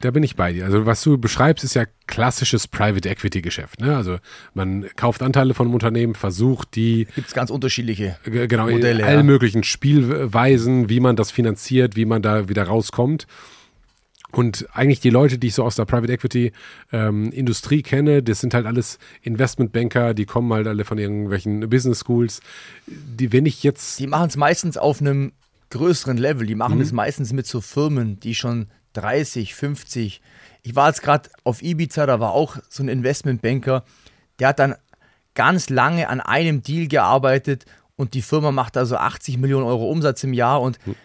Da bin ich bei dir. Also was du beschreibst, ist ja klassisches Private Equity Geschäft. Ne? Also man kauft Anteile von einem Unternehmen, versucht die Gibt es ganz unterschiedliche genau, Modelle, in allen ja. möglichen Spielweisen, wie man das finanziert, wie man da wieder rauskommt. Und eigentlich die Leute, die ich so aus der Private Equity ähm, Industrie kenne, das sind halt alles Investmentbanker, die kommen halt alle von irgendwelchen Business Schools. Die, wenn ich jetzt, Die machen es meistens auf einem größeren Level. Die machen Mhm. es meistens mit so Firmen, die schon 30, 50. Ich war jetzt gerade auf Ibiza, da war auch so ein Investmentbanker, der hat dann ganz lange an einem Deal gearbeitet und die Firma macht also 80 Millionen Euro Umsatz im Jahr und Mhm.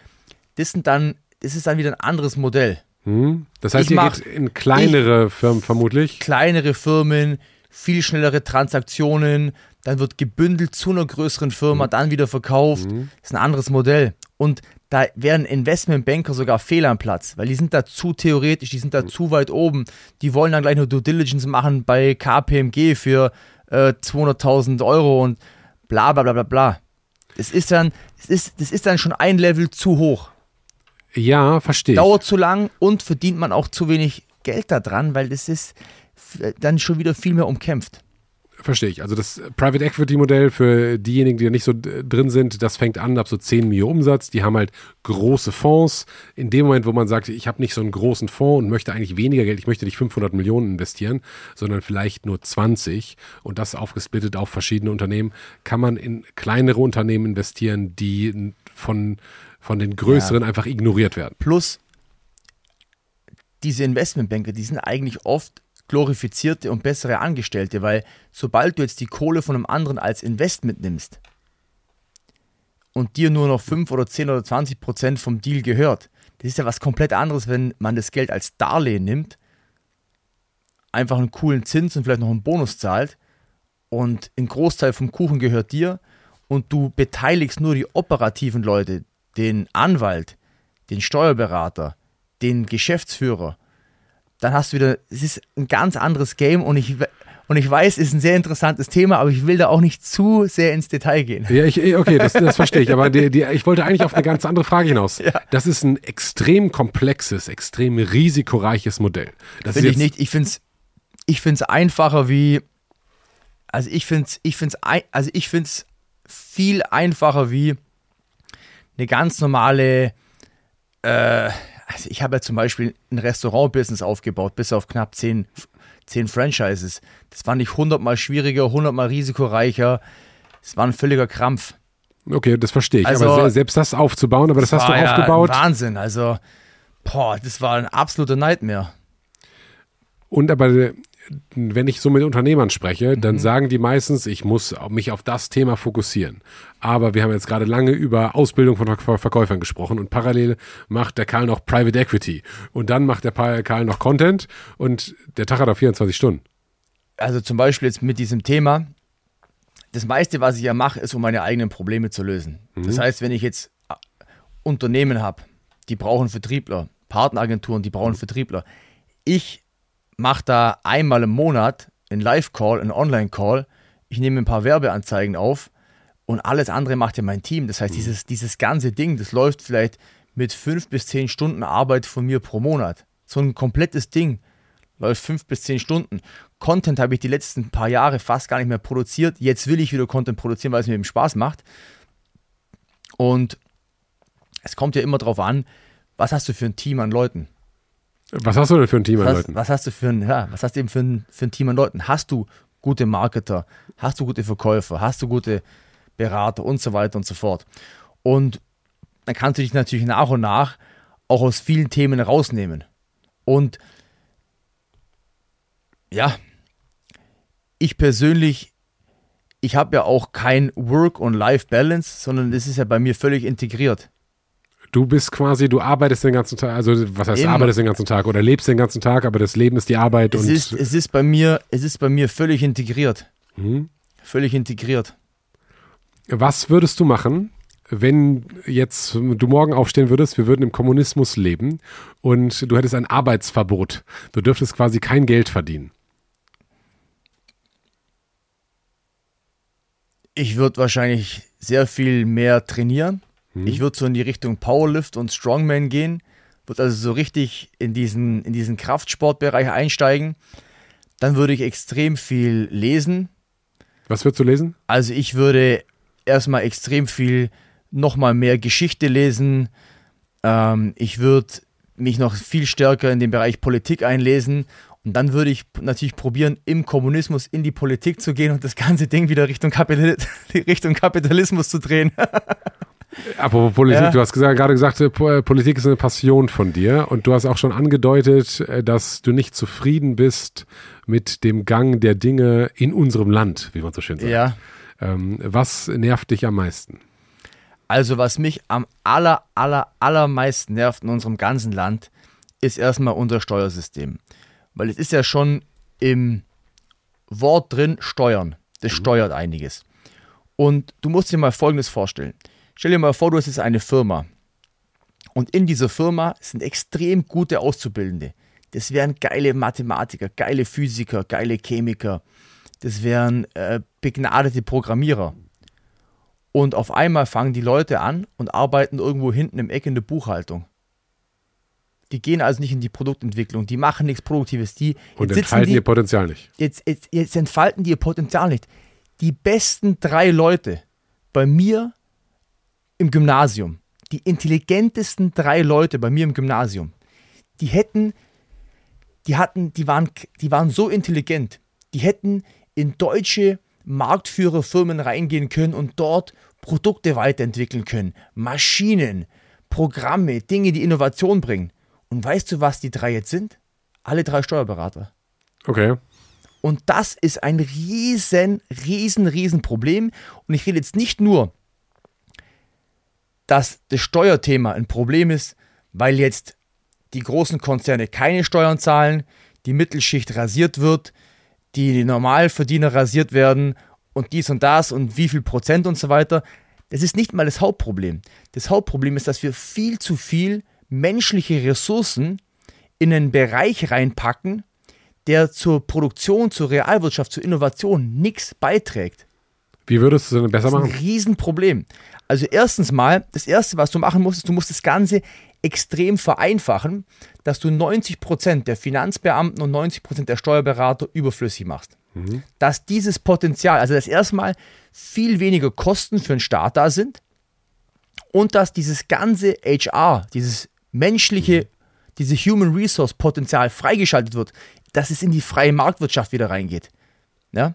das sind dann, das ist dann wieder ein anderes Modell. Hm, das heißt, Ich ihr mach- geht in kleinere Firmen vermutlich. kleinere Firmen, viel schnellere Transaktionen, dann wird gebündelt zu einer größeren Firma, dann wieder verkauft. Das ist ein anderes Modell. Und da wären Investmentbanker sogar fehl am Platz, weil die sind da zu theoretisch, die sind da zu weit oben. Die wollen dann gleich nur Due Diligence machen bei KPMG für äh, 200.000 Euro und bla bla bla bla bla. Das ist dann, das ist, das ist dann schon ein Level zu hoch. Ja, verstehe. Dauert zu lang und verdient man auch zu wenig Geld daran, weil das ist f- dann schon wieder viel mehr umkämpft. Verstehe ich. Also das Private Equity Modell für diejenigen, die da nicht so drin sind, das fängt an ab so 10 Millionen Umsatz. Die haben halt große Fonds. In dem Moment, wo man sagt, ich habe nicht so einen großen Fonds und möchte eigentlich weniger Geld, ich möchte nicht 500 Millionen investieren, sondern vielleicht nur 20 und das aufgesplittet auf verschiedene Unternehmen, kann man in kleinere Unternehmen investieren, die von, von den größeren einfach ignoriert werden. Plus, diese Investmentbanker, die sind eigentlich oft glorifizierte und bessere Angestellte, weil sobald du jetzt die Kohle von einem anderen als Investment nimmst und dir nur noch 5 oder 10 oder 20 Prozent vom Deal gehört, das ist ja was komplett anderes, wenn man das Geld als Darlehen nimmt, einfach einen coolen Zins und vielleicht noch einen Bonus zahlt und ein Großteil vom Kuchen gehört dir und du beteiligst nur die operativen Leute, den Anwalt, den Steuerberater, den Geschäftsführer, dann hast du wieder, es ist ein ganz anderes Game und ich, und ich weiß, es ist ein sehr interessantes Thema, aber ich will da auch nicht zu sehr ins Detail gehen. Ja, ich, okay, das, das verstehe ich. Aber die, die, ich wollte eigentlich auf eine ganz andere Frage hinaus. Das ist ein extrem komplexes, extrem risikoreiches Modell. Das Finde ich nicht. Ich finde es ich find's einfacher wie, also ich finde es ich find's, also ich find's viel einfacher wie eine ganz normale, äh, also ich habe ja zum Beispiel ein Restaurant-Business aufgebaut, bis auf knapp zehn, zehn Franchises. Das fand ich hundertmal schwieriger, hundertmal risikoreicher. Es war ein völliger Krampf. Okay, das verstehe ich. Also- aber se- selbst das aufzubauen, aber das, hast du ja aufgebaut. Wahnsinn. Also, boah, das war ein absoluter Nightmare. Und aber äh, wenn ich so mit Unternehmern spreche, Mhm. dann sagen die meistens, ich muss mich auf das Thema fokussieren. Aber wir haben jetzt gerade lange über Ausbildung von Verk- Verkäufern gesprochen und parallel macht der Karl noch Private Equity. Und dann macht der Karl noch Content und der Tag hat auf 24 Stunden. also zum Beispiel jetzt mit diesem Thema, das meiste, was ich ja mache, ist, um meine eigenen Probleme zu lösen. Das heißt, wenn ich jetzt äh, Unternehmen habe, die brauchen Vertriebler, Partneragenturen, die brauchen Vertriebler. Ich mache da einmal im Monat einen Live-Call, einen Online-Call. Ich nehme ein paar Werbeanzeigen auf und alles andere macht ja mein Team. Das heißt, dieses, dieses ganze Ding, das läuft vielleicht mit fünf bis zehn Stunden Arbeit von mir pro Monat. So ein komplettes Ding läuft fünf bis zehn Stunden. Content habe ich die letzten paar Jahre fast gar nicht mehr produziert. Jetzt will ich wieder Content produzieren, weil es mir eben Spaß macht. Und es kommt ja immer darauf an, was hast du für ein Team an Leuten? Was hast du denn für ein Team an Was, Leuten? was hast du für ein, ja, was hast du eben für ein, für ein Team an Leuten? Hast du gute Marketer? Hast du gute Verkäufer? Hast du gute Berater und so weiter und so fort? Und dann kannst du dich natürlich nach und nach auch aus vielen Themen rausnehmen. Und ja, ich persönlich, ich habe ja auch kein Work- und Life-Balance, sondern das ist ja bei mir völlig integriert. Du bist quasi, du arbeitest den ganzen Tag, also was heißt Immer. arbeitest den ganzen Tag oder lebst den ganzen Tag, aber das Leben ist die Arbeit Es und ist, es ist bei mir, es ist bei mir völlig integriert. Mhm. Völlig integriert. was würdest du machen, wenn jetzt du morgen aufstehen würdest, wir würden im Kommunismus leben und du hättest ein Arbeitsverbot. Du dürftest quasi kein Geld verdienen. Ich würde wahrscheinlich sehr viel mehr trainieren. Ich würde so in die Richtung Powerlift und Strongman gehen. Würde also so richtig in diesen, in diesen Kraftsportbereich einsteigen. Dann würde ich extrem viel lesen. Was würdest du lesen? Also ich würde erstmal extrem viel nochmal mehr Geschichte lesen. Ähm, ich würde mich noch viel stärker in den Bereich Politik einlesen. Und dann würde ich natürlich probieren, im Kommunismus in die Politik zu gehen und das ganze Ding wieder Richtung, Kapital Richtung Kapitalismus zu drehen. Apropos Politik, Ja. du hast gesagt, gerade gesagt, äh, äh, Politik ist eine Passion von dir und du hast auch schon angedeutet, äh, dass du nicht zufrieden bist mit dem Gang der Dinge in unserem Land, wie man so schön sagt. ja. Ähm, was nervt dich am meisten? Also was mich am aller, aller, allermeisten nervt in unserem ganzen Land, ist erstmal unser Steuersystem. Weil es ist ja schon im Wort drin Steuern. Das steuert einiges. Und du musst dir mal Folgendes vorstellen. Stell dir mal vor, du hast jetzt eine Firma. Und in dieser Firma sind extrem gute Auszubildende. Das wären geile Mathematiker, geile Physiker, geile Chemiker. Das wären äh, begnadete Programmierer. Und auf einmal fangen die Leute an und arbeiten irgendwo hinten im Eck in der Buchhaltung. Die gehen also nicht in die Produktentwicklung, die machen nichts Produktives. Die, Und entfalten die, ihr Potenzial nicht. jetzt, jetzt, jetzt entfalten die ihr Potenzial nicht. Die besten drei Leute bei mir im Gymnasium, die intelligentesten drei Leute bei mir im Gymnasium, die hätten, die hatten, die waren, die waren so intelligent, die hätten in deutsche Marktführerfirmen reingehen können und dort Produkte weiterentwickeln können, Maschinen, Programme, Dinge, die Innovation bringen. Und weißt du, was die drei jetzt sind? Alle drei Steuerberater. Okay. Und das ist ein riesen, riesen, riesen Problem. Und ich rede jetzt nicht nur, dass das Steuerthema ein Problem ist, weil jetzt die großen Konzerne keine Steuern zahlen, die Mittelschicht rasiert wird, die Normalverdiener rasiert werden und dies und das und wie viel Prozent und so weiter. Das ist nicht mal das Hauptproblem. Das Hauptproblem ist, dass wir viel zu viel menschliche Ressourcen in einen Bereich reinpacken, der zur Produktion, zur Realwirtschaft, zur Innovation nichts beiträgt. Wie würdest du es denn besser Das ist ein machen? Riesenproblem. Also erstens mal, das Erste, was du machen musst, ist, du musst das Ganze extrem vereinfachen, dass du 90% der Finanzbeamten und 90% der Steuerberater überflüssig machst. Dass dieses Potenzial, also dass erstmal viel weniger Kosten für den Staat da sind und dass dieses ganze HR, dieses menschliche, diese Human Resource Potenzial freigeschaltet wird, dass es in die freie Marktwirtschaft wieder reingeht. Ja?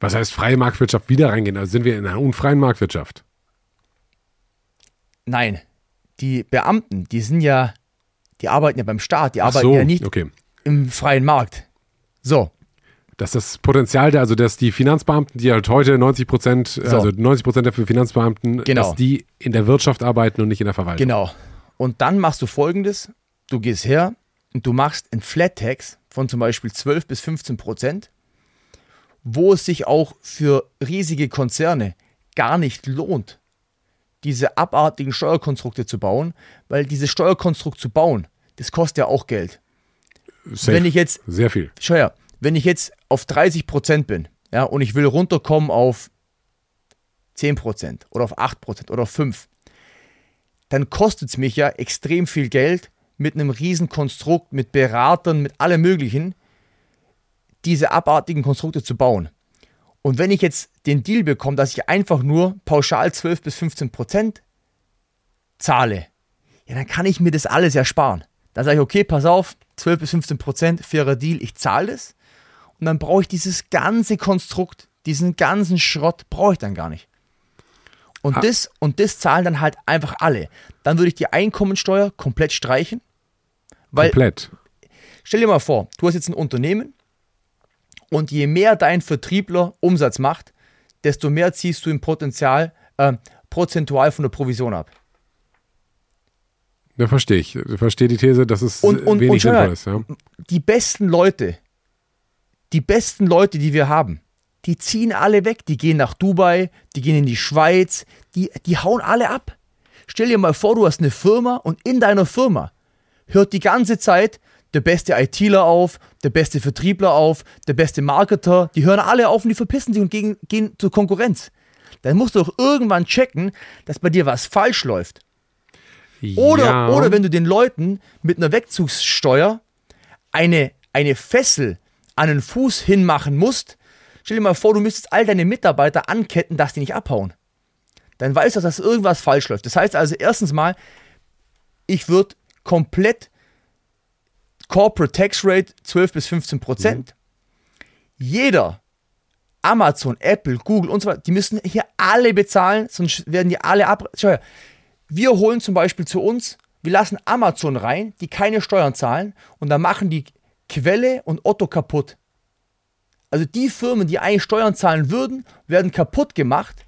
Was heißt freie Marktwirtschaft wieder reingehen? Also sind wir in einer unfreien Marktwirtschaft. Nein, die Beamten, die sind ja, die arbeiten ja beim Staat, die Ach arbeiten so, ja nicht okay. im freien Markt. So, Dass das Potenzial der, also dass die Finanzbeamten, die halt heute 90 Prozent, So. also 90 Prozent der Finanzbeamten, Genau. dass die in der Wirtschaft arbeiten und nicht in der Verwaltung. genau. Und dann machst du folgendes: Du gehst her und du machst einen Flat Tax von zum Beispiel 12 bis 15 Prozent, wo es sich auch für riesige Konzerne gar nicht lohnt, diese abartigen Steuerkonstrukte zu bauen, weil dieses Steuerkonstrukt zu bauen, das kostet ja auch Geld. Safe. Wenn ich jetzt Sehr viel. schau her, wenn ich jetzt auf 30 Prozent bin, ja, und ich will runterkommen auf 10 Prozent oder auf 8 Prozent oder auf 5, dann kostet es mich ja extrem viel Geld mit einem riesen Konstrukt, mit Beratern, mit allem möglichen, diese abartigen Konstrukte zu bauen. Und wenn ich jetzt den Deal bekomme, dass ich einfach nur pauschal 12 bis 15 Prozent zahle, ja, dann kann ich mir das alles ersparen. Dann sage ich, okay, pass auf, 12 bis 15 Prozent, fairer Deal, ich zahle das. Und dann brauche ich dieses ganze Konstrukt, diesen ganzen Schrott, brauche ich dann gar nicht. Und, Ah. das, und das zahlen dann halt einfach alle. Dann würde ich die Einkommensteuer komplett streichen. Weil, Komplett. stell dir mal vor, du hast jetzt ein Unternehmen und je mehr dein Vertriebler Umsatz macht, desto mehr ziehst du im Potenzial, äh, prozentual von der Provision ab. Da verstehe ich. Ich verstehe die These, dass es Und, und, wenig sinnvoll ist. Ja. die besten Leute, die besten Leute, die wir haben, die ziehen alle weg. Die gehen nach Dubai, die gehen in die Schweiz, die, die hauen alle ab. Stell dir mal vor, du hast eine Firma und in deiner Firma hört die ganze Zeit der beste ITler auf, der beste Vertriebler auf, der beste Marketer. Die hören alle auf und die verpissen sich und gehen, gehen zur Konkurrenz. Dann musst du doch irgendwann checken, dass bei dir was falsch läuft. Oder, ja. oder wenn du den Leuten mit einer Wegzugssteuer eine, eine Fessel an den Fuß hinmachen musst, stell dir mal vor, du müsstest all deine Mitarbeiter anketten, dass die nicht abhauen. Dann weißt du, dass irgendwas falsch läuft. Das heißt also, erstens mal, ich würde komplett Corporate Tax Rate 12 bis 15 Prozent. Jeder, Amazon, Apple, Google und so weiter, die müssen hier alle bezahlen, sonst werden die alle ab. Schau wir holen zum Beispiel zu uns, wir lassen Amazon rein, die keine Steuern zahlen und dann machen die Quelle und Otto kaputt. Also die Firmen, die eigentlich Steuern zahlen würden, werden kaputt gemacht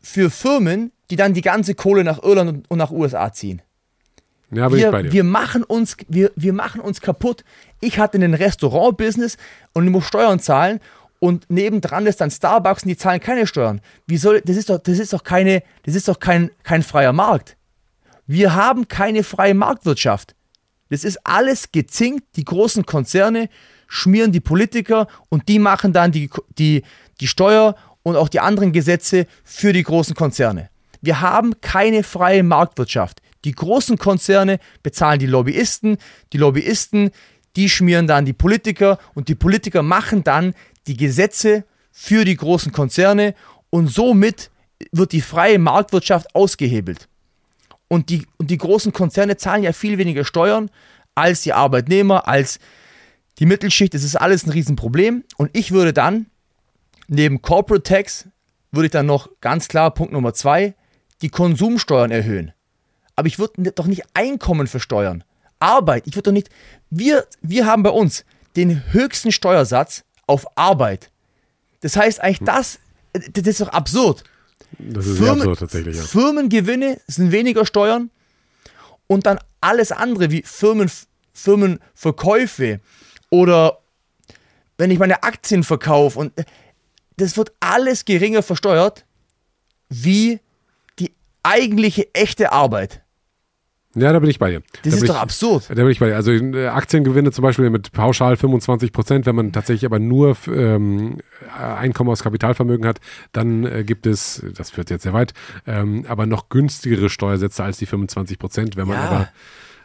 für Firmen, die dann die ganze Kohle nach Irland und nach USA ziehen. Ja, bin ich bei Wir, dir. wir, machen uns, wir, wir machen uns kaputt. Ich hatte ein Restaurant-Business und ich muss Steuern zahlen und nebendran ist dann Starbucks und die zahlen keine Steuern. Wie soll, das ist doch, das ist doch keine, das ist doch kein, kein freier Markt. Wir haben keine freie Marktwirtschaft. Das ist alles gezinkt. Die großen Konzerne schmieren die Politiker und die machen dann die, die, die Steuer und auch die anderen Gesetze für die großen Konzerne. Wir haben keine freie Marktwirtschaft. Die großen Konzerne bezahlen die Lobbyisten, die Lobbyisten, die schmieren dann die Politiker und die Politiker machen dann die Gesetze für die großen Konzerne und somit wird die freie Marktwirtschaft ausgehebelt. Und die, und die großen Konzerne zahlen ja viel weniger Steuern als die Arbeitnehmer, als die Mittelschicht. Das ist alles ein Riesenproblem. Und ich würde dann neben Corporate Tax, würde ich dann noch ganz klar Punkt Nummer zwei, die Konsumsteuern erhöhen. Aber ich würde doch nicht Einkommen versteuern. Arbeit, ich würde doch nicht. Wir, wir haben bei uns den höchsten Steuersatz auf Arbeit. Das heißt eigentlich, das, das ist doch absurd. Das ist sehr absurd tatsächlich, ja. Firmengewinne sind weniger Steuern und dann alles andere wie Firmen, Firmenverkäufe oder wenn ich meine Aktien verkaufe und das wird alles geringer versteuert wie die eigentliche echte Arbeit. Ja, da bin ich bei dir. Das da ist doch ich, absurd. Da bin ich bei dir. Also äh, Aktiengewinne zum Beispiel mit pauschal 25 Prozent, wenn man tatsächlich aber nur ähm, Einkommen aus Kapitalvermögen hat, dann äh, gibt es, das führt jetzt sehr weit, ähm, aber noch günstigere Steuersätze als die 25 Prozent. Wenn man Ja. aber,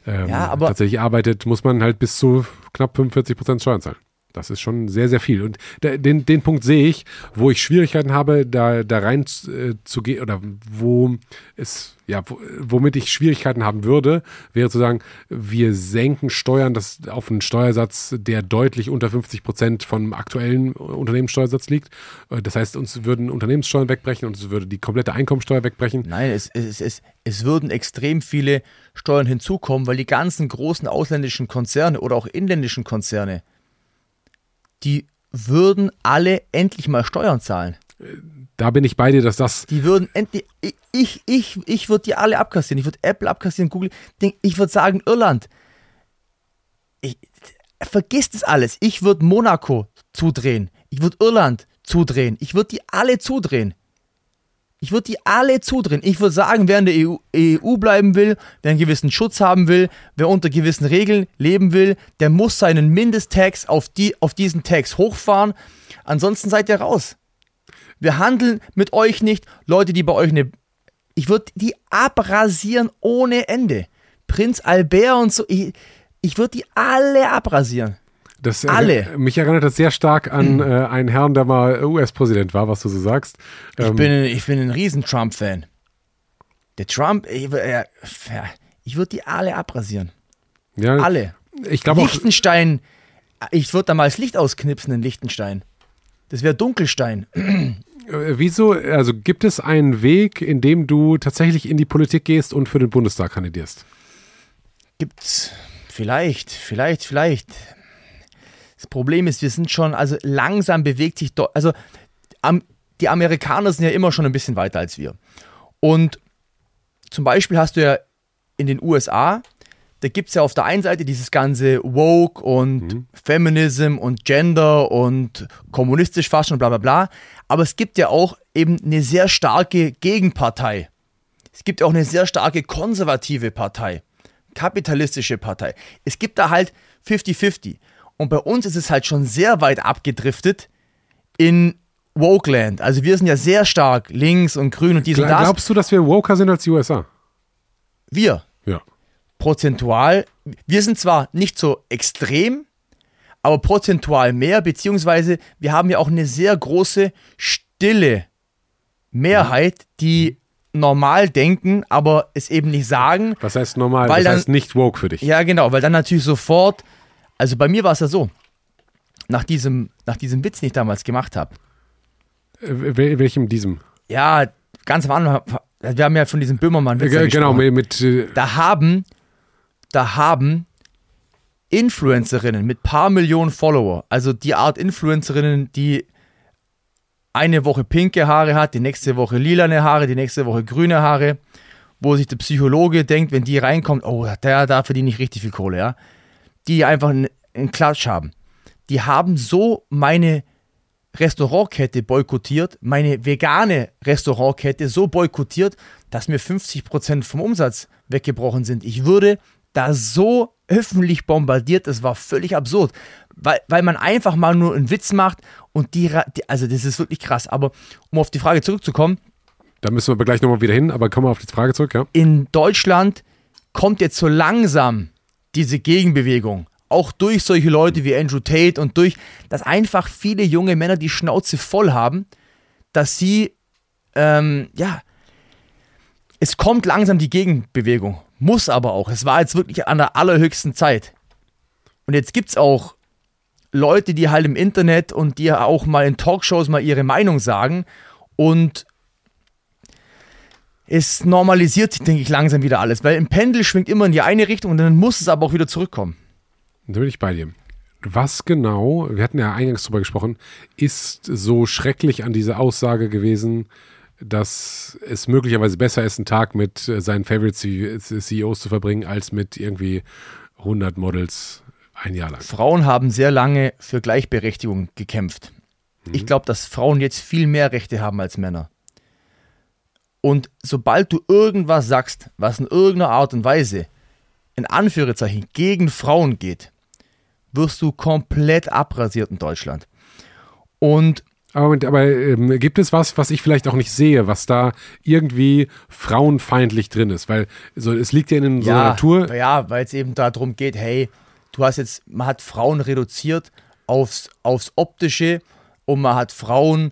ähm, Ja, aber- tatsächlich arbeitet, muss man halt bis zu knapp 45 Prozent Steuern zahlen. Das ist schon sehr, sehr viel. Und den, den Punkt sehe ich, wo ich Schwierigkeiten habe, da, da rein äh, zu gehen oder wo es, ja, wo, womit ich Schwierigkeiten haben würde, wäre zu sagen, wir senken Steuern das auf einen Steuersatz, der deutlich unter 50 Prozent vom aktuellen Unternehmenssteuersatz liegt. Äh, Das heißt, uns würden Unternehmenssteuern wegbrechen und es würde die komplette Einkommensteuer wegbrechen. Nein, es, es, es, es würden extrem viele Steuern hinzukommen, weil die ganzen großen ausländischen Konzerne oder auch inländischen Konzerne, die würden alle endlich mal Steuern zahlen. Da bin ich bei dir, dass das Die würden endlich, ich, ich, ich, ich würde die alle abkassieren. Ich würde Apple abkassieren, Google. Ich würde sagen, Irland. Ich, vergiss das alles. Ich würde Monaco zudrehen. Ich würde Irland zudrehen. Ich würde die alle zudrehen. Ich würde die alle zudrehen. Ich würde sagen, wer in der EU, EU bleiben will, wer einen gewissen Schutz haben will, wer unter gewissen Regeln leben will, der muss seinen Mindesttax auf, die, auf diesen Tax hochfahren. Ansonsten seid ihr raus. Wir handeln mit euch nicht. Leute, die bei euch eine. Ich würde die abrasieren ohne Ende. Prinz Albert und so. Ich, ich würde die alle abrasieren. Das, Alle. Äh, mich erinnert das sehr stark an äh, einen Herrn, der mal US-Präsident war, was du so sagst. Ich Ähm, bin, ich bin ein riesen Trump-Fan. Der Trump, ich, äh, ich würde die alle abrasieren. ja, Alle. Ich glaube auch, Liechtenstein, ich würde da mal das Licht ausknipsen in Liechtenstein. Das wäre Dunkelstein. äh, wieso, also gibt es einen Weg, in dem du tatsächlich in die Politik gehst und für den Bundestag kandidierst? Gibt's vielleicht, vielleicht, vielleicht. Das Problem ist, wir sind schon, also langsam bewegt sich doch, also am, die Amerikaner sind ja immer schon ein bisschen weiter als wir. Und zum Beispiel hast du ja in den USA, da gibt es ja auf der einen Seite dieses ganze Woke und Feminism und Gender und kommunistisch fast und bla bla bla. Aber es gibt ja auch eben eine sehr starke Gegenpartei. Es gibt auch eine sehr starke konservative Partei, kapitalistische Partei. Es gibt da halt 50-50. Und bei uns ist es halt schon sehr weit abgedriftet in Wokeland. Also wir sind ja sehr stark links und grün und dies und Gla- das. Glaubst du, dass wir woker sind als die USA? Wir, Ja. prozentual, wir sind zwar nicht so extrem, aber prozentual mehr, beziehungsweise wir haben ja auch eine sehr große stille Mehrheit, die normal denken, aber es eben nicht sagen. Was heißt normal? Weil das dann- heißt nicht woke für dich. Ja, genau, weil dann natürlich sofort, also bei mir war es ja so, nach diesem, nach diesem Witz, den ich damals gemacht habe, Äh, wel- welchem diesem? ja, ganz am Anfang, wir haben ja von diesem Böhmermann-Witz Äh, genau, mit, mit äh, da haben, da haben Influencerinnen mit paar Millionen Follower, also die Art Influencerinnen, die eine Woche pinke Haare hat, die nächste Woche lilane Haare, die nächste Woche grüne Haare, wo sich der Psychologe denkt, wenn die reinkommt, oh, der, da verdiene ich richtig viel Kohle, ja. Die einfach einen, einen Klatsch haben. Die haben so meine Restaurantkette boykottiert, meine vegane Restaurantkette so boykottiert, dass mir 50% vom Umsatz weggebrochen sind. Ich würde da so öffentlich bombardiert, das war völlig absurd, weil, weil man einfach mal nur einen Witz macht und die, also das ist wirklich krass. Aber um auf die Frage zurückzukommen, da müssen wir aber gleich nochmal wieder hin, aber kommen wir auf die Frage zurück, ja? in Deutschland kommt jetzt so langsam diese Gegenbewegung. Auch durch solche Leute wie Andrew Tate und durch, dass einfach viele junge Männer die Schnauze voll haben, dass sie, ähm, ja, es kommt langsam die Gegenbewegung. Muss aber auch. Es war jetzt wirklich an der allerhöchsten Zeit. Und jetzt gibt es auch Leute, die halt im Internet und die auch mal in Talkshows mal ihre Meinung sagen. Und es normalisiert sich, denke ich, langsam wieder alles. Weil ein Pendel schwingt immer in die eine Richtung und dann muss es aber auch wieder zurückkommen. Da bin ich bei dir. Was genau, wir hatten ja eingangs drüber gesprochen, ist so schrecklich an dieser Aussage gewesen, dass es möglicherweise besser ist, einen Tag mit äh, seinen Favorite CEOs zu verbringen, als mit irgendwie 100 Models ein Jahr lang. Frauen haben sehr lange für Gleichberechtigung gekämpft. Ich glaube, dass Frauen jetzt viel mehr Rechte haben als Männer. Und sobald du irgendwas sagst, was in irgendeiner Art und Weise in Anführungszeichen gegen Frauen geht, wirst du komplett abrasiert in Deutschland. Und Aber, aber ähm, gibt es was, was ich vielleicht auch nicht sehe, was da irgendwie frauenfeindlich drin ist? Weil so, es liegt ja in unserer ja, Natur. Ja, weil es eben darum geht, hey, du hast jetzt, man hat Frauen reduziert aufs, aufs Optische und man hat Frauen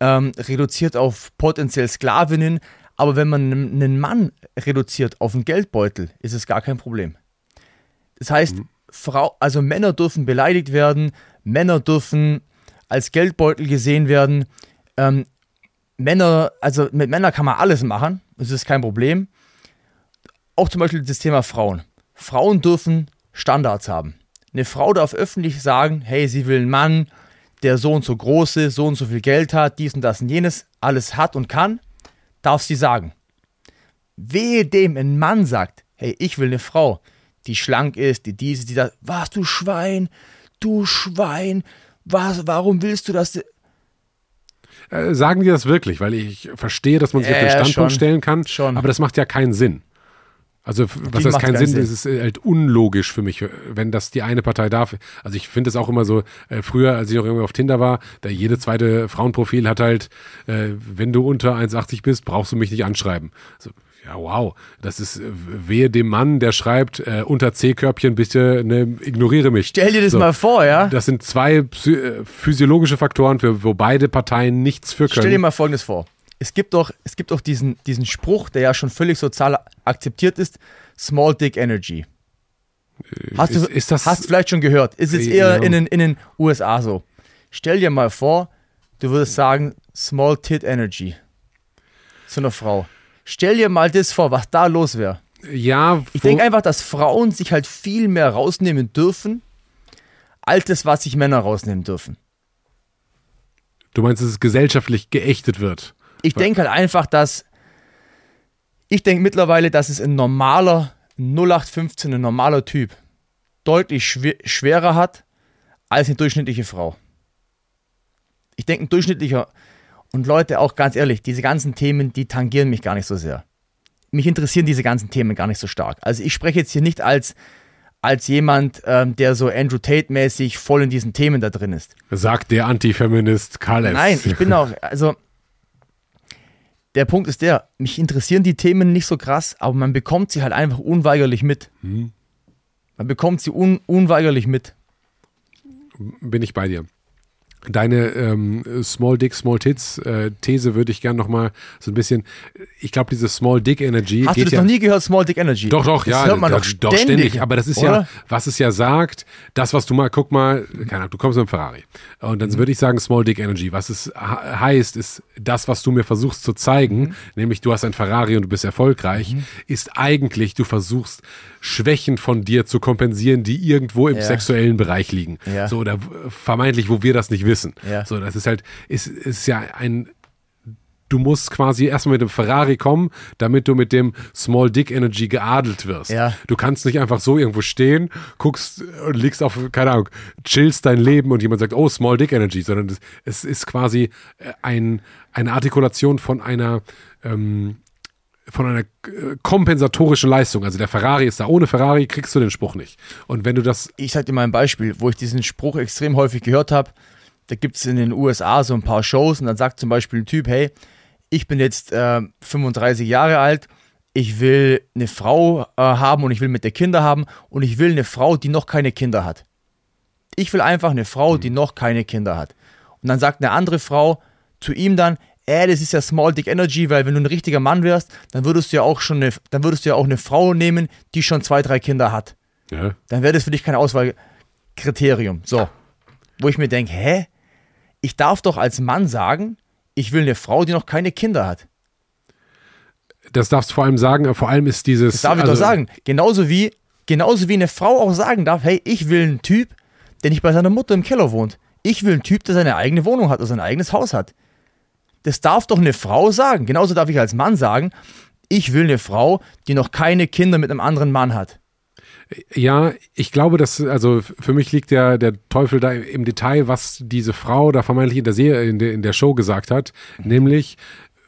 ähm, reduziert auf potenziell Sklavinnen. Aber wenn man einen Mann reduziert auf einen Geldbeutel, ist es gar kein Problem. Das heißt, Frau, also Männer dürfen beleidigt werden, Männer dürfen als Geldbeutel gesehen werden. Ähm, Männer, also mit Männern kann man alles machen, das ist kein Problem. Auch zum Beispiel das Thema Frauen. Frauen dürfen Standards haben. Eine Frau darf öffentlich sagen, hey, sie will einen Mann, der so und so groß ist, so und so viel Geld hat, dies und das und jenes, alles hat und kann, darf sie sagen. Wehe dem ein Mann sagt, hey, ich will eine Frau, die schlank ist, die diese, die das, was, du Schwein, du Schwein, was, warum willst du das? Äh, sagen die das wirklich? Weil ich verstehe, dass man sich auf den Standpunkt schon. stellen kann, Schon. aber das macht ja keinen Sinn. Also, was heißt macht keinen Sinn? Sinn. Das ist halt unlogisch für mich, wenn das die eine Partei darf. Also, ich finde es auch immer so, äh, früher, als ich noch irgendwie auf Tinder war, da jede zweite Frauenprofil hat halt, äh, wenn du unter 1,80 bist, brauchst du mich nicht anschreiben. So, ja, wow. Das ist äh, wehe dem Mann, der schreibt, äh, unter C-Körbchen, bitte ne, ignoriere mich. Stell dir das So. mal vor, ja? Das sind zwei äh, physiologische Faktoren, für, wo beide Parteien nichts für können. Stell dir mal Folgendes vor. Es gibt doch, es gibt doch diesen, diesen Spruch, der ja schon völlig sozial akzeptiert ist, Small Dick Energy. Hast du ist, das hast vielleicht schon gehört? Ist jetzt Ja. eher in den, in den USA so. Stell dir mal vor, du würdest sagen, Small Tit Energy. Zu einer Frau. Stell dir mal das vor, was da los wäre. ja, Ich denke einfach, dass Frauen sich halt viel mehr rausnehmen dürfen, als das, was sich Männer rausnehmen dürfen. du meinst, dass es gesellschaftlich geächtet wird. Ich denke halt einfach, dass ich denke mittlerweile, dass es ein normaler, 0815 ein normaler Typ deutlich schwer, schwerer hat als eine durchschnittliche Frau. Ich denke, ein durchschnittlicher und Leute, auch ganz ehrlich, diese ganzen Themen, die tangieren mich gar nicht so sehr. Mich interessieren diese ganzen Themen gar nicht so stark. Also ich spreche jetzt hier nicht als, als jemand, ähm, der so Andrew Tate-mäßig voll in diesen Themen da drin ist. Sagt der Antifeminist Karl S. Nein, ich bin auch, also der Punkt ist der, mich interessieren die Themen nicht so krass, aber man bekommt sie halt einfach unweigerlich mit. Hm. Man bekommt sie un unweigerlich mit. Bin ich bei dir. Deine ähm, Small Dick, Small Tits äh, These würde ich gerne nochmal so ein bisschen, ich glaube, diese Small Dick Energy. Hast du das ja, noch nie gehört, Small Dick Energy? Doch, doch, das ja, hört man doch ständig. ständig. Aber das ist ja, oder? was es ja sagt, das, was du mal, guck mal, keine Ahnung, du kommst mit einem Ferrari. Und Mhm. dann würde ich sagen, Small Dick Energy. Was es heißt, ist, das, was du mir versuchst zu zeigen, Mhm. nämlich du hast ein Ferrari und du bist erfolgreich, ist eigentlich, du versuchst, Schwächen von dir zu kompensieren, die irgendwo im Ja. sexuellen Bereich liegen. Ja. So, oder vermeintlich, wo wir das nicht wissen. Ja. So, das ist halt, ist, ist ja ein, du musst quasi erstmal mit dem Ferrari kommen, damit du mit dem Small Dick Energy geadelt wirst. Ja. Du kannst nicht einfach so irgendwo stehen, guckst und liegst auf, keine Ahnung, chillst dein Leben und jemand sagt, oh, Small Dick Energy, sondern es, es ist quasi äh, ein, eine Artikulation von einer, ähm, von einer äh, kompensatorischen Leistung. Also der Ferrari ist da. Ohne Ferrari kriegst du den Spruch nicht. Und wenn du das, ich sag dir mal ein Beispiel, wo ich diesen Spruch extrem häufig gehört habe. Da gibt es in den USA so ein paar Shows und dann sagt zum Beispiel ein Typ, hey, ich bin jetzt äh, 35 Jahre alt, ich will eine Frau äh, haben und ich will mit der Kinder haben und ich will eine Frau, die noch keine Kinder hat. Ich will einfach eine Frau, die noch keine Kinder hat. Und dann sagt eine andere Frau zu ihm dann, äh, das ist ja Small Dick Energy, weil wenn du ein richtiger Mann wärst, dann würdest du ja auch schon eine, dann würdest du ja auch eine Frau nehmen, die schon zwei, drei Kinder hat ja, dann wäre das für dich kein Auswahlkriterium. So. Wo ich mir denke, hä? Ich darf doch als Mann sagen, ich will eine Frau, die noch keine Kinder hat. das darfst du vor allem sagen, vor allem ist dieses. Das darf ich also, doch sagen. Genauso wie, genauso wie eine Frau auch sagen darf, hey, ich will einen Typ, der nicht bei seiner Mutter im Keller wohnt. Ich will einen Typ, der seine eigene Wohnung hat oder sein eigenes Haus hat. Das darf doch eine Frau sagen. Genauso darf ich als Mann sagen, ich will eine Frau, die noch keine Kinder mit einem anderen Mann hat. Ja, ich glaube, dass, also für mich liegt der, der Teufel da im Detail, was diese Frau da vermeintlich in der, Serie, in der, in der Show gesagt hat, nämlich,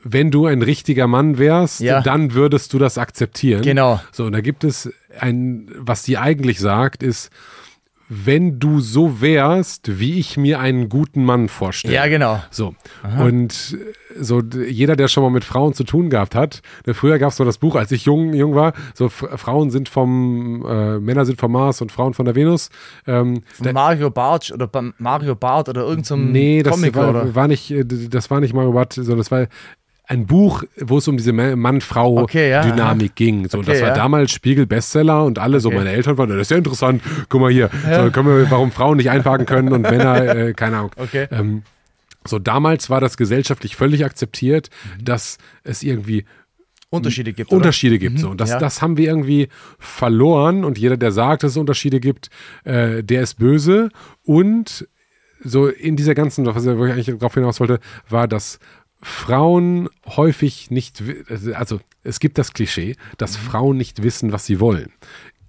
wenn du ein richtiger Mann wärst, Ja. dann würdest du das akzeptieren. Genau. So, und da gibt es ein, was sie eigentlich sagt, ist, wenn du so wärst, wie ich mir einen guten Mann vorstelle. Ja, genau. So. Und äh, so jeder, der schon mal mit Frauen zu tun gehabt hat, ne, früher gab es so das Buch, als ich jung, jung war, so Frauen sind vom, äh, Männer sind vom Mars und Frauen von der Venus. Ähm, da, Mario Bartsch oder Mario Bart oder irgendein nee, das Comic war, oder? war nicht, äh, das war nicht Mario Barth, sondern das war ein Buch, wo es um diese Ma- Okay, ja, Mann-Frau-Dynamik ging. So, Okay, das war ja. damals Spiegel-Bestseller und alle, so Okay. meine Eltern waren, das ist ja interessant, guck mal hier, so, können wir, warum Frauen nicht einparken können und Männer, äh, keine Ahnung. Okay. Ähm, so damals war das gesellschaftlich völlig akzeptiert, Mhm. dass es irgendwie Unterschiede gibt. Oder? Unterschiede gibt. So. Und das, ja. das haben wir irgendwie verloren. Und jeder, der sagt, dass es Unterschiede gibt, äh, der ist böse. Und so in dieser ganzen, was ich eigentlich darauf hinaus wollte, war, dass Frauen häufig nicht, also es gibt das Klischee, dass Mhm. Frauen nicht wissen, was sie wollen.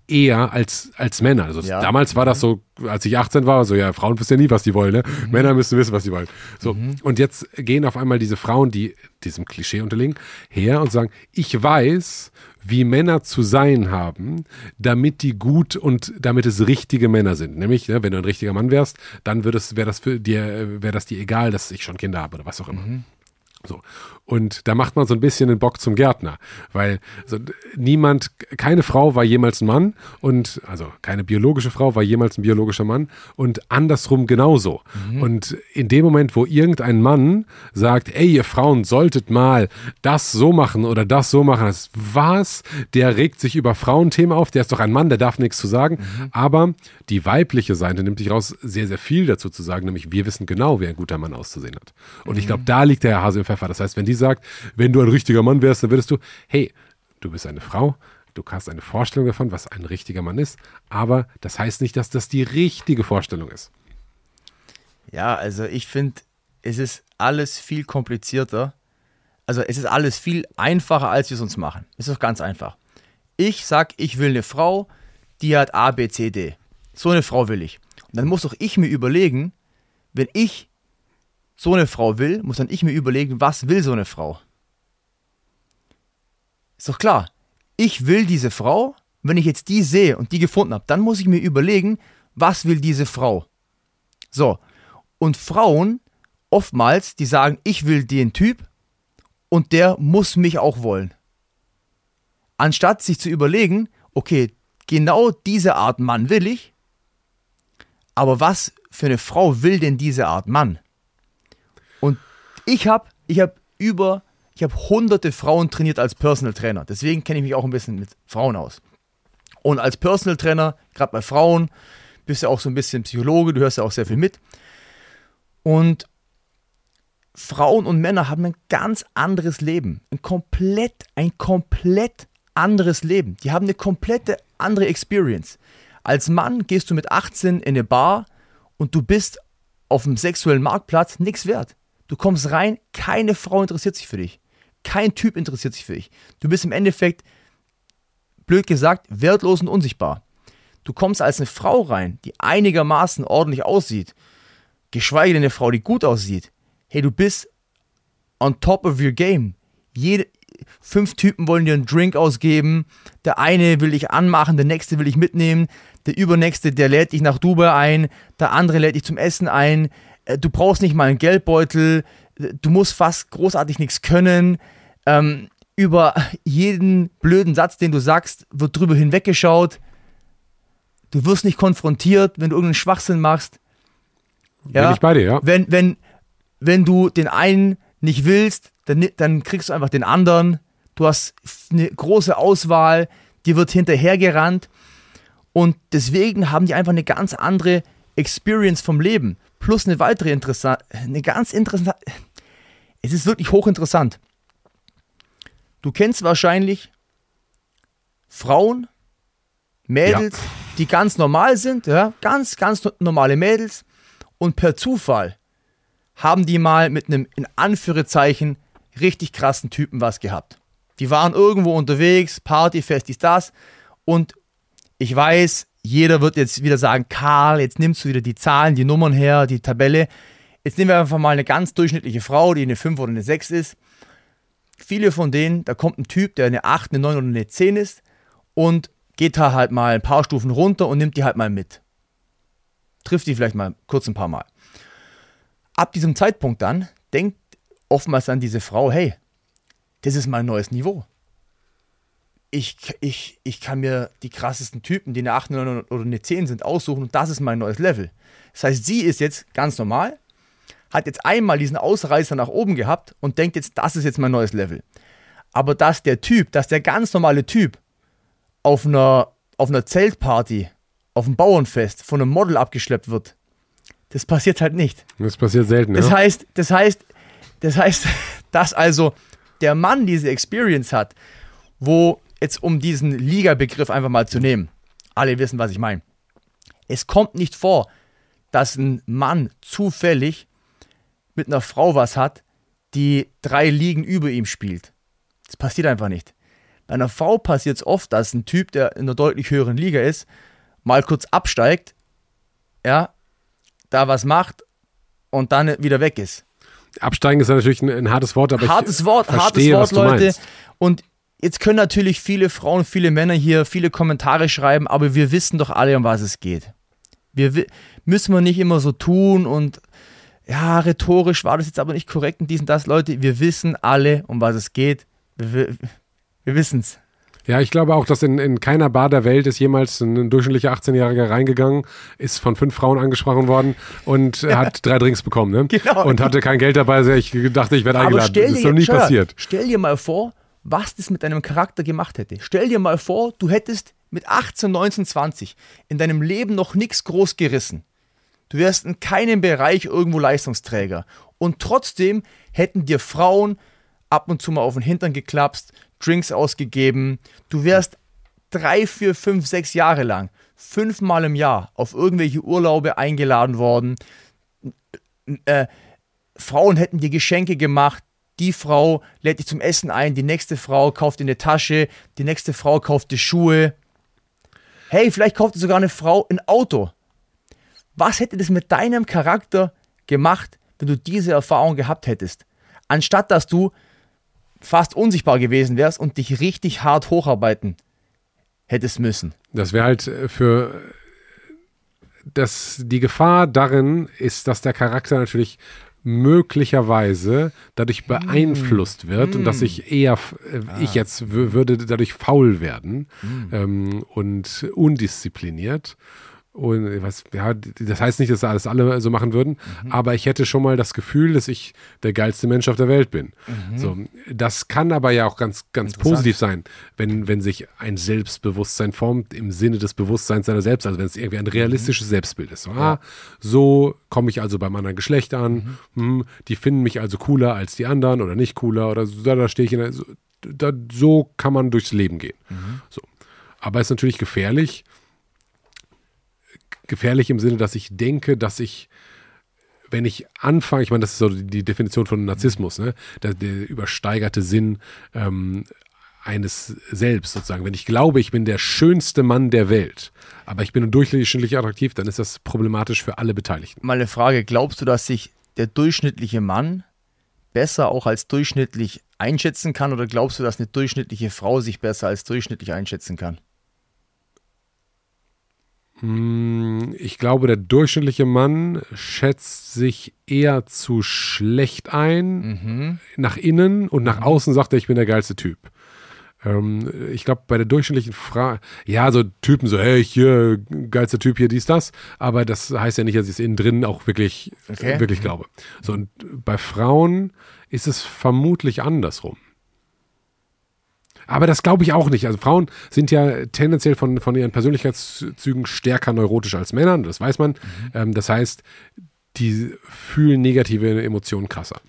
Eher als, als Männer. Also Ja. damals war das so, als ich 18 war, so ja, Frauen wissen ja nie, was sie wollen. Ne? Mhm. Männer müssen wissen, was sie wollen. So. Und jetzt gehen auf einmal diese Frauen, die diesem Klischee unterliegen, her und sagen, ich weiß, wie Männer zu sein haben, damit die gut und damit es richtige Männer sind. Nämlich, ne, wenn du ein richtiger Mann wärst, dann wäre das für dir, wäre das dir egal, dass ich schon Kinder habe oder was auch immer. So. Und da macht man so ein bisschen den Bock zum Gärtner, weil so, d- niemand, keine Frau war jemals ein Mann und also keine biologische Frau war jemals ein biologischer Mann und andersrum genauso. Und in dem Moment, wo irgendein Mann sagt, ey, ihr Frauen solltet mal das so machen oder das so machen, das was, der regt sich über Frauenthemen auf, der ist doch ein Mann, der darf nichts zu sagen. Aber die weibliche Seite nimmt sich raus, sehr, sehr viel dazu zu sagen, nämlich wir wissen genau, wie ein guter Mann auszusehen hat. Und ich glaube, da liegt der Herr Hase im Pfeffer. Das heißt, wenn die sagt, wenn du ein richtiger Mann wärst, dann würdest du, hey, du bist eine Frau, du hast eine Vorstellung davon, was ein richtiger Mann ist, aber das heißt nicht, dass das die richtige Vorstellung ist. Ja, also ich finde, es ist alles viel komplizierter. Also es ist alles viel einfacher, als wir es uns machen. Es ist ganz einfach. Ich sag, ich will eine Frau, die hat A, B, C, D. So eine Frau will ich. Und dann muss doch ich mir überlegen, wenn ich so eine Frau will, muss dann ich mir überlegen, was will so eine Frau? Ist doch klar. Ich will diese Frau, wenn ich jetzt die sehe und die gefunden habe, dann muss ich mir überlegen, was will diese Frau? So. Und Frauen oftmals, die sagen, ich will den Typ und der muss mich auch wollen. Anstatt sich zu überlegen, okay, genau diese Art Mann will ich, aber was für eine Frau will denn diese Art Mann? Ich habe ich hab über, ich habe hunderte Frauen trainiert als Personal Trainer. Deswegen kenne ich mich auch ein bisschen mit Frauen aus. Und als Personal Trainer, gerade bei Frauen, bist du auch so ein bisschen Psychologe, du hörst ja auch sehr viel mit. Und Frauen und Männer haben ein ganz anderes Leben. Ein komplett, ein komplett anderes Leben. Die haben eine komplette andere Experience. Als Mann gehst du mit 18 in eine Bar und du bist auf dem sexuellen Marktplatz nichts wert. Du kommst rein, keine Frau interessiert sich für dich. Kein Typ interessiert sich für dich. Du bist im Endeffekt, blöd gesagt, wertlos und unsichtbar. Du kommst als eine Frau rein, die einigermaßen ordentlich aussieht, geschweige denn eine Frau, die gut aussieht. Hey, du bist on top of your game. Jede, fünf Typen wollen dir einen Drink ausgeben. Der eine will dich anmachen, der nächste will dich mitnehmen. Der übernächste, der lädt dich nach Dubai ein. Der andere lädt dich zum Essen ein. Äh, du brauchst nicht mal einen Geldbeutel. Du musst fast großartig nichts können. Ähm, über jeden blöden Satz, den du sagst, wird drüber hinweggeschaut. Du wirst nicht konfrontiert, wenn du irgendeinen Schwachsinn machst. Ja? Bin ich bei dir, ja. Wenn, wenn, wenn du den einen nicht willst, dann, dann kriegst du einfach den anderen. Du hast eine große Auswahl, dir wird hinterhergerannt. Und deswegen haben die einfach eine ganz andere Experience vom Leben. Plus eine weitere interessante, eine ganz interessante, es ist wirklich hochinteressant. Du kennst wahrscheinlich Frauen, Mädels, ja. die ganz normal sind, ja, ganz, ganz normale Mädels. Und per Zufall haben die mal mit einem, in Anführungszeichen, richtig krassen Typen was gehabt. Die waren irgendwo unterwegs, Party, Fest, dies, das. Und ich weiß, jeder wird jetzt wieder sagen, Karl, jetzt nimmst du wieder die Zahlen, die Nummern her, die Tabelle. Jetzt nehmen wir einfach mal eine ganz durchschnittliche Frau, die eine 5 oder eine 6 ist. Viele von denen, da kommt ein Typ, der eine 8, eine 9 oder eine 10 ist und geht da halt mal ein paar Stufen runter und nimmt die halt mal mit. Trifft die vielleicht mal kurz ein paar Mal. Ab diesem Zeitpunkt dann denkt oftmals an diese Frau, hey, das ist mein neues Niveau. Ich, ich, ich kann mir die krassesten Typen, die eine 8 oder eine 10 sind, aussuchen und das ist mein neues Level. Das heißt, sie ist jetzt ganz normal, hat jetzt einmal diesen Ausreißer nach oben gehabt und denkt jetzt, das ist jetzt mein neues Level. Aber dass der Typ, dass der ganz normale Typ auf einer, auf einer Zeltparty, auf einem Bauernfest von einem Model abgeschleppt wird, das passiert halt nicht. Das passiert selten, das ja. Heißt, das heißt, das heißt, dass also der Mann diese Experience hat, wo jetzt um diesen Liga-Begriff einfach mal zu nehmen, alle wissen, was ich meine. Es kommt nicht vor, dass ein Mann zufällig mit einer Frau was hat, die drei Ligen über ihm spielt. Das passiert einfach nicht. Bei einer Frau passiert es oft, dass ein Typ, der in einer deutlich höheren Liga ist, mal kurz absteigt, ja, da was macht und dann wieder weg ist. Absteigen ist natürlich ein, ein hartes Wort, aber hartes Wort, verstehe, hartes Wort, Leute. Und jetzt können natürlich viele Frauen, viele Männer hier viele Kommentare schreiben, aber wir wissen doch alle, um was es geht. Wir müssen wir nicht immer so tun und ja, rhetorisch war das jetzt aber nicht korrekt und dies und das, Leute. Wir wissen alle, um was es geht. Wir, wir, wir wissen es. Ja, ich glaube auch, dass in, in keiner Bar der Welt ist jemals ein durchschnittlicher 18-Jähriger reingegangen, ist von fünf Frauen angesprochen worden und ja. hat drei Drinks bekommen. Ne? Genau. Und hatte kein Geld dabei. Also ich dachte, ich werde eingeladen. Das ist noch nie passiert. Stell dir mal vor, was das mit deinem Charakter gemacht hätte. Stell dir mal vor, du hättest mit 18, 19, 20 in deinem Leben noch nichts groß gerissen. Du wärst in keinem Bereich irgendwo Leistungsträger. Und trotzdem hätten dir Frauen ab und zu mal auf den Hintern geklapst, Drinks ausgegeben. Du wärst drei, vier, fünf, sechs Jahre lang, fünfmal im Jahr auf irgendwelche Urlaube eingeladen worden. Äh, Frauen hätten dir Geschenke gemacht, die Frau lädt dich zum Essen ein, die nächste Frau kauft dir eine Tasche, die nächste Frau kauft dir Schuhe. Hey, vielleicht kauft dir sogar eine Frau ein Auto. Was hätte das mit deinem Charakter gemacht, wenn du diese Erfahrung gehabt hättest? Anstatt dass du fast unsichtbar gewesen wärst und dich richtig hart hocharbeiten hättest müssen. Das wäre halt äh, für das, die Gefahr darin ist, dass der Charakter natürlich möglicherweise dadurch beeinflusst wird mm. und dass ich eher, äh, ah. ich jetzt würde dadurch faul werden mm. ähm, und undiszipliniert. Und was, ja, das heißt nicht, dass das alle so machen würden, mhm. aber ich hätte schon mal das Gefühl, dass ich der geilste Mensch auf der Welt bin. Mhm. So, das kann aber ja auch ganz, ganz positiv sein, wenn, wenn sich ein Selbstbewusstsein formt im Sinne des Bewusstseins seiner selbst, also wenn es irgendwie ein mhm. realistisches mhm. Selbstbild ist. So, ah, so komme ich also beim anderen Geschlecht an, mhm. hm, die finden mich also cooler als die anderen oder nicht cooler oder so, da, da stehe ich in der, so, da, so kann man durchs Leben gehen. Mhm. So. Aber es ist natürlich gefährlich, gefährlich im Sinne, dass ich denke, dass ich, wenn ich anfange, ich meine, das ist so die Definition von Narzissmus, ne? der, der übersteigerte Sinn ähm, eines Selbst sozusagen. Wenn ich glaube, ich bin der schönste Mann der Welt, aber ich bin durchschnittlich attraktiv, dann ist das problematisch für alle Beteiligten. Mal eine Frage, glaubst du, dass sich der durchschnittliche Mann besser auch als durchschnittlich einschätzen kann oder glaubst du, dass eine durchschnittliche Frau sich besser als durchschnittlich einschätzen kann? Ich glaube, der durchschnittliche Mann schätzt sich eher zu schlecht ein mhm. nach innen und nach mhm. außen sagt er, ich bin der geilste Typ. Ähm, ich glaube, bei der durchschnittlichen Frage, ja, so Typen so, hey, hier, geilster Typ, hier, dies, das. Aber das heißt ja nicht, dass ich es innen drin auch wirklich, okay. wirklich mhm. glaube. So, und bei Frauen ist es vermutlich andersrum. Aber das glaube ich auch nicht. Also Frauen sind ja tendenziell von, von ihren Persönlichkeitszügen stärker neurotisch als Männer, das weiß man. Mhm. Ähm, das heißt, die fühlen negative Emotionen krasser.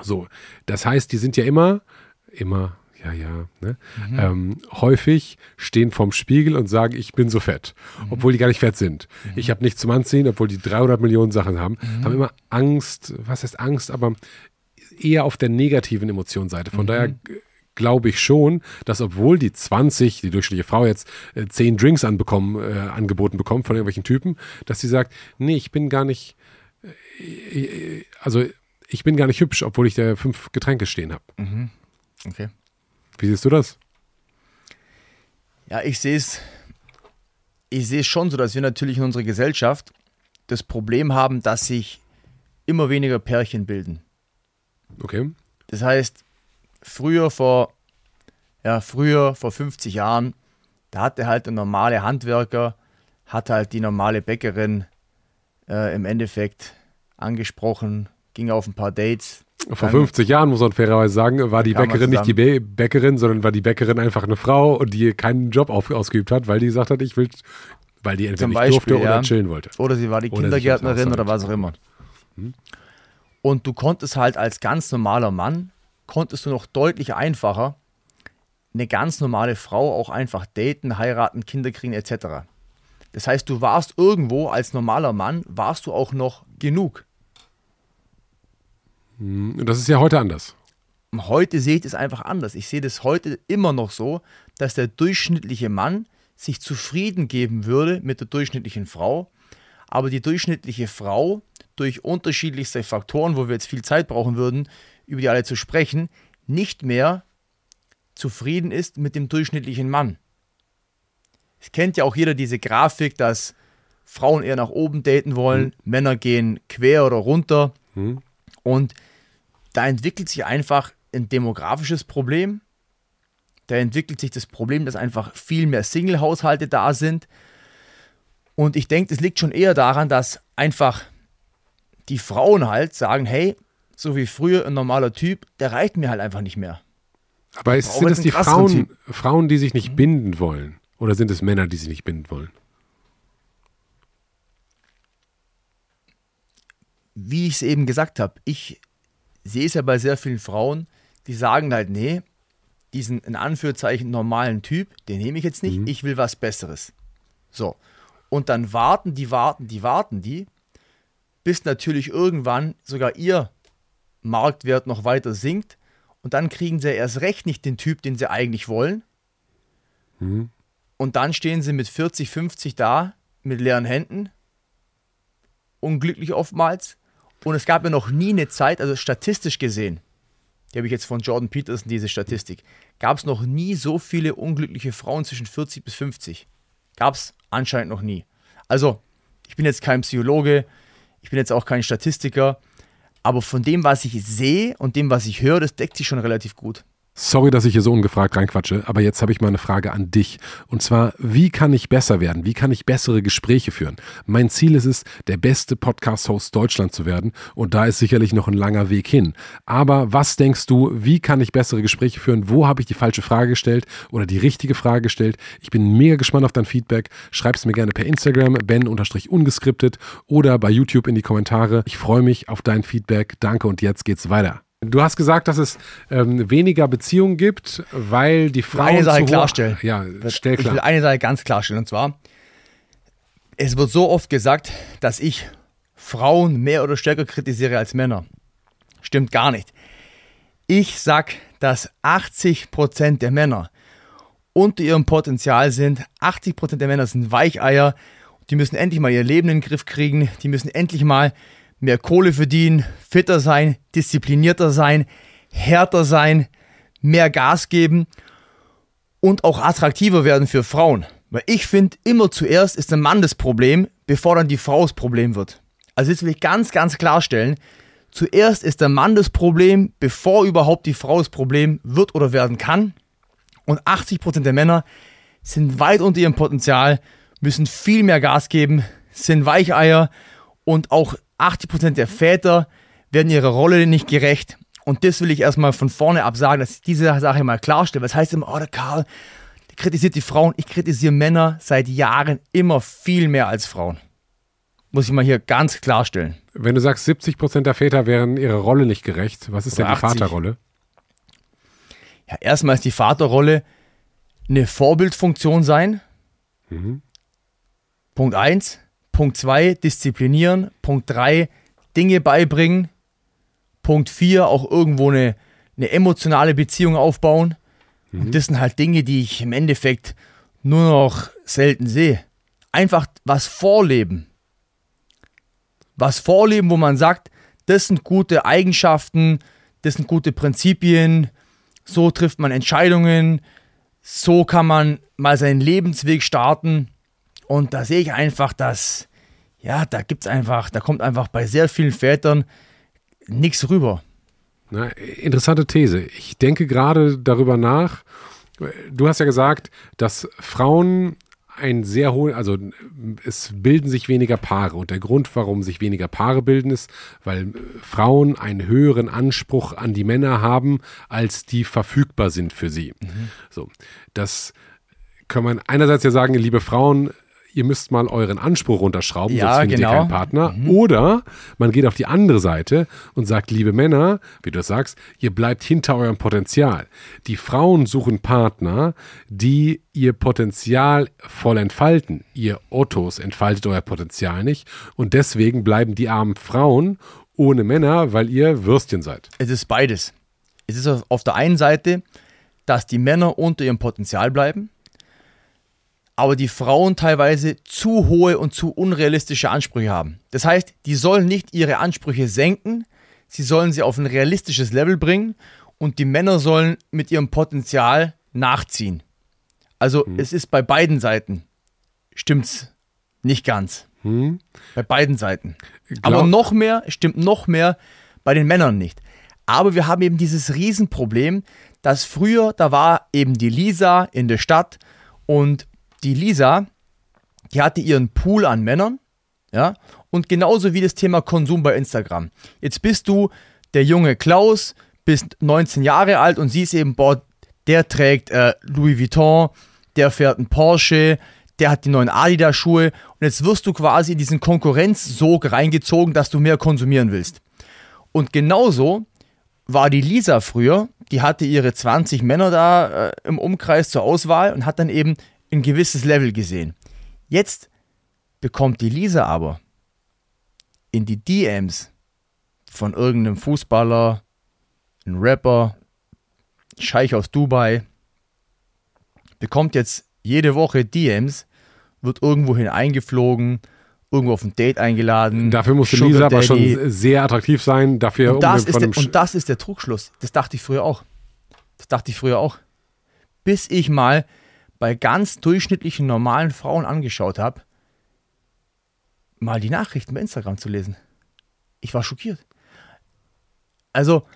So, das heißt, die sind ja immer, immer, ja, ja, ne? Mhm. Ähm, häufig stehen vorm Spiegel und sagen, ich bin so fett, mhm. obwohl die gar nicht fett sind. Mhm. Ich habe nichts zum Anziehen, obwohl die 300 Millionen Sachen haben, mhm. haben immer Angst, was heißt Angst, aber eher auf der negativen Emotionsseite. Von mhm. daher glaube ich schon, dass obwohl die 20, die durchschnittliche Frau jetzt äh, 10 Drinks anbekommen, äh, angeboten bekommt von irgendwelchen Typen, dass sie sagt, nee, ich bin gar nicht, äh, äh also ich bin gar nicht hübsch, obwohl ich da fünf Getränke stehen habe. Mhm. Okay. Wie siehst du das? Ja, ich sehe es, ich sehe es schon so, dass wir natürlich in unserer Gesellschaft das Problem haben, dass sich immer weniger Pärchen bilden. Okay. Das heißt, früher vor, ja, früher vor 50 Jahren, da hatte halt der normale Handwerker, hat halt die normale Bäckerin äh, im Endeffekt angesprochen, ging auf ein paar Dates. Vor 50 Jahren, muss man fairerweise sagen, war die Bäckerin nicht die Bäckerin, sondern war die Bäckerin einfach eine Frau und die keinen Job auf, ausgeübt hat, weil die gesagt hat, ich will, weil die entweder nicht Beispiel, durfte oder ja. chillen wollte. Oder sie war die oder Kindergärtnerin oder was auch immer. Hm? Und du konntest halt als ganz normaler Mann konntest du noch deutlich einfacher eine ganz normale Frau auch einfach daten, heiraten, Kinder kriegen etc. Das heißt, du warst irgendwo als normaler Mann, warst du auch noch genug. Hm, das ist ja heute anders. Heute sehe ich das einfach anders. Ich sehe das heute immer noch so, dass der durchschnittliche Mann sich zufrieden geben würde mit der durchschnittlichen Frau, aber die durchschnittliche Frau durch unterschiedlichste Faktoren, wo wir jetzt viel Zeit brauchen würden, über die alle zu sprechen, nicht mehr zufrieden ist mit dem durchschnittlichen Mann. Es kennt ja auch jeder diese Grafik, dass Frauen eher nach oben daten wollen, mhm. Männer gehen quer oder runter. Mhm. Und da entwickelt sich einfach ein demografisches Problem. Da entwickelt sich das Problem, dass einfach viel mehr Single-Haushalte da sind. Und ich denke, es liegt schon eher daran, dass einfach die Frauen halt sagen, hey, so wie früher ein normaler Typ, der reicht mir halt einfach nicht mehr. Aber ist, sind es die Frauen, Frauen, die sich nicht mhm. binden wollen? Oder sind es Männer, die sich nicht binden wollen? Wie ich es eben gesagt habe, ich sehe es ja bei sehr vielen Frauen, die sagen halt, nee, diesen in Anführungszeichen normalen Typ, den nehme ich jetzt nicht, mhm. ich will was Besseres. So. Und dann warten die, warten die, warten die, bis natürlich irgendwann sogar ihr Marktwert noch weiter sinkt und dann kriegen sie erst recht nicht den Typ, den sie eigentlich wollen. Mhm. Und dann stehen sie mit 40, 50 da, mit leeren Händen, unglücklich oftmals. Und es gab ja noch nie eine Zeit, also statistisch gesehen, die habe ich jetzt von Jordan Peterson, diese Statistik, gab es noch nie so viele unglückliche Frauen zwischen 40 bis 50. Gab es anscheinend noch nie. Also, ich bin jetzt kein Psychologe, ich bin jetzt auch kein Statistiker, aber von dem, was ich sehe und dem, was ich höre, das deckt sich schon relativ gut. Sorry, dass ich hier so ungefragt reinquatsche, aber jetzt habe ich mal eine Frage an dich. Und zwar, wie kann ich besser werden? Wie kann ich bessere Gespräche führen? Mein Ziel ist es, der beste Podcast-Host Deutschland zu werden. Und da ist sicherlich noch ein langer Weg hin. Aber was denkst du, wie kann ich bessere Gespräche führen? Wo habe ich die falsche Frage gestellt oder die richtige Frage gestellt? Ich bin mega gespannt auf dein Feedback. Schreib es mir gerne per Instagram, ben-ungeskriptet oder bei YouTube in die Kommentare. Ich freue mich auf dein Feedback. Danke und jetzt geht's weiter. Du hast gesagt, dass es ähm, weniger Beziehungen gibt, weil die Frauen. Eine Sache klarstellen. Ja, stell Ich will klar. eine Sache ganz klarstellen und zwar, es wird so oft gesagt, dass ich Frauen mehr oder stärker kritisiere als Männer. Stimmt gar nicht. Ich sag, dass 80% der Männer unter ihrem Potenzial sind. 80% der Männer sind Weicheier. Die müssen endlich mal ihr Leben in den Griff kriegen. Die müssen endlich mal mehr Kohle verdienen, fitter sein, disziplinierter sein, härter sein, mehr Gas geben und auch attraktiver werden für Frauen. Weil ich finde, immer zuerst ist der Mann das Problem, bevor dann die Frau das Problem wird. Also jetzt will ich ganz, ganz klarstellen, zuerst ist der Mann das Problem, bevor überhaupt die Frau das Problem wird oder werden kann. Und 80% der Männer sind weit unter ihrem Potenzial, müssen viel mehr Gas geben, sind Weicheier und auch 80% der Väter werden ihrer Rolle nicht gerecht. Und das will ich erstmal von vorne ab sagen, dass ich diese Sache mal klarstelle. Was heißt immer, oh, der Karl, der kritisiert die Frauen. Ich kritisiere Männer seit Jahren immer viel mehr als Frauen. Muss ich mal hier ganz klarstellen. Wenn du sagst, 70 Prozent der Väter wären ihrer Rolle nicht gerecht, was ist Oder denn die 80. Vaterrolle? Ja, erstmal ist die Vaterrolle eine Vorbildfunktion sein. Punkt 1. Punkt 2, disziplinieren. Punkt 3, Dinge beibringen. Punkt 4, auch irgendwo eine, eine emotionale Beziehung aufbauen. Und das sind halt Dinge, die ich im Endeffekt nur noch selten sehe. Einfach was vorleben. Was vorleben, wo man sagt, das sind gute Eigenschaften, das sind gute Prinzipien, so trifft man Entscheidungen, so kann man mal seinen Lebensweg starten. Und da sehe ich einfach, dass, ja, da gibt's einfach, da kommt einfach bei sehr vielen Vätern nichts rüber. Na, interessante These. Ich denke gerade darüber nach. Du hast ja gesagt, dass Frauen ein sehr hohen, also es bilden sich weniger Paare. Und der Grund, warum sich weniger Paare bilden, ist, weil Frauen einen höheren Anspruch an die Männer haben, als die verfügbar sind für sie. So, das kann man einerseits ja sagen, liebe Frauen, ihr müsst mal euren Anspruch runterschrauben, Ja, sonst findet ihr genau. keinen Partner. Oder man geht auf die andere Seite und sagt, liebe Männer, wie du sagst, ihr bleibt hinter eurem Potenzial. Die Frauen suchen Partner, die ihr Potenzial voll entfalten. Ihr Ottos entfaltet euer Potenzial nicht. Und deswegen bleiben die armen Frauen ohne Männer, weil ihr Würstchen seid. Es ist beides. Es ist auf der einen Seite, dass die Männer unter ihrem Potenzial bleiben, aber die Frauen teilweise zu hohe und zu unrealistische Ansprüche haben. Das heißt, die sollen nicht ihre Ansprüche senken, sie sollen sie auf ein realistisches Level bringen und die Männer sollen mit ihrem Potenzial nachziehen. Also es ist bei beiden Seiten, stimmt's nicht ganz. Bei beiden Seiten. Aber noch mehr, stimmt noch mehr bei den Männern nicht. Aber wir haben eben dieses Riesenproblem, dass früher, da war eben die Lisa in der Stadt und die Lisa, die hatte ihren Pool an Männern, ja, und genauso wie das Thema Konsum bei Instagram. Jetzt bist du der junge Klaus, bist 19 Jahre alt und siehst eben, boah, der trägt äh, Louis Vuitton, der fährt einen Porsche, der hat die neuen Adidas-Schuhe und jetzt wirst du quasi in diesen Konkurrenzsog reingezogen, dass du mehr konsumieren willst. Und genauso war die Lisa früher, die hatte ihre 20 Männer da äh, im Umkreis zur Auswahl und hat dann eben ein gewisses Level gesehen. Jetzt bekommt die Lisa aber in die DMs von irgendeinem Fußballer, ein Rapper, Scheich aus Dubai, bekommt jetzt jede Woche DMs, wird irgendwohin eingeflogen, irgendwo auf ein Date eingeladen. Dafür musste Sugar Lisa aber schon Daddy. sehr attraktiv sein. Dafür Und das, ist der, und das ist der Trugschluss. Das dachte ich früher auch. Das dachte ich früher auch. Bis ich mal bei ganz durchschnittlichen, normalen Frauen angeschaut habe, mal die Nachrichten bei Instagram zu lesen. Ich war schockiert. Also,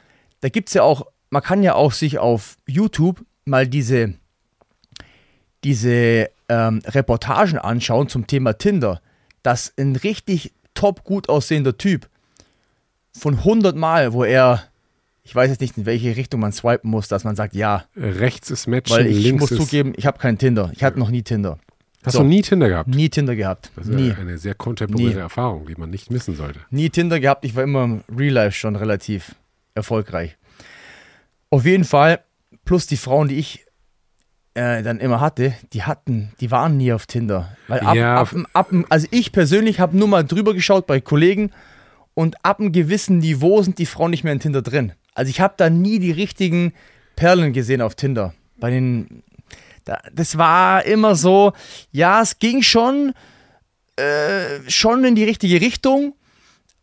da gibt es ja auch, man kann ja auch sich auf YouTube mal diese, diese ähm, Reportagen anschauen zum Thema Tinder, dass ein richtig top gut aussehender Typ von 100 Mal, wo er, ich weiß jetzt nicht, in welche Richtung man swipen muss, dass man sagt, ja, rechts ist Matchen, weil ich links muss zugeben, ich habe keinen Tinder. Ich hatte noch nie Tinder. Hast so. du nie Tinder gehabt? Nie Tinder gehabt. Das ist nie. eine sehr kontemporäre Nie. Erfahrung, die man nicht missen sollte. Nie Tinder gehabt. Ich war immer im Real Life schon relativ erfolgreich. Auf jeden Fall, plus die Frauen, die ich äh, dann immer hatte, die hatten, die waren nie auf Tinder. Weil ab, Ja. ab, ab, also ich persönlich habe nur mal drüber geschaut bei Kollegen und ab einem gewissen Niveau sind die Frauen nicht mehr in Tinder drin. Also ich habe da nie die richtigen Perlen gesehen auf Tinder. Bei den, da, das war immer so, ja, es ging schon, äh, schon in die richtige Richtung,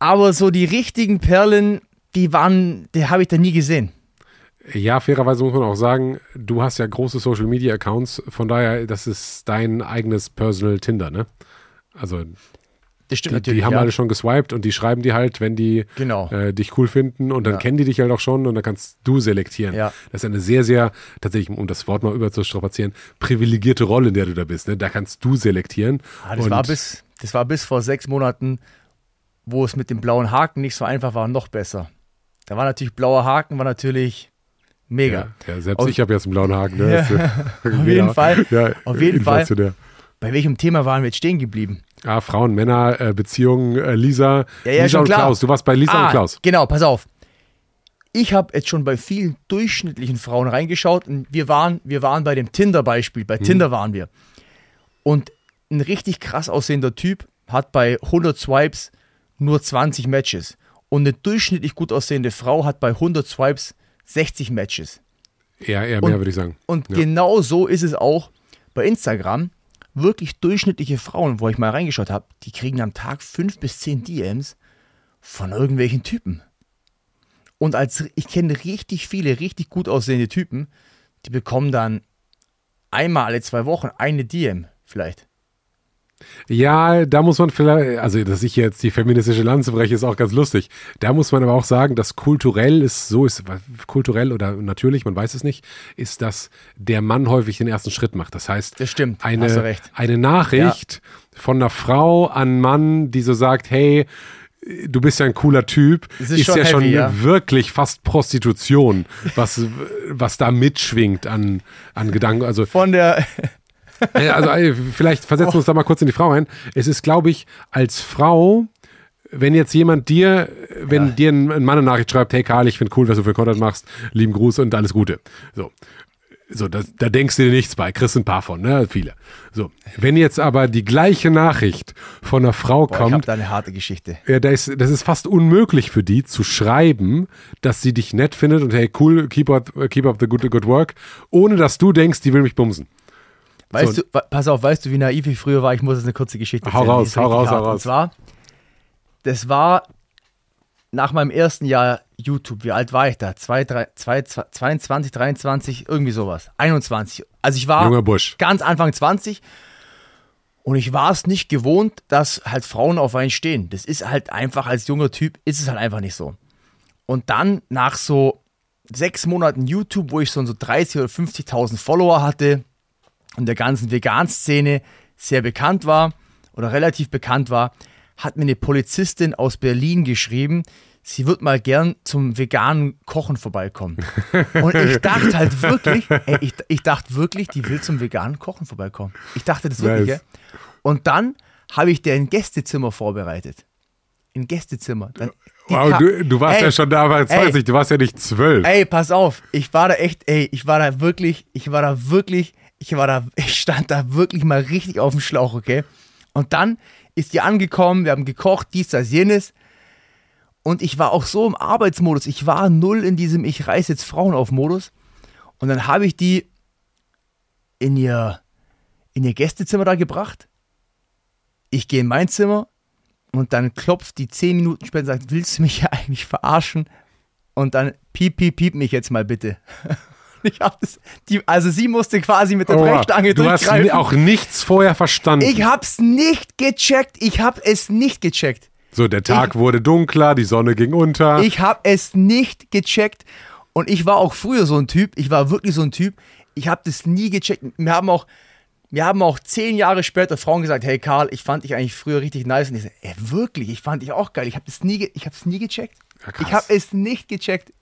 aber so die richtigen Perlen, die waren, die habe ich da nie gesehen. Ja, fairerweise muss man auch sagen, du hast ja große Social Media Accounts, von daher, das ist dein eigenes Personal Tinder, ne? Also Das stimmt die, natürlich. die haben ja. alle schon geswiped und die schreiben die halt, wenn die Genau. äh, dich cool finden und dann Ja. kennen die dich halt auch schon und dann kannst du selektieren. Ja. Das ist eine sehr, sehr, tatsächlich, um das Wort mal überzustrapazieren, privilegierte Rolle, in der du da bist. Ne? Da kannst du selektieren. Ah, das, war bis, das war bis vor sechs Monaten, wo es mit dem blauen Haken nicht so einfach war, noch besser. Da war natürlich blauer Haken, war natürlich mega. ja, ja, selbst Auf- ich habe jetzt einen blauen Haken. Ne? Ja. Äh, Auf jeden Fall. Ja, Auf jeden Fall. Bei welchem Thema waren wir jetzt stehen geblieben? Ah, Frauen, Männer, äh, Beziehungen, äh, Lisa, Ja, ja, Lisa und klar. Klaus. Du warst bei Lisa ah, und Klaus. Genau, pass auf. Ich habe jetzt schon bei vielen durchschnittlichen Frauen reingeschaut und wir waren, wir waren bei dem Tinder-Beispiel. Bei Tinder waren wir. Und ein richtig krass aussehender Typ hat bei 100 Swipes nur 20 Matches. Und eine durchschnittlich gut aussehende Frau hat bei 100 Swipes 60 Matches. Eher, eher Und- mehr, würde ich sagen. Und Ja. genau so ist es auch bei Instagram. Wirklich durchschnittliche Frauen, wo ich mal reingeschaut habe, die kriegen am Tag fünf bis zehn DMs von irgendwelchen Typen. Und als ich kenne richtig viele richtig gut aussehende Typen, die bekommen dann einmal alle zwei Wochen eine DM vielleicht. Ja, da muss man vielleicht, also dass ich jetzt die feministische Lanze breche, ist auch ganz lustig. Da muss man aber auch sagen, dass kulturell ist, so ist, kulturell oder natürlich, man weiß es nicht, ist, dass der Mann häufig den ersten Schritt macht. Das heißt, Das stimmt, eine, eine Nachricht von einer Frau an einen Mann, die so sagt, hey, du bist ja ein cooler Typ, ist, ist schon ja schon heavy, ja. wirklich fast Prostitution, was, was da mitschwingt an, an Gedanken. Also Von der, ja, also vielleicht versetzen wir uns da mal kurz in die Frau rein. Es ist, glaube ich, als Frau, wenn jetzt jemand dir, wenn dir ein ein Mann eine Nachricht schreibt, hey Karl, ich finde cool, was du für Content machst, lieben Gruß und alles Gute. So. So, das, da denkst du dir nichts bei, kriegst ein paar von, ne? Viele. So. Wenn jetzt aber die gleiche Nachricht von einer Frau boah, ich habe kommt, da eine harte Geschichte. ja, da ist, das ist fast unmöglich für die zu schreiben, dass sie dich nett findet und hey, cool, keep up, keep up the good, good work, ohne dass du denkst, die will mich bumsen. Weißt So. du, pass auf, weißt du, wie naiv ich früher war? Ich muss jetzt eine kurze Geschichte Hau erzählen. die raus, hau raus, hau raus. Und zwar, das war nach meinem ersten Jahr YouTube. Wie alt war ich da? Zwei, drei, zwei, zwei, 22, 23, irgendwie sowas. 21. Also ich war ganz Anfang 20 und ich war es nicht gewohnt, dass halt Frauen auf einen stehen. Das ist halt einfach, als junger Typ ist es halt einfach nicht so. Und dann nach so sechs Monaten YouTube, wo ich schon so 30.000 oder 50.000 Follower hatte und der ganzen Vegan-Szene sehr bekannt war oder relativ bekannt war, hat mir eine Polizistin aus Berlin geschrieben, sie wird mal gern zum veganen Kochen vorbeikommen. Und ich dachte halt wirklich, ey, ich, ich dachte wirklich, die will zum veganen Kochen vorbeikommen. Ich dachte das wirklich, Nice. ja. Und dann habe ich dir ein Gästezimmer vorbereitet. Ein Gästezimmer. Dann, Wow, du, du warst Ey, ja schon da bei 20, ey, du warst ja nicht zwölf. Ey, pass auf, ich war da echt, ey, ich war da wirklich, ich war da wirklich, ich war da, ich stand da wirklich mal richtig auf dem Schlauch, okay? Und dann ist die angekommen, wir haben gekocht, dies, das, jenes. Und ich war auch so im Arbeitsmodus. Ich war null in diesem Ich reiß jetzt Frauen auf Modus. Und dann habe ich die in ihr, in ihr Gästezimmer da gebracht. Ich gehe in mein Zimmer und dann klopft die zehn Minuten später und sagt, willst du mich ja eigentlich verarschen? Und dann piep, piep, piep mich jetzt mal bitte. Ich hab das, die, also sie musste quasi mit der Oh, Brechstange du hast durchgreifen. auch nichts vorher verstanden. Ich hab's nicht gecheckt. Ich hab es nicht gecheckt. so, der Tag wurde dunkler, die Sonne ging unter. Ich hab es nicht gecheckt. Und ich war auch früher so ein Typ. Ich war wirklich so ein Typ. Ich hab das nie gecheckt. Wir haben auch, wir haben auch zehn Jahre später Frauen gesagt, hey Karl, ich fand dich eigentlich früher richtig nice. Und ich so, ey, wirklich, ich fand dich auch geil. Ich hab das nie, ich hab's nie gecheckt. Ja, ich hab es nicht gecheckt.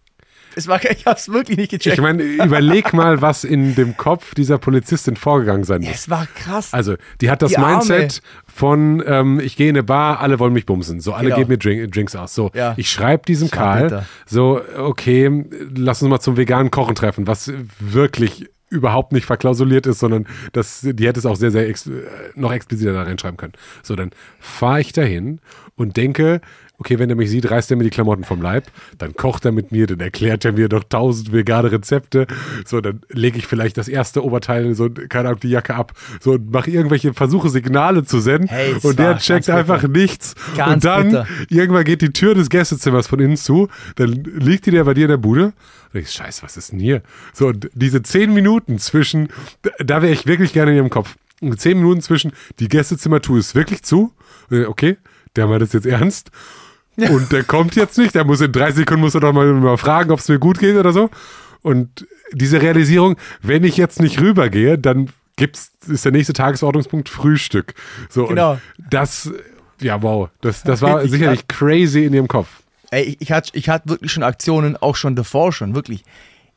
Es war, ich hab's wirklich nicht gecheckt. Ich meine, überleg mal, was in dem Kopf dieser Polizistin vorgegangen sein muss. es war krass. Also, die hat das Die Arme. Mindset von, ähm, ich gehe in eine Bar, alle wollen mich bumsen. So, alle Genau. geben mir Drink, Drinks aus. So, Ja. ich schreibe diesem Karl, bitter. so, okay, lass uns mal zum veganen Kochen treffen, was wirklich überhaupt nicht verklausuliert ist, sondern das, die hätte es auch sehr, sehr ex, noch expliziter da reinschreiben können. So, dann fahre ich dahin und denke, okay, wenn er mich sieht, reißt er mir die Klamotten vom Leib, dann kocht er mit mir, dann erklärt er mir noch tausend vegane Rezepte, so, dann lege ich vielleicht das erste Oberteil, so, keine Ahnung, die Jacke ab, so, und mache irgendwelche Versuche, Signale zu senden Hey, und der checkt einfach bitter. nichts Ganz und dann, bitter. irgendwann geht die Tür des Gästezimmers von innen zu, dann liegt die der bei dir in der Bude und ich, scheiße, was ist denn hier? So, und diese zehn Minuten zwischen, da wäre ich wirklich gerne in ihrem Kopf. Zehn Minuten zwischen, die Gästezimmertür ist wirklich zu. Okay, der meint das jetzt ernst. Und der kommt jetzt nicht. Der muss in drei Sekunden muss er doch mal, mal fragen, ob es mir gut geht oder so. Und diese Realisierung, wenn ich jetzt nicht rübergehe, dann gibt's, ist der nächste Tagesordnungspunkt Frühstück. So, Genau. und das, ja, wow, das, das war Richtig sicherlich crazy in ihrem Kopf. Ey, ich, ich, hatte, ich hatte wirklich schon Aktionen, auch schon davor schon, wirklich.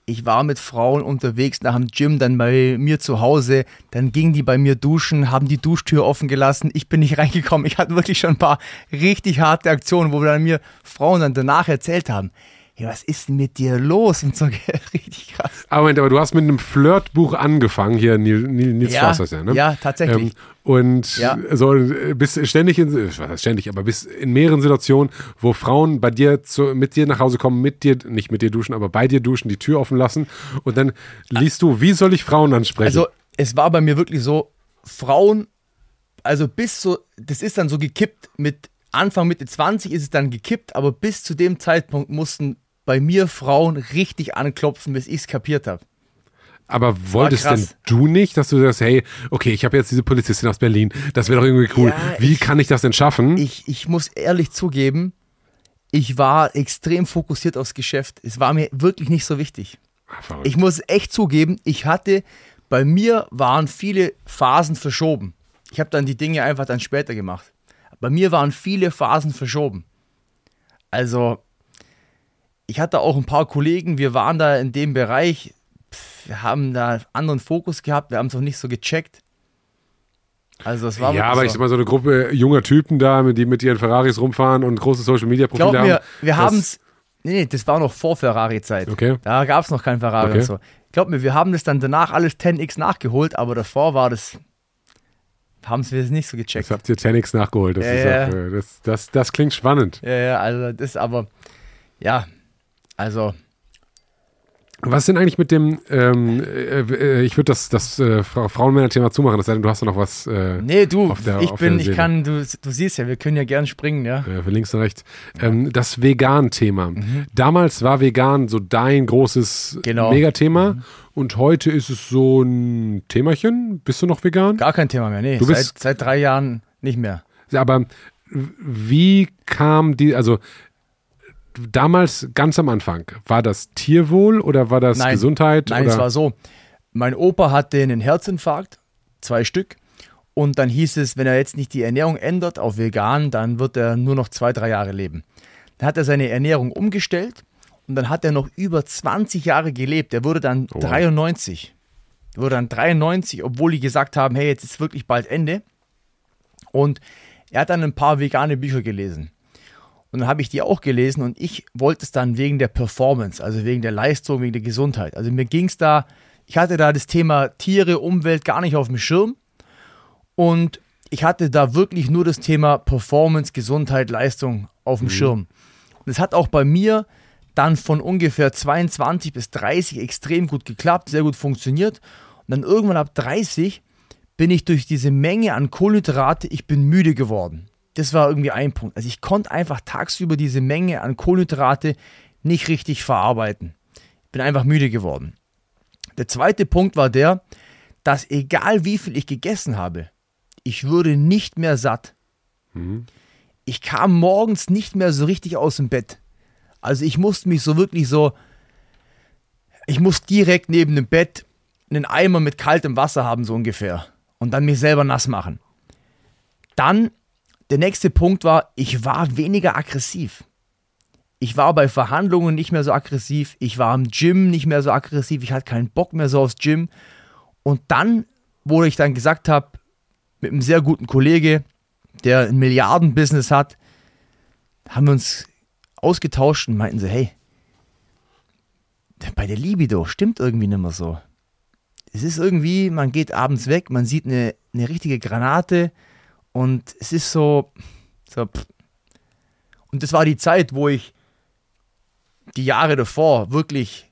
Ich war mit Frauen unterwegs nach dem Gym, dann bei mir zu Hause, dann gingen die bei mir duschen, haben die Duschtür offen gelassen, ich bin nicht reingekommen. Ich hatte wirklich schon ein paar richtig harte Aktionen, wo dann mir Frauen dann danach erzählt haben, hey, was ist denn mit dir los? Und so, richtig krass. Aber, Moment, aber du hast mit einem Flirtbuch angefangen, hier Nil, Nil, Nils Ja, Strauss der, ne? ja, tatsächlich. Ähm, und Ja. so äh, bist ständig in, ständig, aber bist in mehreren Situationen, wo Frauen bei dir zu, mit dir nach Hause kommen, mit dir, nicht mit dir duschen, aber bei dir duschen, die Tür offen lassen und dann liest du, wie soll ich Frauen ansprechen? Also es war bei mir wirklich so, Frauen, also bis so, das ist dann so gekippt, mit Anfang, Mitte 20 ist es dann gekippt, aber bis zu dem Zeitpunkt mussten bei mir Frauen richtig anklopfen, bis ich es kapiert habe. aber wolltest denn du nicht, dass du sagst, hey, okay, ich habe jetzt diese Polizistin aus Berlin, das wäre doch irgendwie cool. Ja, wie ich- kann ich das denn schaffen? Ich, ich muss ehrlich zugeben, ich war extrem fokussiert aufs Geschäft. Es war mir wirklich nicht so wichtig. Verrückt. Ich muss echt zugeben, ich hatte, bei mir waren viele Phasen verschoben. Ich habe dann die Dinge einfach dann später gemacht. Bei mir waren viele Phasen verschoben. Also, ich hatte auch ein paar Kollegen, wir waren da in dem Bereich, pff, wir haben da anderen Fokus gehabt, wir haben es noch nicht so gecheckt. Also, das war ja, aber so. ich sag mal, so eine Gruppe junger Typen da, mit die mit ihren Ferraris rumfahren und große Social Media Profile Glaub haben. mir, wir das- haben es. Nee, nee, das war noch vor Ferrari-Zeit. Okay. Da gab es noch kein Ferrari Okay. und so. Glaub mir, wir haben das dann danach alles 10x nachgeholt, aber davor war das. Haben wir es nicht so gecheckt. Jetzt habt ihr Tenix nachgeholt. Das, Ja, ja. Auch, äh, das, das, das klingt spannend. Ja, ja, also das aber. Ja, also. Was ist denn eigentlich mit dem, ähm, äh, äh, ich würde das, das äh, Fra- Frauen-Männer-Thema zumachen, sei denn, du hast da noch was äh, Nee, du, der- ich bin, ich kann, du, du siehst ja, wir können ja gern springen, ja. für links und rechts. Ähm, das Vegan-Thema. Mhm. Damals war vegan so dein großes Genau. Megathema und heute ist es so ein Themachen. Bist du noch vegan? Gar kein Thema mehr, nee. Du bist- seit, seit drei Jahren nicht mehr. Aber wie kam die, also damals ganz am Anfang, war das Tierwohl oder war das Nein. Gesundheit? Nein, oder? es war so. Mein Opa hatte einen Herzinfarkt, zwei Stück. Und dann hieß es, wenn er jetzt nicht die Ernährung ändert auf vegan, dann wird er nur noch zwei, drei Jahre leben. Dann hat er seine Ernährung umgestellt und dann hat er noch über 20 Jahre gelebt. Er wurde dann wow. 93. Er wurde dann 93, obwohl die gesagt haben, hey, jetzt ist wirklich bald Ende. Und er hat dann ein paar vegane Bücher gelesen. Und dann habe ich die auch gelesen und ich wollte es dann wegen der Performance, also wegen der Leistung, wegen der Gesundheit. Also mir ging es da, ich hatte da das Thema Tiere, Umwelt gar nicht auf dem Schirm. Und ich hatte da wirklich nur das Thema Performance, Gesundheit, Leistung auf dem Schirm. Und es hat auch bei mir dann von ungefähr 22 bis 30 extrem gut geklappt, sehr gut funktioniert. Und dann irgendwann ab 30 bin ich durch diese Menge an Kohlenhydrate, ich bin müde geworden. Das war irgendwie ein Punkt. Also ich konnte einfach tagsüber diese Menge an Kohlenhydrate nicht richtig verarbeiten. Bin einfach müde geworden. Der zweite Punkt war der, dass egal wie viel ich gegessen habe, ich würde nicht mehr satt. Mhm. Ich kam morgens nicht mehr so richtig aus dem Bett. Also ich musste mich so wirklich so, ich muss direkt neben dem Bett einen Eimer mit kaltem Wasser haben, so ungefähr. Und dann mich selber nass machen. Dann, der nächste Punkt war, ich war weniger aggressiv. Ich war bei Verhandlungen nicht mehr so aggressiv. Ich war im Gym nicht mehr so aggressiv. Ich hatte keinen Bock mehr so aufs Gym. Und dann, wo ich dann gesagt habe, mit einem sehr guten Kollege, der ein Milliardenbusiness hat, haben wir uns ausgetauscht und meinten so, hey, bei der Libido stimmt irgendwie nicht mehr so. Es ist irgendwie, man geht abends weg, man sieht eine, eine richtige Granate und es ist so, so und das war die Zeit, wo ich die Jahre davor wirklich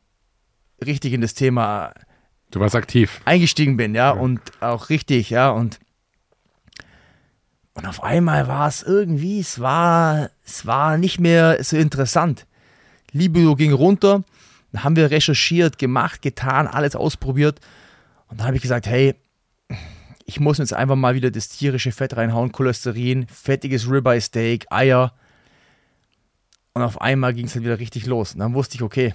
richtig in das Thema Du warst aktiv. Eingestiegen bin, ja, ja. und auch richtig, ja, und und auf einmal war es irgendwie, es war, es war nicht mehr so interessant. Libido ging runter, dann haben wir recherchiert, gemacht, getan, alles ausprobiert. Und dann habe ich gesagt, hey, ich muss jetzt einfach mal wieder das tierische Fett reinhauen, Cholesterin, fettiges Ribeye Steak, Eier. Und auf einmal ging es dann wieder richtig los. Und dann wusste ich, okay,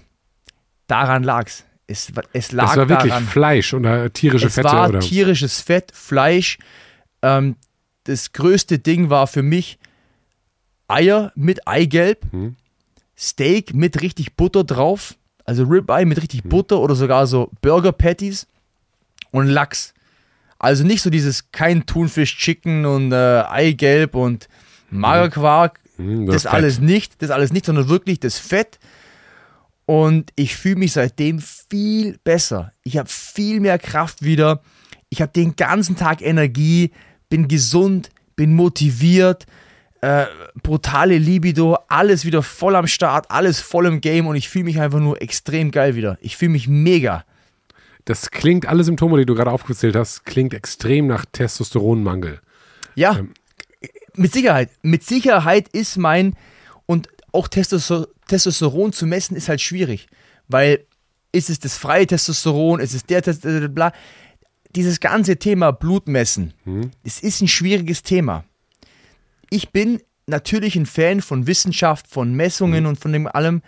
daran lag's. Es, es lag Es war wirklich daran. Fleisch oder tierische es Fette? Es war oder? tierisches Fett, Fleisch. Ähm, das größte Ding war für mich Eier mit Eigelb, hm. Steak mit richtig Butter drauf, also Ribeye mit richtig hm. Butter oder sogar so Burger Patties und Lachs. Also nicht so dieses kein Thunfisch Chicken und äh, Eigelb und Magerquark, hm, das, das alles nicht, das alles nicht, sondern wirklich das Fett. Und ich fühle mich seitdem viel besser. Ich habe viel mehr Kraft wieder. Ich habe den ganzen Tag Energie bin gesund, bin motiviert, äh, brutale Libido, alles wieder voll am Start, alles voll im Game und ich fühle mich einfach nur extrem geil wieder. Ich fühle mich mega. Das klingt, alle Symptome, die du gerade aufgezählt hast, klingt extrem nach Testosteronmangel. Ja, ähm. mit Sicherheit. Mit Sicherheit ist mein, und auch Testosteron zu messen ist halt schwierig, weil ist es das freie Testosteron, ist es der Testosteron, bla dieses ganze Thema Blutmessen, mhm. es ist ein schwieriges Thema. Ich bin natürlich ein Fan von Wissenschaft, von Messungen mhm. und von dem allem,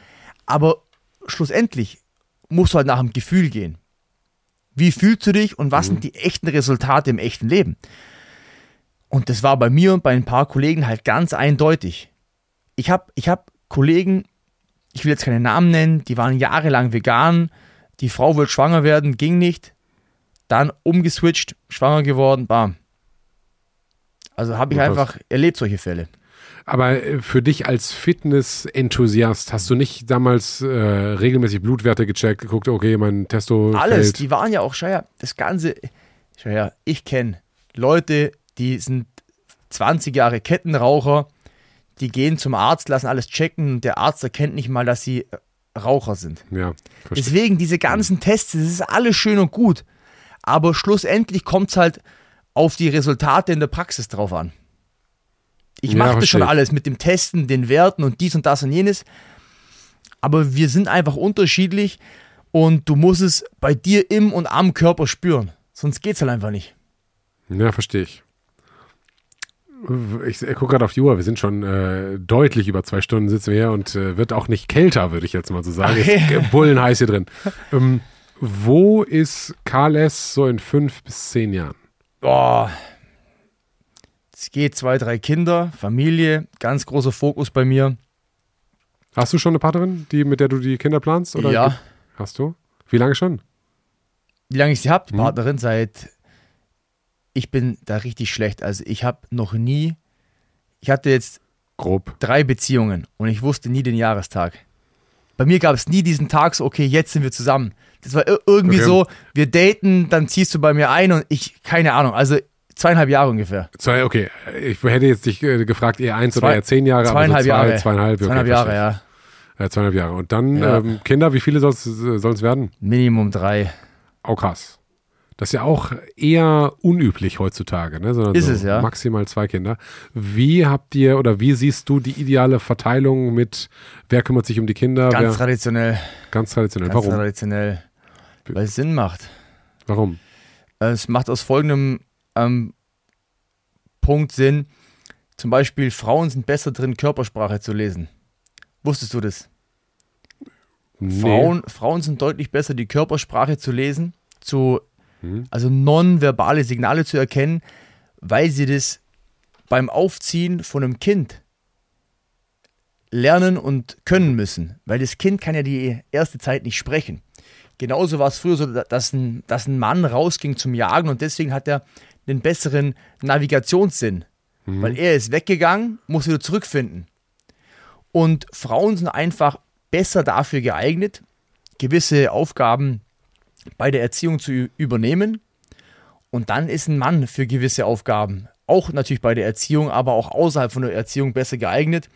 aber schlussendlich musst du halt nach dem Gefühl gehen. Wie fühlst du dich und was mhm. sind die echten Resultate im echten Leben? Und das war bei mir und bei ein paar Kollegen halt ganz eindeutig. Ich habe ich hab Kollegen, ich will jetzt keine Namen nennen, die waren jahrelang vegan, die Frau wollte schwanger werden, ging nicht, dann umgeswitcht, schwanger geworden, bam. Also habe ich einfach erlebt solche Fälle. Aber äh, für dich als Fitness-Enthusiast hast du nicht damals äh, regelmäßig Blutwerte gecheckt, geguckt, okay, mein Testo. Alles, fällt. die waren ja auch, schau ja, das Ganze, schau ja, ich kenne Leute, die sind 20 Jahre Kettenraucher, die gehen zum Arzt, lassen alles checken und der Arzt erkennt nicht mal, dass sie Raucher sind. Ja, verstehe. Deswegen diese ganzen Tests, das ist alles schön und gut aber schlussendlich kommt es halt auf die Resultate in der Praxis drauf an. Ich ja, mache das schon alles mit dem Testen, den Werten und dies und das und jenes, aber wir sind einfach unterschiedlich und du musst es bei dir im und am Körper spüren, sonst geht es halt einfach nicht. Ja, verstehe ich. Ich, ich gucke gerade auf die Uhr, wir sind schon äh, deutlich über zwei Stunden sitzen wir hier und äh, wird auch nicht kälter, würde ich jetzt mal so sagen. Okay. Ist bullenheiß hier drin. Ähm, wo ist Karl S. so in fünf bis zehn Jahren? Boah. Es geht zwei, drei Kinder, Familie, ganz großer Fokus bei mir. Hast du schon eine Partnerin, die, mit der du die Kinder planst? Oder ja. Hast du? Wie lange schon? Wie lange ich sie habe, die hm. Partnerin, seit. Ich bin da richtig schlecht. Also ich habe noch nie. Ich hatte jetzt grob drei Beziehungen und ich wusste nie den Jahrestag. Bei mir gab es nie diesen Tag, so, okay, jetzt sind wir zusammen. Das war irgendwie okay. so, wir daten, dann ziehst du bei mir ein und ich, keine Ahnung. Also zweieinhalb Jahre ungefähr. Zwei, okay. Ich hätte jetzt dich äh, gefragt, eher eins Zwei- oder eher zehn Jahre. Zweieinhalb aber so zwei, Jahre. Zweieinhalb, okay, zweieinhalb Jahre, ja. Ja, zweieinhalb Jahre. Und dann Ja. ähm, Kinder, wie viele soll es werden? Minimum drei. Auch krass. Das ist ja auch eher unüblich heutzutage, ne? Sondern Ist so es, ja. maximal zwei Kinder. Wie habt ihr oder wie siehst du die ideale Verteilung mit, wer kümmert sich um die Kinder? Ganz wer, traditionell. ganz traditionell. Ganz Warum? traditionell. Weil es Sinn macht. Warum? Es macht aus folgendem ähm, Punkt Sinn. Zum Beispiel, Frauen sind besser drin, Körpersprache zu lesen. Wusstest du das? Nee. Frauen, Frauen sind deutlich besser, die Körpersprache zu lesen, zu, Hm. also nonverbale Signale zu erkennen, weil sie das beim Aufziehen von einem Kind lernen und können müssen. Weil das Kind kann ja die erste Zeit nicht sprechen. Genauso war es früher so, dass ein, dass ein Mann rausging zum Jagen und deswegen hat er einen besseren Navigationssinn. Weil er ist weggegangen, muss wieder zurückfinden. Und Frauen sind einfach besser dafür geeignet, gewisse Aufgaben bei der Erziehung zu übernehmen. Und dann ist ein Mann für gewisse Aufgaben, auch natürlich bei der Erziehung, aber auch außerhalb von der Erziehung besser geeignet.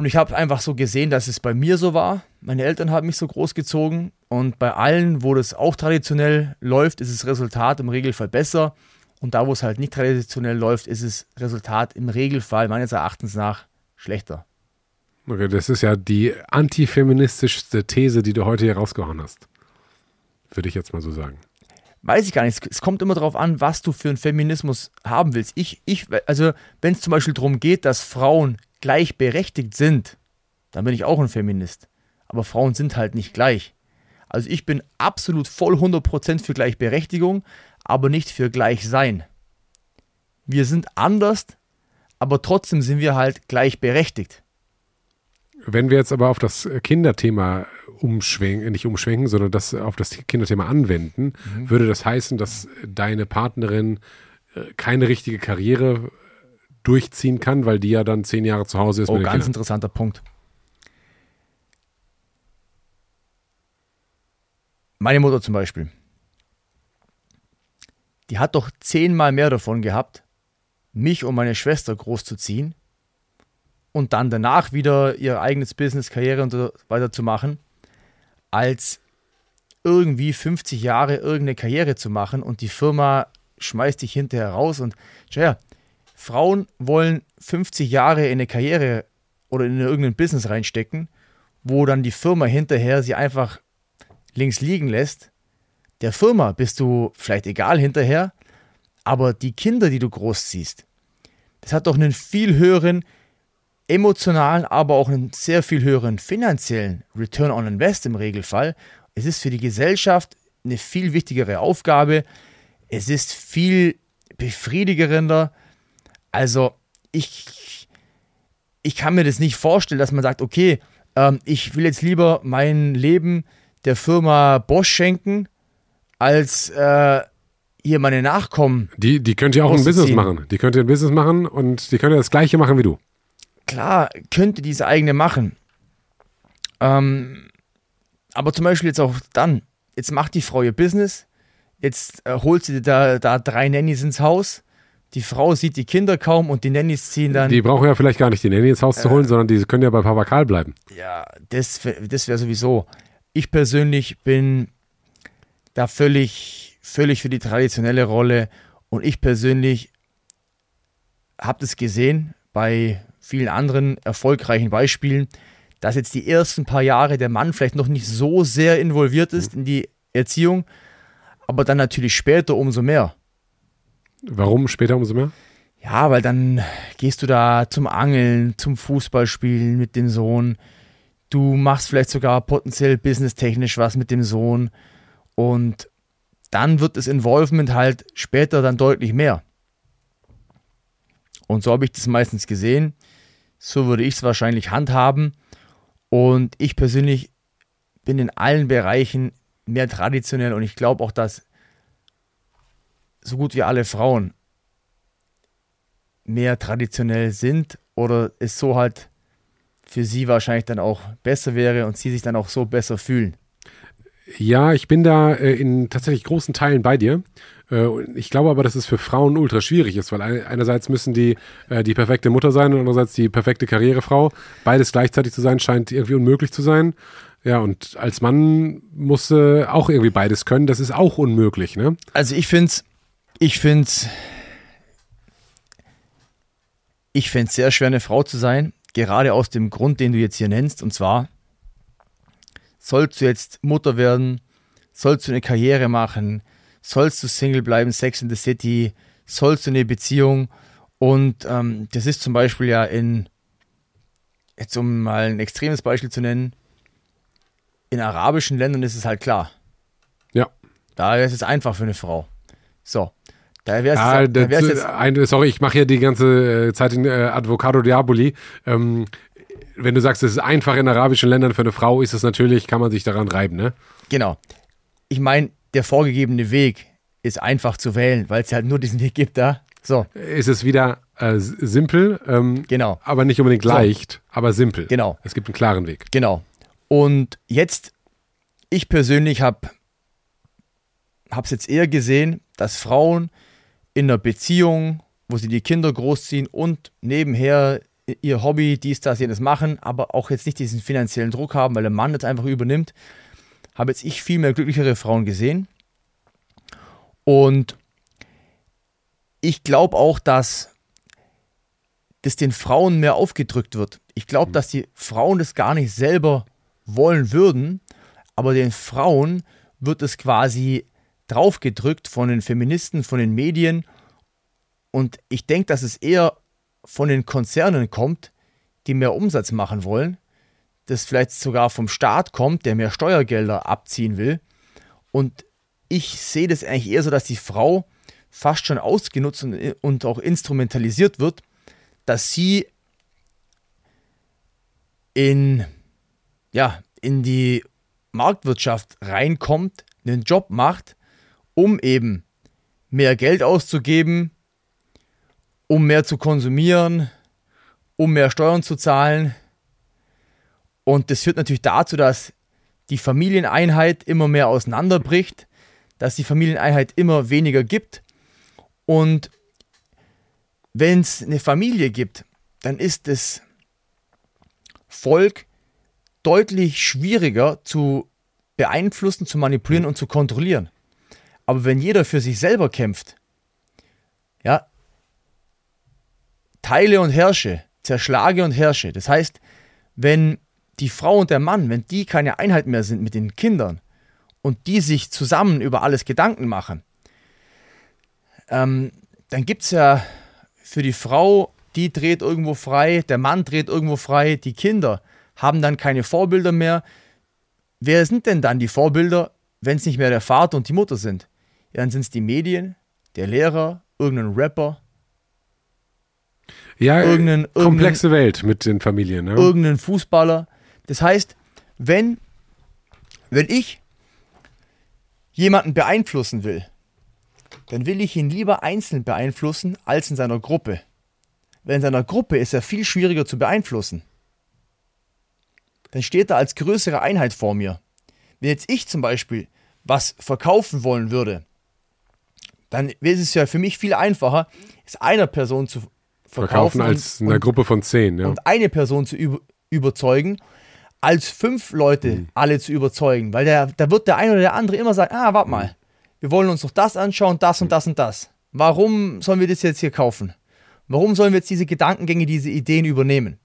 Und ich habe einfach so gesehen, dass es bei mir so war. Meine Eltern haben mich so großgezogen und bei allen, wo das auch traditionell läuft, ist das Resultat im Regelfall besser. Und da, wo es halt nicht traditionell läuft, ist das Resultat im Regelfall meines Erachtens nach schlechter. Okay, das ist ja die antifeministischste These, die du heute hier rausgehauen hast. Würde ich jetzt mal so sagen. Weiß ich gar nicht. Es- Es kommt immer darauf an, was du für einen Feminismus haben willst. Ich, ich, also, wenn es zum Beispiel darum geht, dass Frauen gleichberechtigt sind, dann bin ich auch ein Feminist. Aber Frauen sind halt nicht gleich. Also ich bin absolut voll 100% für Gleichberechtigung, aber nicht für Gleichsein. Wir sind anders, aber trotzdem sind wir halt gleichberechtigt. Wenn wir jetzt aber auf das Kinderthema umschwenken, nicht umschwenken, sondern das auf das Kinderthema anwenden, Mhm. würde das heißen, dass deine Partnerin äh, keine richtige Karriere durchziehen kann, weil die ja dann zehn Jahre zu Hause ist Oh, ganz Kindern. interessanter Punkt. Meine Mutter zum Beispiel. Die hat doch zehnmal mehr davon gehabt, mich und meine Schwester großzuziehen und dann danach wieder ihr eigenes Business, Karriere und so weiter zu machen, als irgendwie 50 Jahre irgendeine Karriere zu machen und die Firma schmeißt dich hinterher raus und tja, Frauen wollen 50 Jahre in eine Karriere oder in irgendein Business reinstecken, wo dann die Firma hinterher sie einfach links liegen lässt. Der Firma bist du vielleicht egal hinterher, aber die Kinder, die du großziehst, das hat doch einen viel höheren emotionalen, aber auch einen sehr viel höheren finanziellen Return on Invest im Regelfall. Es ist für die Gesellschaft eine viel wichtigere Aufgabe. Es ist viel befriedigerender. Also ich, ich kann mir das nicht vorstellen, dass man sagt, okay, ähm, ich will jetzt lieber mein Leben der Firma Bosch schenken, als äh, hier meine Nachkommen. Die, die könnt ihr auch ein Business machen. Die könnt ihr ein Business machen und die könnt ihr das gleiche machen wie du. Klar, könnte diese eigene machen. Ähm, aber zum Beispiel jetzt auch dann, jetzt macht die Frau ihr Business, jetzt äh, holt sie da, da drei Nannies ins Haus, die Frau sieht die Kinder kaum und die Nannies ziehen dann Die brauchen ja vielleicht gar nicht die Nanny ins Haus Äh. zu holen, sondern die können ja bei Papa Karl bleiben. Ja, das, das wäre sowieso. Ich persönlich bin da völlig, völlig für die traditionelle Rolle und ich persönlich habe das gesehen bei vielen anderen erfolgreichen Beispielen, dass jetzt die ersten paar Jahre der Mann vielleicht noch nicht so sehr involviert ist in die Erziehung, aber dann natürlich später umso mehr. Warum später umso mehr? Ja, weil dann gehst du da zum Angeln, zum Fußballspielen mit dem Sohn. Du machst vielleicht sogar potenziell businesstechnisch was mit dem Sohn. Und dann wird das Involvement halt später dann deutlich mehr. Und so habe ich das meistens gesehen. So würde ich es wahrscheinlich handhaben. Und ich persönlich bin in allen Bereichen mehr traditionell und ich glaube auch, dass so gut wie alle Frauen mehr traditionell sind oder es so halt für sie wahrscheinlich dann auch besser wäre und sie sich dann auch so besser fühlen. Ja, ich bin da äh, in tatsächlich großen Teilen bei dir. Äh, ich glaube aber, dass es für Frauen ultra schwierig ist, weil einerseits müssen die äh, die perfekte Mutter sein und andererseits die perfekte Karrierefrau. Beides gleichzeitig zu sein, scheint irgendwie unmöglich zu sein. Ja, und als Mann musste auch irgendwie beides können. Das ist auch unmöglich, ne? Also ich finde es, ich finde es, ich finde es sehr schwer, eine Frau zu sein. Gerade aus dem Grund, den du jetzt hier nennst. Und zwar, sollst du jetzt Mutter werden, sollst du eine Karriere machen, sollst du Single bleiben, Sex in the City, sollst du eine Beziehung. Und ähm, das ist zum Beispiel ja in, jetzt um mal ein extremes Beispiel zu nennen, in arabischen Ländern ist es halt klar. Ja. Da ist es einfach für eine Frau. So. Da wäre ah, da jetzt, ein, Sorry, ich mache ja die ganze äh, Zeit in äh, Advocado Diaboli. Ähm, wenn du sagst, es ist einfach in arabischen Ländern für eine Frau, ist es natürlich, kann man sich daran reiben, ne? Genau. Ich meine, der vorgegebene Weg ist einfach zu wählen, weil es halt nur diesen Weg gibt da. So. Ist es wieder äh, simpel, ähm, genau. aber nicht unbedingt leicht, so. aber simpel. Genau. Es gibt einen klaren Weg. Genau. Und jetzt, ich persönlich habe es jetzt eher gesehen, dass Frauen in einer Beziehung, wo sie die Kinder großziehen und nebenher ihr Hobby, dies, das, jenes machen, aber auch jetzt nicht diesen finanziellen Druck haben, weil der Mann das einfach übernimmt, habe jetzt ich viel mehr glücklichere Frauen gesehen. Und ich glaube auch, dass das den Frauen mehr aufgedrückt wird. Ich glaube, mhm. dass die Frauen das gar nicht selber wollen würden, aber den Frauen wird es quasi draufgedrückt von den Feministen, von den Medien. Und ich denke, dass es eher von den Konzernen kommt, die mehr Umsatz machen wollen, das vielleicht sogar vom Staat kommt, der mehr Steuergelder abziehen will. Und ich sehe das eigentlich eher so, dass die Frau fast schon ausgenutzt und, und auch instrumentalisiert wird, dass sie in, ja, in die Marktwirtschaft reinkommt, einen Job macht, um eben mehr Geld auszugeben, um mehr zu konsumieren, um mehr Steuern zu zahlen. Und das führt natürlich dazu, dass die Familieneinheit immer mehr auseinanderbricht, dass die Familieneinheit immer weniger gibt. Und wenn es eine Familie gibt, dann ist das Volk deutlich schwieriger zu beeinflussen, zu manipulieren und zu kontrollieren. Aber wenn jeder für sich selber kämpft, ja, teile und herrsche, zerschlage und herrsche. Das heißt, wenn die Frau und der Mann, wenn die keine Einheit mehr sind mit den Kindern und die sich zusammen über alles Gedanken machen, ähm, dann gibt es ja für die Frau, die dreht irgendwo frei, der Mann dreht irgendwo frei, die Kinder haben dann keine Vorbilder mehr. Wer sind denn dann die Vorbilder, wenn es nicht mehr der Vater und die Mutter sind? Ja, dann sind es die Medien, der Lehrer, irgendein Rapper. Ja, irgendein, komplexe irgendein, Welt mit den Familien. Ne? Irgendein Fußballer. Das heißt, wenn, wenn ich jemanden beeinflussen will, dann will ich ihn lieber einzeln beeinflussen als in seiner Gruppe. Weil in seiner Gruppe ist er viel schwieriger zu beeinflussen. Dann steht er als größere Einheit vor mir. Wenn jetzt ich zum Beispiel was verkaufen wollen würde, dann ist es ja für mich viel einfacher, es einer Person zu verkaufen, verkaufen als und, einer Gruppe von zehn. Ja. Und eine Person zu über, überzeugen, als fünf Leute mhm. alle zu überzeugen. Weil der, da wird der eine oder der andere immer sagen, ah, warte mal, wir wollen uns doch das anschauen, das und das und das. Warum sollen wir das jetzt hier kaufen? Warum sollen wir jetzt diese Gedankengänge, diese Ideen übernehmen?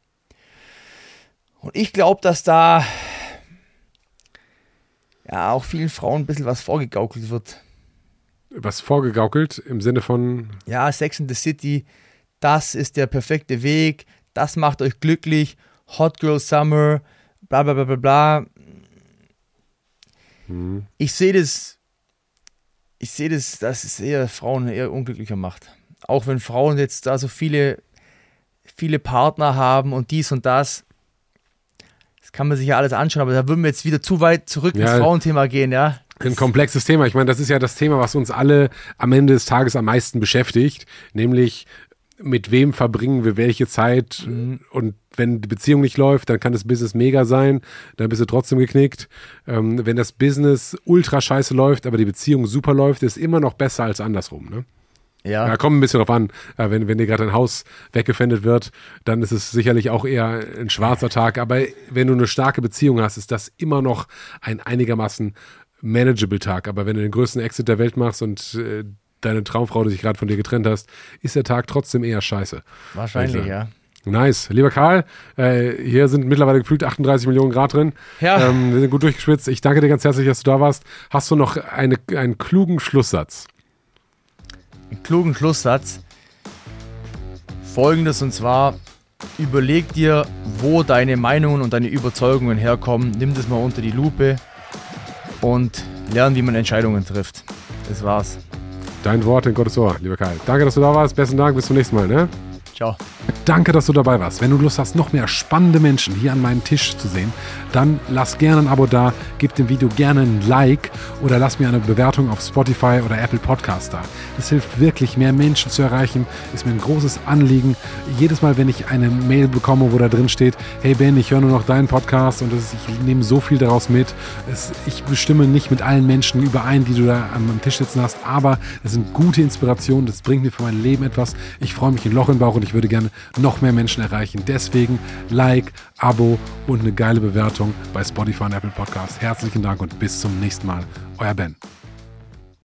Und ich glaube, dass da ja auch vielen Frauen ein bisschen was vorgegaukelt wird was vorgegaukelt im Sinne von. Ja, Sex in the City, das ist der perfekte Weg, das macht euch glücklich, Hot Girl Summer, bla bla bla bla bla. Hm. Ich sehe das, ich sehe das, dass es eher Frauen eher unglücklicher macht. Auch wenn Frauen jetzt da so viele, viele Partner haben und dies und das. Das kann man sich ja alles anschauen, aber da würden wir jetzt wieder zu weit zurück ja, ins Frauenthema gehen, ja. Ein komplexes Thema. Ich meine, das ist ja das Thema, was uns alle am Ende des Tages am meisten beschäftigt, nämlich mit wem verbringen wir welche Zeit Mhm. und wenn die Beziehung nicht läuft, dann kann das Business mega sein, dann bist du trotzdem geknickt. Ähm, wenn das Business ultra scheiße läuft, aber die Beziehung super läuft, ist immer noch besser als andersrum. Ne? Ja, Ja, kommt ein bisschen drauf an. Äh, wenn, wenn dir gerade ein Haus weggefändet wird, dann ist es sicherlich auch eher ein schwarzer Tag. Aber wenn du eine starke Beziehung hast, ist das immer noch ein einigermaßen manageable Tag. Aber wenn du den größten Exit der Welt machst und äh, deine Traumfrau, die sich gerade von dir getrennt hast, ist der Tag trotzdem eher scheiße. wahrscheinlich, Also, ja. Nice. Lieber Karl, äh, hier sind mittlerweile gefühlt 38 Millionen Grad drin. Ja. Ähm, wir sind gut durchgeschwitzt. Ich danke dir ganz herzlich, dass du da warst. Hast du noch eine, einen klugen Schlusssatz? Einen klugen Schlusssatz. Folgendes und zwar, überleg dir, wo deine Meinungen und deine Überzeugungen herkommen. Nimm das mal unter die Lupe und lern, wie man Entscheidungen trifft. Das war's. Dein Wort in Gottes Ohr, lieber Karl. Danke, dass du da warst. Besten Dank. Bis zum nächsten Mal. Ne? Ciao. Danke, dass du dabei warst. Wenn du Lust hast, noch mehr spannende Menschen hier an meinem Tisch zu sehen, dann lass gerne ein Abo da, gib dem Video gerne ein Like oder lass mir eine Bewertung auf Spotify oder Apple Podcast da. Es hilft wirklich, mehr Menschen zu erreichen, ist mir ein großes Anliegen. Jedes Mal, wenn ich eine Mail bekomme, wo da drin steht, hey Ben, ich höre nur noch deinen Podcast und das ist, ich nehme so viel daraus mit. Es, ich bestimme nicht mit allen Menschen überein, die du da am Tisch sitzen hast, aber es sind gute Inspirationen, das bringt mir für mein Leben etwas. Ich freue mich ein Loch im Bauch und ich würde gerne noch mehr Menschen erreichen. Deswegen Like, Abo und eine geile Bewertung bei Spotify und Apple Podcasts. Herzlichen Dank und bis zum nächsten Mal. Euer Ben.